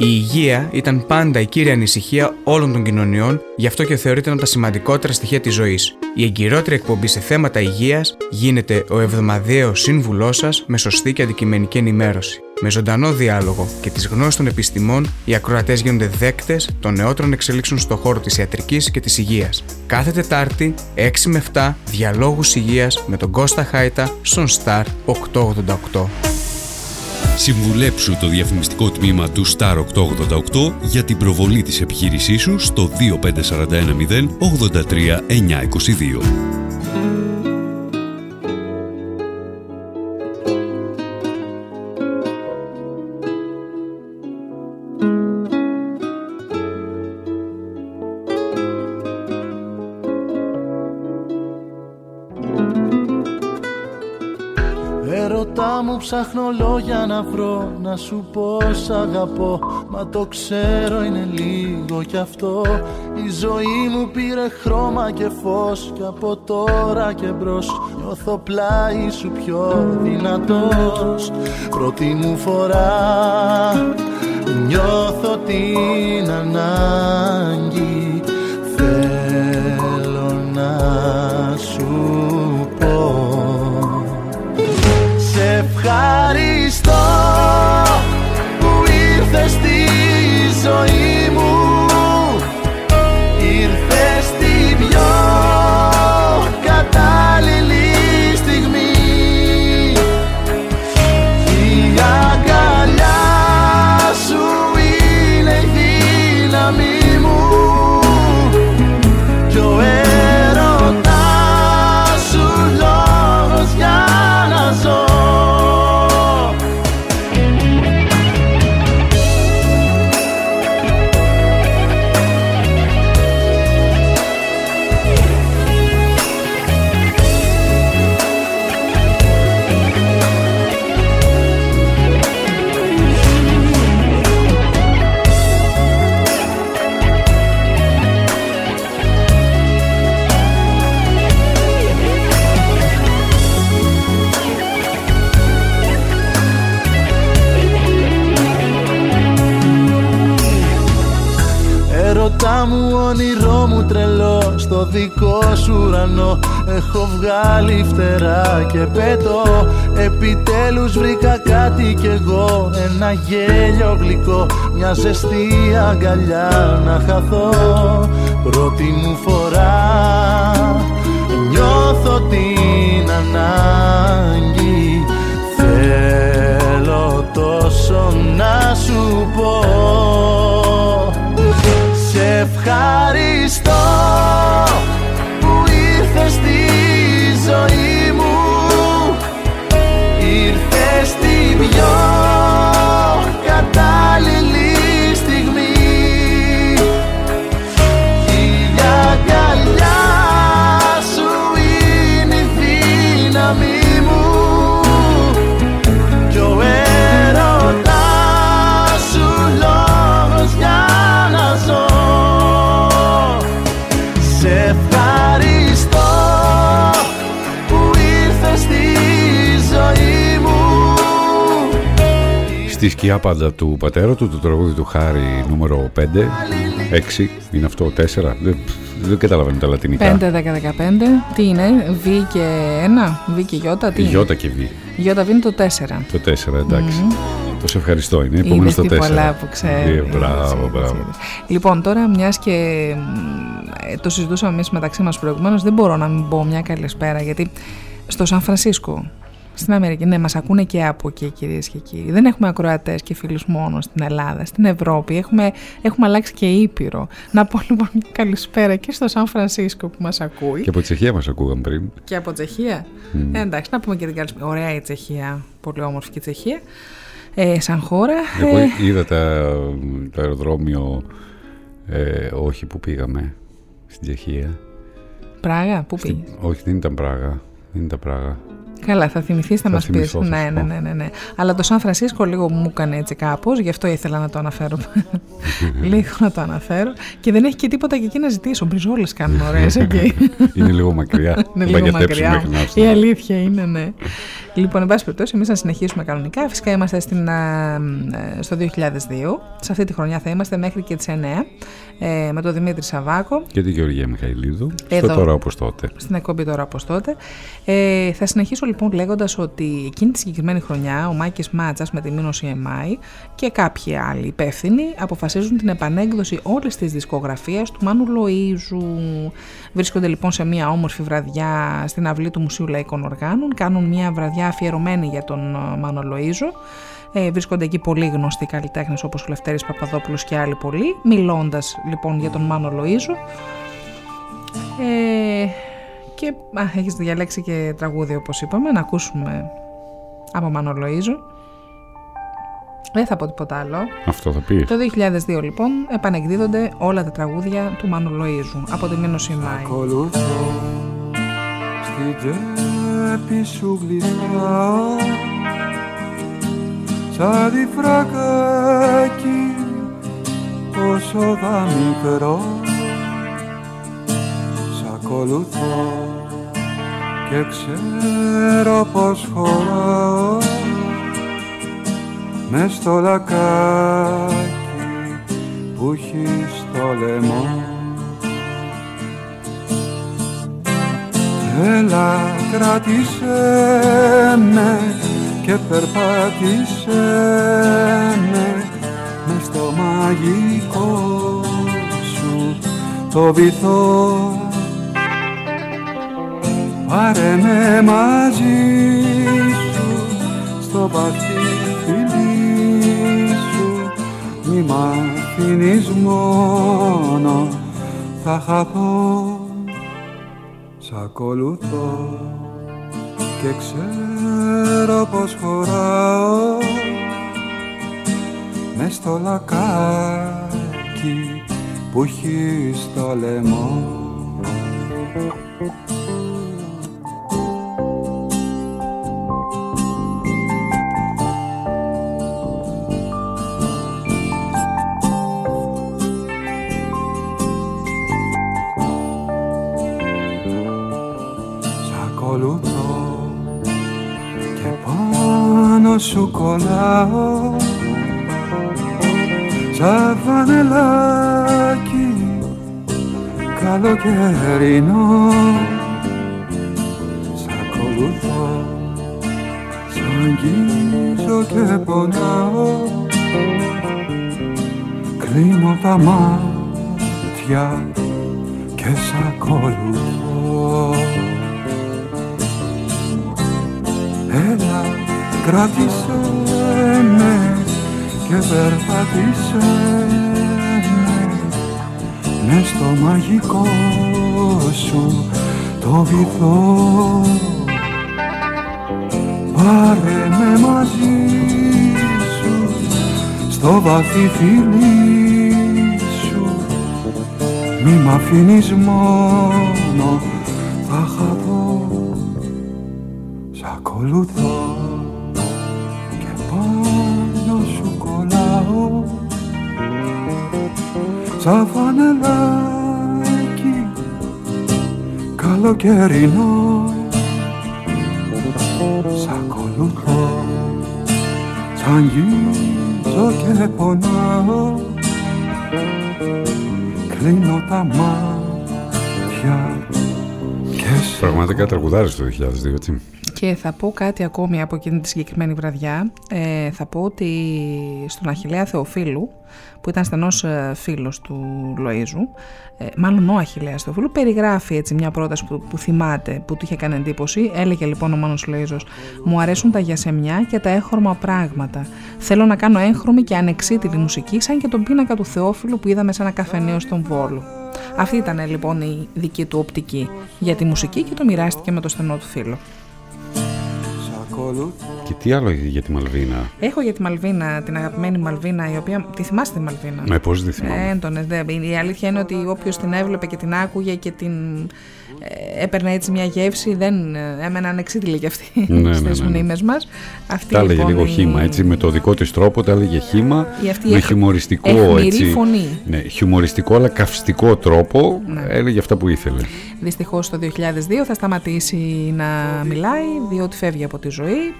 Η υγεία ήταν πάντα η κύρια ανησυχία όλων των κοινωνιών, γι' αυτό και θεωρείται ένα από τα σημαντικότερα στοιχεία της ζωής. Η εγκυρότερη εκπομπή σε θέματα υγείας γίνεται ο εβδομαδιαίος σύμβουλός σας με σωστή και αντικειμενική ενημέρωση. Με ζωντανό διάλογο και τις γνώσεις των επιστημών, οι ακροατές γίνονται δέκτες των νεότερων εξελίξεων στον χώρο της ιατρικής και της υγείας. Κάθε Τετάρτη, 6 με 7, διαλόγους υγείας με τον Κώστα Χάιτα στον Star 888. Συμβουλέψου το διαφημιστικό τμήμα του Star 888 για την προβολή της επιχείρησής σου στο 25410 83 ψάχνω λόγια να βρω Να σου πω σ' αγαπώ. Μα το ξέρω είναι λίγο κι αυτό. Η ζωή μου πήρε χρώμα και φως Κι από τώρα και μπρος. Νιώθω πλάι σου πιο δυνατός. Πρώτη μου φορά Νιώθω την ανάγκη ευχαριστώ που ήρθες στη ζωή Στη σκιά πάντα του πατέρα του, το τραγούδι του Χάρη νούμερο 5, 6, είναι αυτό, 4, δεν, δεν καταλαβαίνω τα λατινικά. 5, 10, 15. Τι είναι, Β και 1, Β και Ι, τι είναι; Γιώτα και Β. Ι είναι το 4. Το 4, εντάξει. Το σε ευχαριστώ, είναι επόμενος Είδες στο 4. τι πολλά που ξέρεις. Ε, μπράβο, μπράβο. Λοιπόν, τώρα μιας και ε, το συζητούσαμε εμείς μεταξύ μας προηγουμένως, δεν μπορώ να μην πω μια καλησπέρα γιατί στο Σαν Φρανσίσκο, στην Αμερική, ναι, μας ακούνε και από εκεί κυρίες και κύριοι. Δεν έχουμε ακροατές και φίλους μόνο στην Ελλάδα, στην Ευρώπη. Έχουμε, έχουμε αλλάξει και ήπειρο. Να πω λοιπόν μια καλησπέρα και στο Σαν Φρανσίσκο που μας ακούει. Και από Τσεχία μας ακούγαν πριν. Και από Τσεχία. Μμ. Ε, εντάξει, να πούμε και την καλησπέρα. Ωραία η Τσεχία. Πολύ όμορφη και η Τσεχία. Ε, σαν χώρα. Εγώ ε, είδα τα, το αεροδρόμιο, ε, όχι που πήγαμε, στην Τσεχία. Πράγα, πού πήγες; Όχι, δεν ήταν Πράγα. Δεν ήταν Πράγα. Καλά, θα θυμηθείς, θα, Θα μας πεις. θυμηθώ, θα Ναι, σου ναι, πω. ναι, ναι, ναι. Αλλά το Σαν Φρανσίσκο λίγο μου έκανε έτσι κάπως, γι' αυτό ήθελα να το αναφέρω. λίγο να το αναφέρω. Και δεν έχει και τίποτα και εκεί να ζητήσω. Μπριζόλες κάνουν ωραίες εκεί. Είναι λίγο μακριά. είναι Θα λίγο παγιατέψουμε μακριά. μέχρι να έρθουμε. Η αλήθεια είναι, ναι. Λοιπόν, εν πάση περιπτώσει, εμείς να συνεχίσουμε κανονικά. Φυσικά είμαστε στην, α, ε, στο 2002. Σε αυτή τη χρονιά θα είμαστε μέχρι και τις 9. Ε, με τον Δημήτρη Σαββάκο. Και τη Γεωργία Μιχαηλίδου. Εδώ. Στο τώρα όπως τότε. Στην εκπομπή τώρα από τότε. Ε, θα συνεχίσω λοιπόν λέγοντας ότι εκείνη τη συγκεκριμένη χρονιά ο Μάκης Μάτσας με τη Μήνωση EMI και κάποιοι άλλοι υπεύθυνοι αποφασίζουν την επανέκδοση όλης της δισκογραφίας του Μάνου Λοίζου. Βρίσκονται λοιπόν σε μια όμορφη βραδιά στην αυλή του Μουσείου Λαϊκών Οργάνων. Κάνουν μια βραδιά αφιερωμένη για τον ε, Μάνο Λοίζο. Ε, βρίσκονται εκεί πολύ γνωστοί καλλιτέχνες όπως ο Λευτέρης Παπαδόπουλος και άλλοι πολλοί, μιλώντας λοιπόν για τον Μάνο Λοίζο. Ε, και α, έχεις διαλέξει και τραγούδι όπως είπαμε, να ακούσουμε από Μάνο Λοΐζο. Δεν θα πω τίποτα άλλο. Αυτό θα πεις. Το 2002 λοιπόν επανεκδίδονται όλα τα τραγούδια του Μάνου Λοΐζου από τη Μήνωση Μάη. Ακολουθώ στην τσέπη σου γλυκά σαν διφρακάκι όσο δα μικρό σ' ακολουθώ και ξέρω πως χωράω. Μες στο λακάκι που έχεις στο λαιμό. Έλα κράτησέ με και περπάτησέ με μες στο μαγικό σου το βυθό. Πάρε με μαζί σου στο βαθύ φιλί σου. Μη μ' αφήνεις μόνο θα χαθώ. Σ' ακολουθώ και ξέρω πως χωράω μες στο λακάκι που έχει στο λαιμό σου κολλάω. Σαν φανελάκι καλοκαιρινό. Σ' ακολουθώ σ' αγγίζω και πονάω. Κλείνω τα μάτια και σ' ακολουθώ. Έλα κράτησέ με και περπάτησέ με. Μες στο μαγικό σου το βυθό. Πάρε με μαζί σου στο βαθύ φιλί σου. Μη μ' αφήνεις μόνο θα χαθώ. Σ' ακολουθώ σαν φανελάκι καλοκαιρινό Σ' ακολουθώ σ' αγγίζω και πονάω κλείνω τα μάτια Πραγματικά τραγουδάρες το 2002, έτσι. Και θα πω κάτι ακόμη από εκείνη τη συγκεκριμένη βραδιά. Ε, θα πω ότι στον Αχιλέα Θεοφίλου, που ήταν στενός ε, φίλος του Λοΐζου, ε, μάλλον ο Αχιλέας Θεοφίλου, περιγράφει έτσι μια πρόταση που, που θυμάται, που του είχε κάνει εντύπωση. Έλεγε λοιπόν ο Μάνος Λοΐζος «Μου αρέσουν τα γιασεμιά και τα έχρωμα πράγματα. Θέλω να κάνω έγχρωμη και ανεξίτηλη μουσική, σαν και τον πίνακα του Θεόφιλου που είδαμε σε ένα καφενείο στον Βόλο». Αυτή ήταν λοιπόν η δική του οπτική για τη μουσική και το μοιράστηκε με το στενό του φίλο. Και τι άλλο έχει για τη Μαλβίνα; Έχω για τη Μαλβίνα, την αγαπημένη Μαλβίνα, η οποία. Τη θυμάστε τη Μαλβίνα; Με πώς τη θυμάμαι. Έντονες. Η αλήθεια είναι ότι όποιος την έβλεπε και την άκουγε και την ε, έπαιρνε έτσι μια γεύση, δεν ε, έμεναν ανεξίτηλοι κι αυτοί ναι, ναι, στις ναι, ναι. μνήμες μας. Τα έλεγε λοιπόν, λίγο η- χήμα, έτσι, με το δικό της τρόπο, τα έλεγε χήμα. Η αυτή με εχ- χιουμοριστικό αιχμηρή έτσι. φωνή. Ναι, χιουμοριστικό αλλά καυστικό τρόπο Ναι. έλεγε αυτά που ήθελε. Δυστυχώς το 2002 θα σταματήσει να μιλάει, διότι φεύγει από τη ζωή.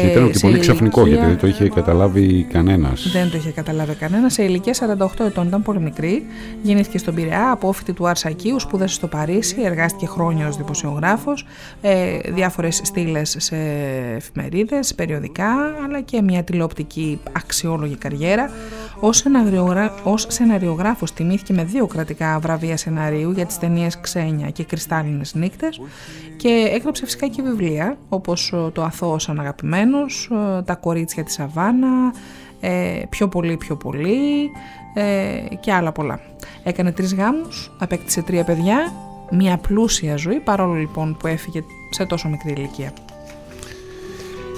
Και ήταν Ε, και σε πολύ ξαφνικό ηλικία- γιατί δεν το είχε καταλάβει κανένας. Δεν το είχε καταλάβει κανένας. Σε ηλικία 48 ετών ήταν πολύ μικρή. Γεννήθηκε στον Πειραιά, απόφοιτη του Αρσακίου, σπούδασε στο Παρίσι, εργάστηκε χρόνια ως δημοσιογράφος, ε, διάφορες στήλες σε εφημερίδες, περιοδικά, αλλά και μια τηλεοπτική αξιόλογη καριέρα. Ως, σεναριογρα... ως σεναριογράφος τιμήθηκε με δύο κρατικά βραβεία σεναρίου για τις ταινίες «Ξένια» και «Κρυστάλλινες νύχτες» και έγραψε φυσικά και βιβλία όπως ε, «Το αθώος αναγαπημένος», ε, «Τα κορίτσια της Αβάνα», ε, «Πιο πολύ, πιο πολύ» ε, και άλλα πολλά. Έκανε τρεις γάμους, απέκτησε τρία παιδιά, μια πλούσια ζωή παρόλο λοιπόν που έφυγε σε τόσο μικρή ηλικία.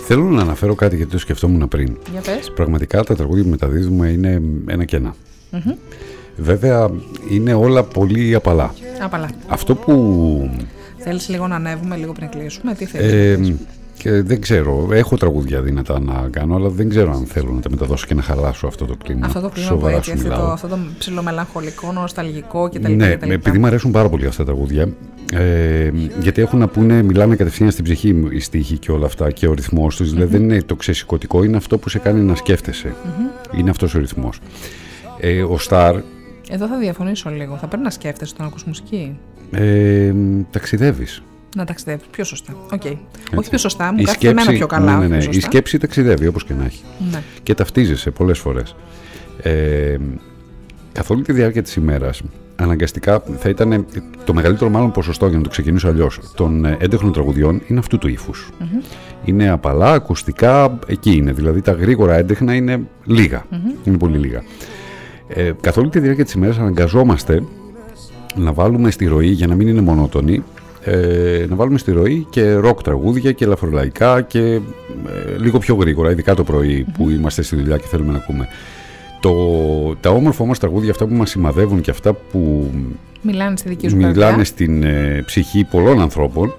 Θέλω να αναφέρω κάτι γιατί το σκεφτόμουν πριν. Για πες. Πραγματικά τα τραγούδια που μεταδίδουμε είναι ένα και ένα. Μμμ. Βέβαια είναι όλα πολύ απαλά. Απαλά. Αυτό που Θέλεις λίγο να ανέβουμε λίγο πριν κλείσουμε, τι θέλεις. ε, Και δεν ξέρω, έχω τραγούδια δυνατά να κάνω, αλλά δεν ξέρω αν θέλω να τα μεταδώσω και να χαλάσω αυτό το κλίμα. Αυτό το κλίμα Σοβαρά που έτσι, σου αυτό μιλάω. το, αυτό το ψιλομελαγχολικό, νοσταλγικό κτλ. Ναι, κτλ. επειδή μου αρέσουν πάρα πολύ αυτά τα τραγούδια, ε, γιατί έχουν να πούνε, μιλάνε κατευθείαν στην ψυχή μου οι στίχοι και όλα αυτά και ο ρυθμός τους, δηλαδή δεν είναι το ξεσηκωτικό, είναι αυτό που σε κάνει να σκέφτεσαι. Είναι αυτός ο ρυθμός. Ε, ο Σταρ Εδώ θα διαφωνήσω λίγο. Θα πρέπει να σκέφτεσαι όταν ακούς μουσική; ε, ταξιδεύεις. Να ταξιδεύει πιο σωστά. Οκ. Όχι πιο σωστά, μου Η κάθεται εμένα πιο καλά. ναι, ναι, όχι ναι. πιο Η σωστά. σκέψη ταξιδεύει όπως και να έχει. Ναι. Και ταυτίζεσαι πολλές φορές. Ε, καθ' όλη τη διάρκεια της ημέρας αναγκαστικά θα ήταν το μεγαλύτερο μάλλον ποσοστό για να το ξεκινήσω αλλιώς των ε, έντεχνων τραγουδιών είναι αυτού του ύφους. Είναι απαλά, ακουστικά, εκεί είναι. Δηλαδή τα γρήγορα έντεχνα είναι λίγα. Είναι πολύ λίγα. Ε, καθ' όλη τη διάρκεια της ημέρας αναγκαζόμαστε να βάλουμε στη ροή για να μην είναι μονότονη ε, να βάλουμε στη ροή και ροκ τραγούδια και ελαφρολαϊκά και ε, λίγο πιο γρήγορα, ειδικά το πρωί που είμαστε στη δουλειά και θέλουμε να ακούμε. Το, τα όμορφα όμως τραγούδια, αυτά που μας σημαδεύουν και αυτά που Μιλάνε στη δική σου μιλάνε καρδιά. στην ε, ψυχή πολλών ανθρώπων,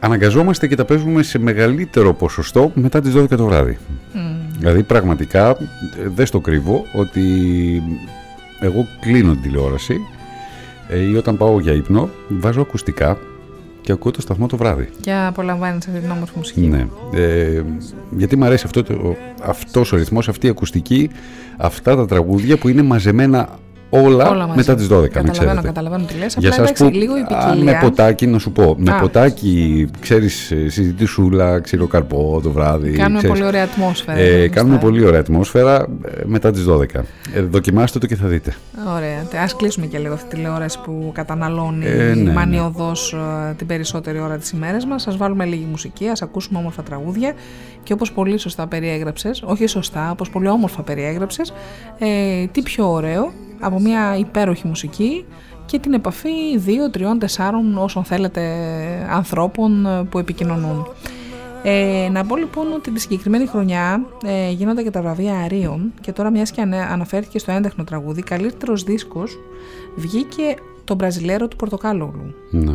αναγκαζόμαστε και τα παίζουμε σε μεγαλύτερο ποσοστό μετά τις 12 το βράδυ. Δηλαδή πραγματικά ε, δεν στο κρύβω ότι εγώ κλείνω την τηλεόραση ε, ή όταν πάω για ύπνο βάζω ακουστικά και ακούω το σταθμό το βράδυ. Και απολαμβάνεις αυτή την όμορφη μουσική. Ναι. Ε, γιατί μου αρέσει αυτό το, αυτός ο ρυθμός, αυτή η ακουστική, αυτά τα τραγούδια που είναι μαζεμένα όλα, Όλα μαζί. μετά τις 12, να Καταλαβαίνω, ξέρετε. καταλαβαίνω τι λες. Για Απλά σας εντάξει, που, λίγο η α, ποικιλία. με ποτάκι, να σου πω, με Α. ποτάκι, ξέρεις, ε, συζητησούλα, ξηροκαρπό το βράδυ. Κάνουμε ξέρεις. πολύ ωραία ατμόσφαιρα. Ε, εδώ κάνουμε μπροστά. πολύ ωραία ατμόσφαιρα ε, μετά τις 12. Ε, δοκιμάστε το και θα δείτε. Ωραία. Α κλείσουμε και λίγο αυτή τη τηλεόραση που καταναλώνει Ε, ναι, ναι. μανιωδώς ε, την περισσότερη ώρα της ημέρας μας. Α βάλουμε λίγη μουσική, ας ακούσουμε όμορφα τραγούδια και όπως πολύ σωστά περιέγραψες, όχι σωστά, όπως πολύ όμορφα περιέγραψες, ε, τι πιο ωραίο από μια υπέροχη μουσική και την επαφή δύο, τριών, τεσσάρων όσων θέλετε ανθρώπων ε, που επικοινωνούν. Ε, να πω λοιπόν ότι τη συγκεκριμένη χρονιά ε, γίνονται και τα βραβεία Αρίων και τώρα μιας και ανε- αναφέρθηκε στο έντεχνο τραγούδι καλύτερος δίσκος βγήκε το Μπραζιλέρο του Πορτοκάλογλου. Ναι.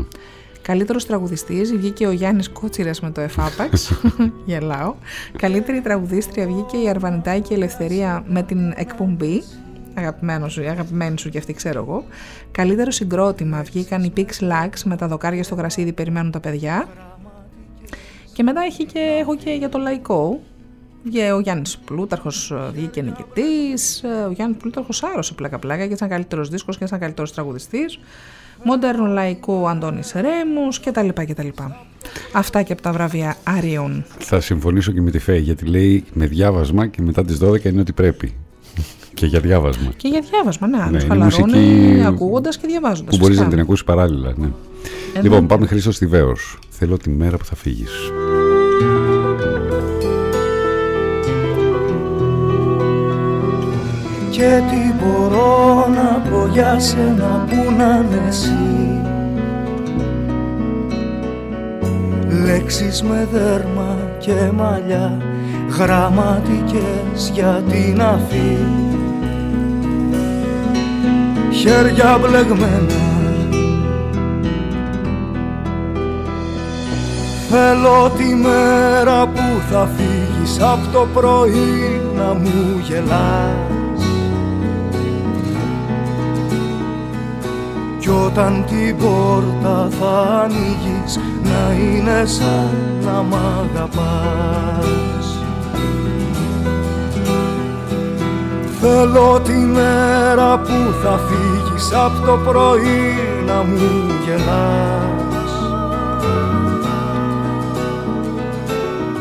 Καλύτερος τραγουδιστής βγήκε ο Γιάννης Κότσιρας με το Εφάπαξ. Γελάω. Καλύτερη τραγουδίστρια βγήκε η Αρβανιτάκη Ελευθερία με την εκπομπή. Αγαπημένος σου, αγαπημένη σου και αυτή ξέρω εγώ. Καλύτερο συγκρότημα βγήκαν οι Pix Lax με τα δοκάρια στο γρασίδι περιμένουν τα παιδιά. Και μετά έχει και, έχω και για το λαϊκό. Βγήκε ο Γιάννης Πλούταρχος ε, βγήκε νικητής, ε, ο Γιάννης Πλούταρχος άρρωσε πλάκα πλάκα και ήταν καλύτερος δίσκος και ήταν καλύτερος τραγουδιστής. Μοντέρνο λαϊκό Αντώνης Ρέμους και τα λοιπά και τα λοιπά. Αυτά και από τα βραβεία Αρίων. Θα συμφωνήσω και με τη Φέη γιατί λέει με διάβασμα και μετά τις 12 είναι ότι πρέπει. Και για διάβασμα. Και για διάβασμα, ναι, άλλος είναι χαλαρώνει μουσική ακούγοντας και διαβάζοντας. Που μπορείς να φυσικά. την ακούσεις παράλληλα. Ναι. Ε, λοιπόν, ναι. πάμε Χρήστο Στιβαίος. Θέλω τη μέρα που θα φύγεις. Και τι μπορώ να πω για σένα που να είναι εσύ Λέξεις με δέρμα και μαλλιά Γραμματικές για την αφή Χέρια μπλεγμένα. Θέλω τη μέρα που θα φύγεις από το πρωί να μου γελάς. Κι όταν την πόρτα θα ανοίγεις να είναι σαν να μ' αγαπάς Θέλω τη μέρα που θα φύγεις από το πρωί να μου γελάς.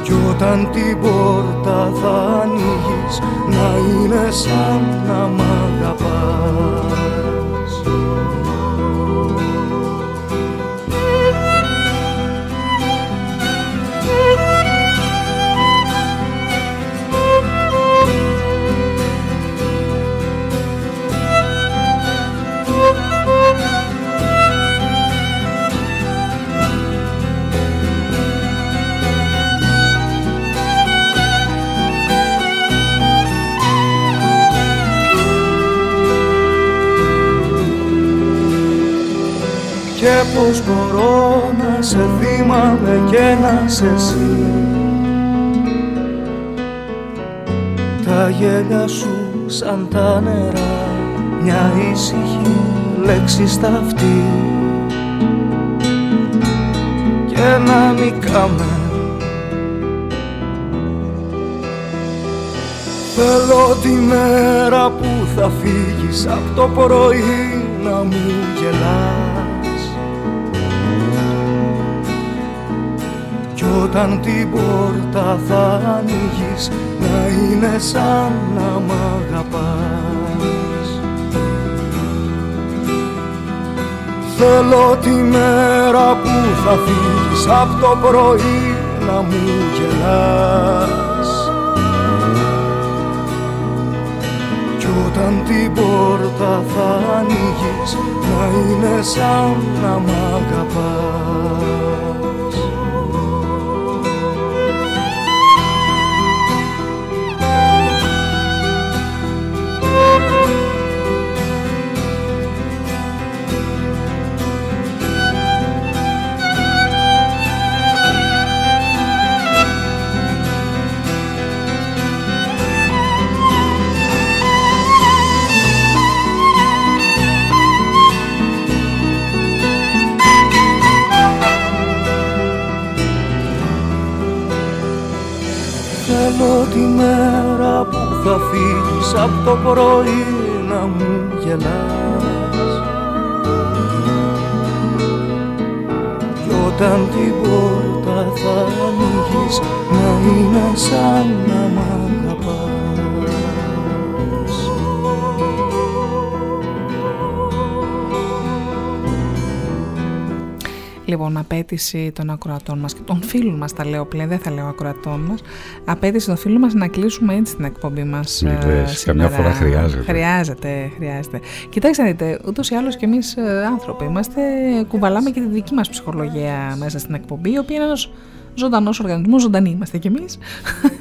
Κι όταν την πόρτα θα ανοίγεις να είναι σαν να μ' αγαπάς Και πως μπορώ να σε θυμάμαι και να σε εσύ Τα γέλια σου σαν τα νερά Μια ήσυχη λέξη στα αυτή Και να μην κάμε Θέλω τη μέρα που θα φύγεις από το πρωί να μου γελάς όταν την πόρτα θα ανοίγεις να είναι σαν να μ' αγαπάς. Θέλω τη μέρα που θα φύγεις από το πρωί να μου γελάς. Όταν την πόρτα θα ανοίγεις να είναι σαν να μ' αγαπάς μέρα που θα φύγεις από το πρωί να μου γελάς. Κι όταν την πόρτα θα ανοίγεις να είναι σαν να μ' Λοιπόν, απέτηση των ακροατών μας και των φίλων μας τα λέω πλέον, δεν θα λέω ακροατών μας, απέτηση των φίλων μας να κλείσουμε έτσι την εκπομπή μας Μην ε, καμιά φορά χρειάζεται. Χρειάζεται, χρειάζεται. Κοιτάξτε να δείτε, ούτως ή άλλως και εμείς ε, άνθρωποι είμαστε, κουβαλάμε και τη δική μας ψυχολογία μέσα στην εκπομπή, η οποία είναι ένας ζωντανός οργανισμός, ζωντανοί είμαστε κι εμείς.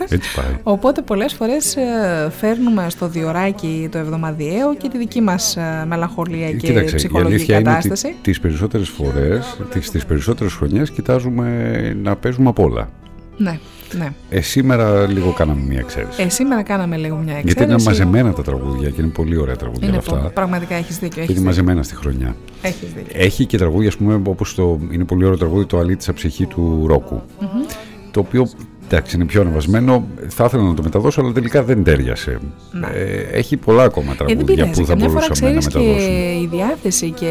Έτσι πάει. Οπότε πολλές φορές ε, φέρνουμε στο διοράκι το εβδομαδιαίο και τη δική μας ε, μελαγχολία και Κοίταξε, ψυχολογική η κατάσταση. Είναι ότι τις περισσότερες φορές, τις, τις περισσότερες χρονιές κοιτάζουμε να παίζουμε απ' όλα. Ναι, ναι. Ε, σήμερα λίγο κάναμε μια εξαίρεση. Ε, σήμερα κάναμε λίγο μια εξαίρεση. Γιατί είναι μαζεμένα τα τραγούδια και είναι πολύ ωραία τραγούδια είναι αυτά. Πραγματικά έχεις δίκιο. Και είναι μαζεμένα στη χρονιά. Έχεις δίκιο. Έχει και τραγούδια, ας πούμε, όπως το. Είναι πολύ ωραίο τραγούδι το Αλήτησα ψυχή του Ρόκου. Mm-hmm. Το οποίο εντάξει είναι πιο ανεβασμένο. Θα ήθελα να το μεταδώσω, αλλά τελικά δεν τέριασε. Ε, έχει πολλά ακόμα τραγούδια ε, που θα μπορούσαμε να μεταδώσουμε. Και η διάθεση και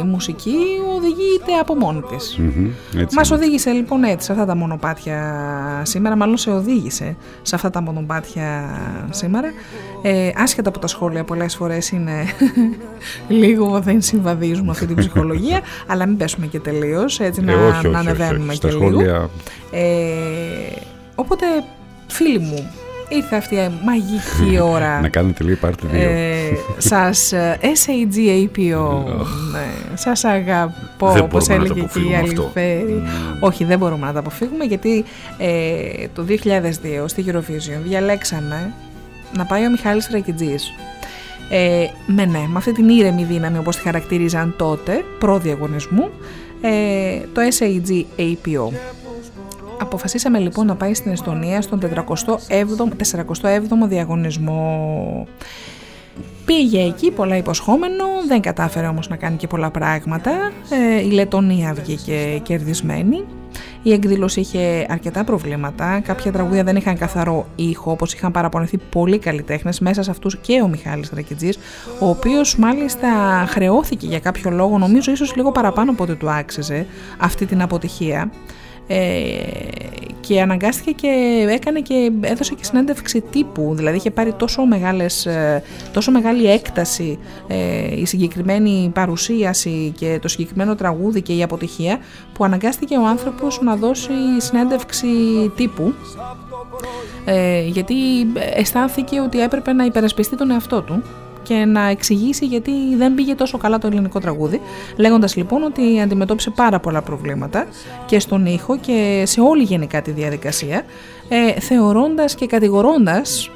η μουσική οδηγείται από μόνη της. Mm-hmm, Μας οδήγησε λοιπόν έτσι σε αυτά τα μονοπάτια σήμερα, μάλλον σε οδήγησε σε αυτά τα μονοπάτια σήμερα. Ε, άσχετα από τα σχόλια πολλές φορές είναι λίγο δεν συμβαδίζουν αυτή την ψυχολογία αλλά μην πέσουμε και τελείως έτσι ε, να, όχι, όχι, να ανεβαίνουμε όχι, και στα λίγο. σχόλια... ε, οπότε φίλοι μου ήρθε αυτή η μαγική ώρα. Να κάνετε λίγο πάρτε δύο. ε, σας SAGAPO ναι, σας αγαπώ δεν όπως έλεγε και η Αλιφέρη όχι δεν μπορούμε να τα αποφύγουμε γιατί ε, το 2002 στη Eurovision διαλέξαμε να πάει ο Μιχάλης Ρακιτζής ε, με ναι, με αυτή την ήρεμη δύναμη όπως τη χαρακτήριζαν τότε προδιαγωνισμού ε, το SAG APO Αποφασίσαμε λοιπόν να πάει στην Εστονία στον 47ο, 47ο διαγωνισμό. Πήγε εκεί πολλά υποσχόμενο, δεν κατάφερε όμως να κάνει και πολλά πράγματα. Ε, η Λετωνία βγήκε κερδισμένη. Η εκδήλωση είχε αρκετά προβλήματα. Κάποια τραγούδια δεν είχαν καθαρό ήχο, όπως είχαν παραπονεθεί πολλοί καλλιτέχνες, μέσα σε αυτούς και ο Μιχάλης Ρακιτζής, ο οποίος μάλιστα χρεώθηκε για κάποιο λόγο, νομίζω ίσως λίγο παραπάνω από ό,τι του άξιζε αυτή την αποτυχία. Ε, και αναγκάστηκε και έκανε και έδωσε και συνέντευξη τύπου. Δηλαδή είχε πάρει τόσο, μεγάλες, τόσο μεγάλη έκταση ε, η συγκεκριμένη παρουσίαση και το συγκεκριμένο τραγούδι και η αποτυχία που αναγκάστηκε ο άνθρωπος να δώσει συνέντευξη τύπου. Ε, γιατί αισθάνθηκε ότι έπρεπε να υπερασπιστεί τον εαυτό του και να εξηγήσει γιατί δεν πήγε τόσο καλά το ελληνικό τραγούδι, λέγοντας λοιπόν ότι αντιμετώπισε πάρα πολλά προβλήματα και στον ήχο και σε όλη γενικά τη διαδικασία, ε, θεωρώντας και κατηγορώντας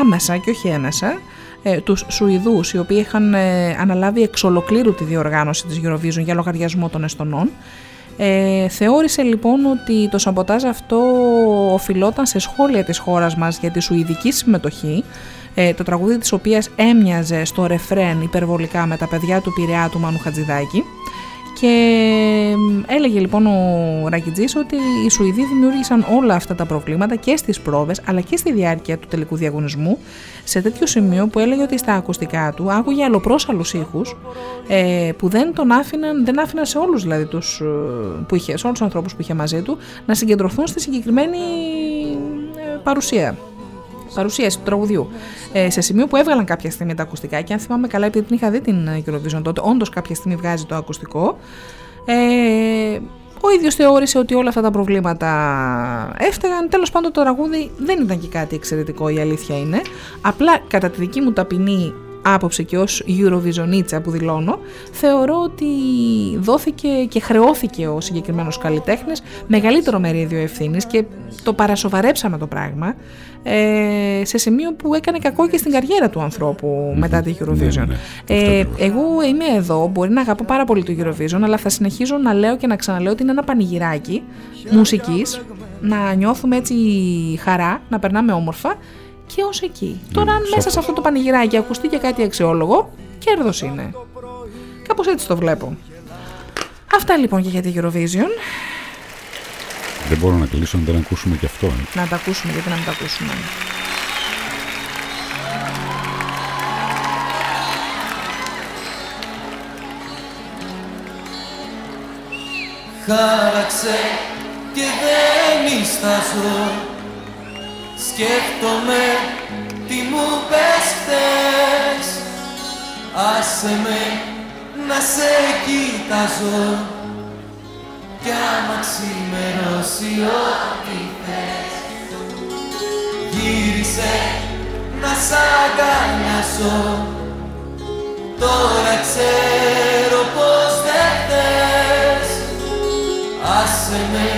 άμεσα και όχι έμεσα ε, τους Σουηδούς οι οποίοι είχαν ε, αναλάβει εξ ολοκλήρου τη διοργάνωση της Eurovision για λογαριασμό των Εστονών Ε, θεώρησε λοιπόν ότι το σαμποτάζ αυτό οφειλόταν σε σχόλια της χώρας μας για τη σουηδική συμμετοχή ε, το τραγούδι της οποίας έμοιαζε στο ρεφρέν υπερβολικά με τα παιδιά του Πειραιά του Μάνου Χατζηδάκη. Και έλεγε λοιπόν ο Ρακιτζής ότι οι Σουηδοί δημιούργησαν όλα αυτά τα προβλήματα και στις πρόβες αλλά και στη διάρκεια του τελικού διαγωνισμού σε τέτοιο σημείο που έλεγε ότι στα ακουστικά του άκουγε αλλοπρόσαλους ήχους ε, που δεν τον άφηναν, δεν άφηναν σε όλους δηλαδή τους, ε, που είχε, σε όλους τους ανθρώπους που είχε μαζί του να συγκεντρωθούν στη συγκεκριμένη ε, παρουσία παρουσίαση του τραγουδιού. Ε, σε σημείο που έβγαλαν κάποια στιγμή τα ακουστικά και αν θυμάμαι καλά, επειδή την είχα δει την Eurovision τότε, όντως κάποια στιγμή βγάζει το ακουστικό. Ε, ο ίδιος θεώρησε ότι όλα αυτά τα προβλήματα έφταγαν. Τέλος πάντων, το τραγούδι δεν ήταν και κάτι εξαιρετικό, η αλήθεια είναι. Απλά κατά τη δική μου ταπεινή άποψη και ως Eurovisionίτσα που δηλώνω, θεωρώ ότι δόθηκε και χρεώθηκε ο συγκεκριμένος καλλιτέχνης μεγαλύτερο μερίδιο ευθύνης και το παρασοβαρέψαμε το πράγμα ε, σε σημείο που έκανε κακό και στην καριέρα του ανθρώπου μετά τη Eurovision. Ναι, ναι, ε, εγώ είμαι εδώ, μπορεί να αγαπώ πάρα πολύ το Eurovision, αλλά θα συνεχίζω να λέω και να ξαναλέω ότι είναι ένα πανηγυράκι μουσικής, να νιώθουμε έτσι χαρά, να περνάμε όμορφα και ως εκεί. Τώρα αν μέσα σε αυτό το πανηγυράκι ακουστεί και κάτι αξιόλογο, κέρδος είναι. Κάπως έτσι το βλέπω. Αυτά λοιπόν και για τη Eurovision. Δεν μπορώ να κλείσω να δεν ακούσουμε και αυτό. Ε. Να τα ακούσουμε, γιατί να μην τα ακούσουμε. Χάραξε και δεν ιστάζω Σκέφτομαι τι μου πες χτες Άσε με να σε κοιτάζω κι άμα ξημερώσει ό,τι θες. Γύρισε να σ' αγκαλιάσω. Τώρα ξέρω πως δεν θες. Άσε με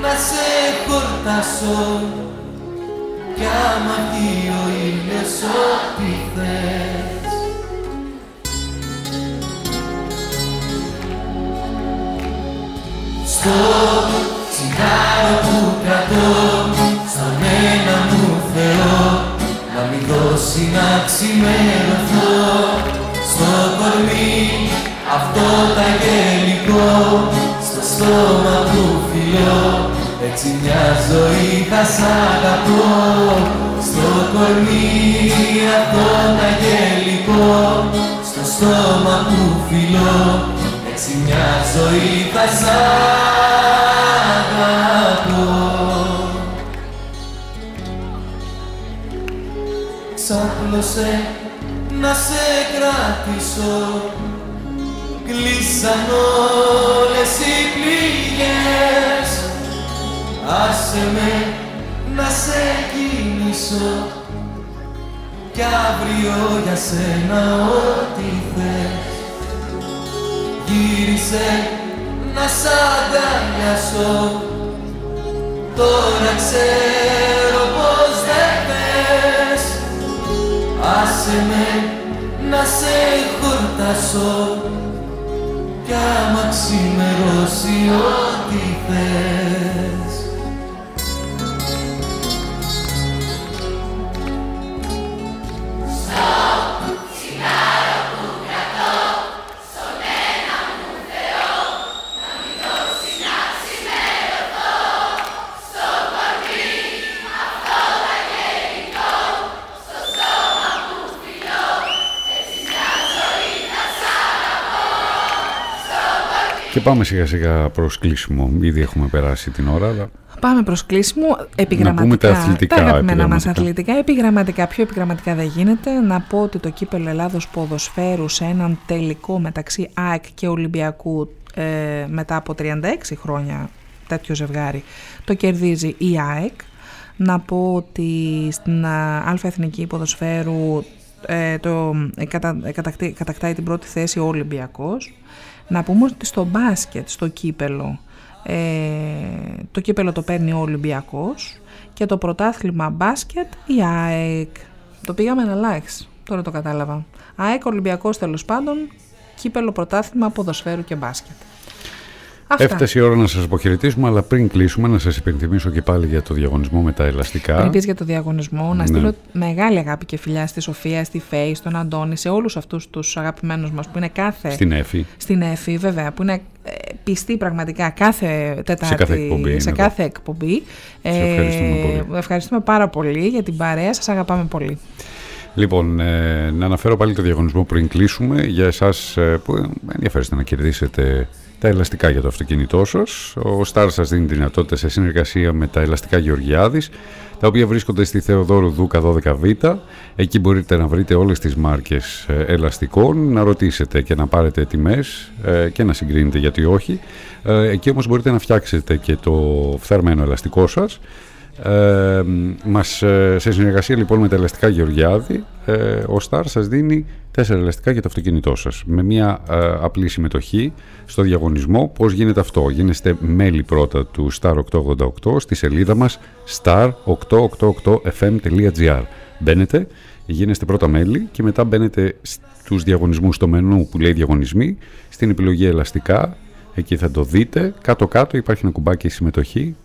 να σε χορτάσω. Κι άμα βγει ο ήλιος ό,τι θες Στο τσιγάρο που κρατώ Στον ένα μου Θεό Να μην δώσει να ξημερωθώ Στο κορμί αυτό τα αγγελικό Στο στόμα που φιλώ έτσι μια ζωή θα σ' αγαπώ Στο κορμί αυτό τα αγγελικό Στο στόμα που φιλώ έτσι μια ζωή θα σ' αγαπώ. Ξάπλωσε να σε κρατήσω. Κλείσαν όλες οι πληγές. Άσε με να σε κινήσω. Κι αύριο για σένα ό,τι θες Γύρισε να σ' αγκαλιάσω. Τώρα ξέρω πως δεν θες Άσε με να σε χορτάσω. Κι άμα ξημερώσει ό,τι θες πάμε σιγά σιγά προς κλείσιμο. Ήδη έχουμε περάσει την ώρα, αλλά... Πάμε προς κλείσιμο. Επιγραμματικά. Να πούμε τα αθλητικά. Τα αγαπημένα επιγραμματικά. μας αθλητικά. Επιγραμματικά. Πιο επιγραμματικά δεν γίνεται. Να πω ότι το κύπελο Ελλάδος ποδοσφαίρου σε έναν τελικό μεταξύ ΑΕΚ και Ολυμπιακού ε, μετά από 36 χρόνια τέτοιο ζευγάρι το κερδίζει η ΑΕΚ. Να πω ότι στην Α Εθνική Ποδοσφαίρου ε, το, ε, κατα, ε, κατακτεί- κατακτάει την πρώτη θέση ο Ολυμπιακός. Να πούμε ότι στο μπάσκετ, στο κύπελο, ε, το κύπελο το παίρνει ο Ολυμπιακός και το πρωτάθλημα μπάσκετ η ΑΕΚ. Το πήγαμε εναλλάξ, τώρα το κατάλαβα. ΑΕΚ Ολυμπιακός τέλος πάντων, κύπελο πρωτάθλημα ποδοσφαίρου και μπάσκετ. Αυτά. Έφτασε η ώρα να σας αποχαιρετήσουμε, αλλά πριν κλείσουμε να σας υπενθυμίσω και πάλι για το διαγωνισμό με τα ελαστικά. Πριν πεις για το διαγωνισμό, να Ναι. στείλω μεγάλη αγάπη και φιλιά στη Σοφία, στη Φέη, στον Αντώνη, σε όλους αυτούς τους αγαπημένους μας που είναι κάθε... Στην Εφη. Στην Εφη, βέβαια, που είναι ε, πιστοί πραγματικά κάθε Τετάρτη, κάθε εκπομπή είναι σε εδώ. κάθε εκπομπή. Ε, Σε ευχαριστούμε πολύ. ευχαριστούμε πάρα πολύ για την παρέα, σας αγαπάμε πολύ. Λοιπόν, ε, να αναφέρω πάλι το διαγωνισμό πριν κλείσουμε για εσάς ε, που ενδιαφέρεστε να κερδίσετε τα ελαστικά για το αυτοκίνητό σας. Ο Star σας δίνει τη δυνατότητα σε συνεργασία με τα ελαστικά Γεωργιάδης, τα οποία βρίσκονται στη Θεοδόρου Δούκα 12Β. Εκεί μπορείτε να βρείτε όλες τις μάρκες ε, ελαστικών, να ρωτήσετε και να πάρετε τιμές ε, και να συγκρίνετε γιατί όχι. Ε, Εκεί όμως μπορείτε να φτιάξετε και το φθαρμένο ελαστικό σας. Ε, μας, ε, σε συνεργασία λοιπόν με τα ελαστικά Γεωργιάδη, ε, ο Star σας δίνει τέσσερα ελαστικά για το αυτοκίνητό σας με μια ε, απλή συμμετοχή στο διαγωνισμό. Πώς γίνεται αυτό; Γίνεστε μέλη πρώτα του Star 888 στη σελίδα μας star888fm.gr Μπαίνετε, γίνεστε πρώτα μέλη και μετά μπαίνετε στους διαγωνισμούς στο μενού που λέει διαγωνισμοί στην επιλογή ελαστικά Εκεί θα το δείτε. Κάτω-κάτω υπάρχει ένα κουμπάκι συμμετοχή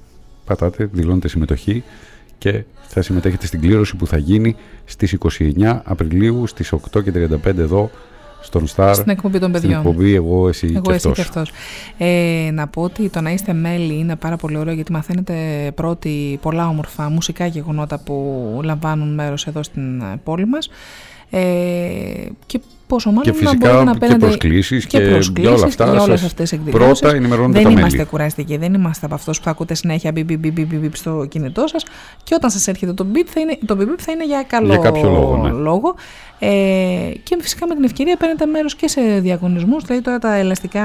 πατάτε, δηλώνετε συμμετοχή και θα συμμετέχετε στην κλήρωση που θα γίνει στις 29 Απριλίου στις 8.35 εδώ στον Star. Στην εκπομπή των παιδιών. Στην εκπομπή εγώ, εσύ Εγώ, και εσύ αυτός. και αυτός. Ε, να πω ότι το να είστε μέλη είναι πάρα πολύ ωραίο γιατί μαθαίνετε πρώτη πολλά όμορφα μουσικά γεγονότα που λαμβάνουν μέρος εδώ στην ε, πόλη μας. Ε, και πόσο μάλλον Και να φυσικά μπορείτε να και παίρνετε προσκλήσεις και για προσκλήσεις όλα αυτά και για όλες σας αυτές τις εκδηλώσεις. πρώτα ενημερώνετε Δεν τα μέλη. είμαστε κουραστικοί, δεν είμαστε από αυτούς που θα ακούτε συνέχεια μπιπ, μπιπ, μπιπ, μπιπ στο κινητό σας και όταν σας έρχεται το beep θα είναι, το beep θα είναι για καλό Για κάποιο λόγο, ναι. λόγο. Ε, και φυσικά με την ευκαιρία παίρνετε μέρος και σε διαγωνισμούς, δηλαδή τώρα τα ελαστικά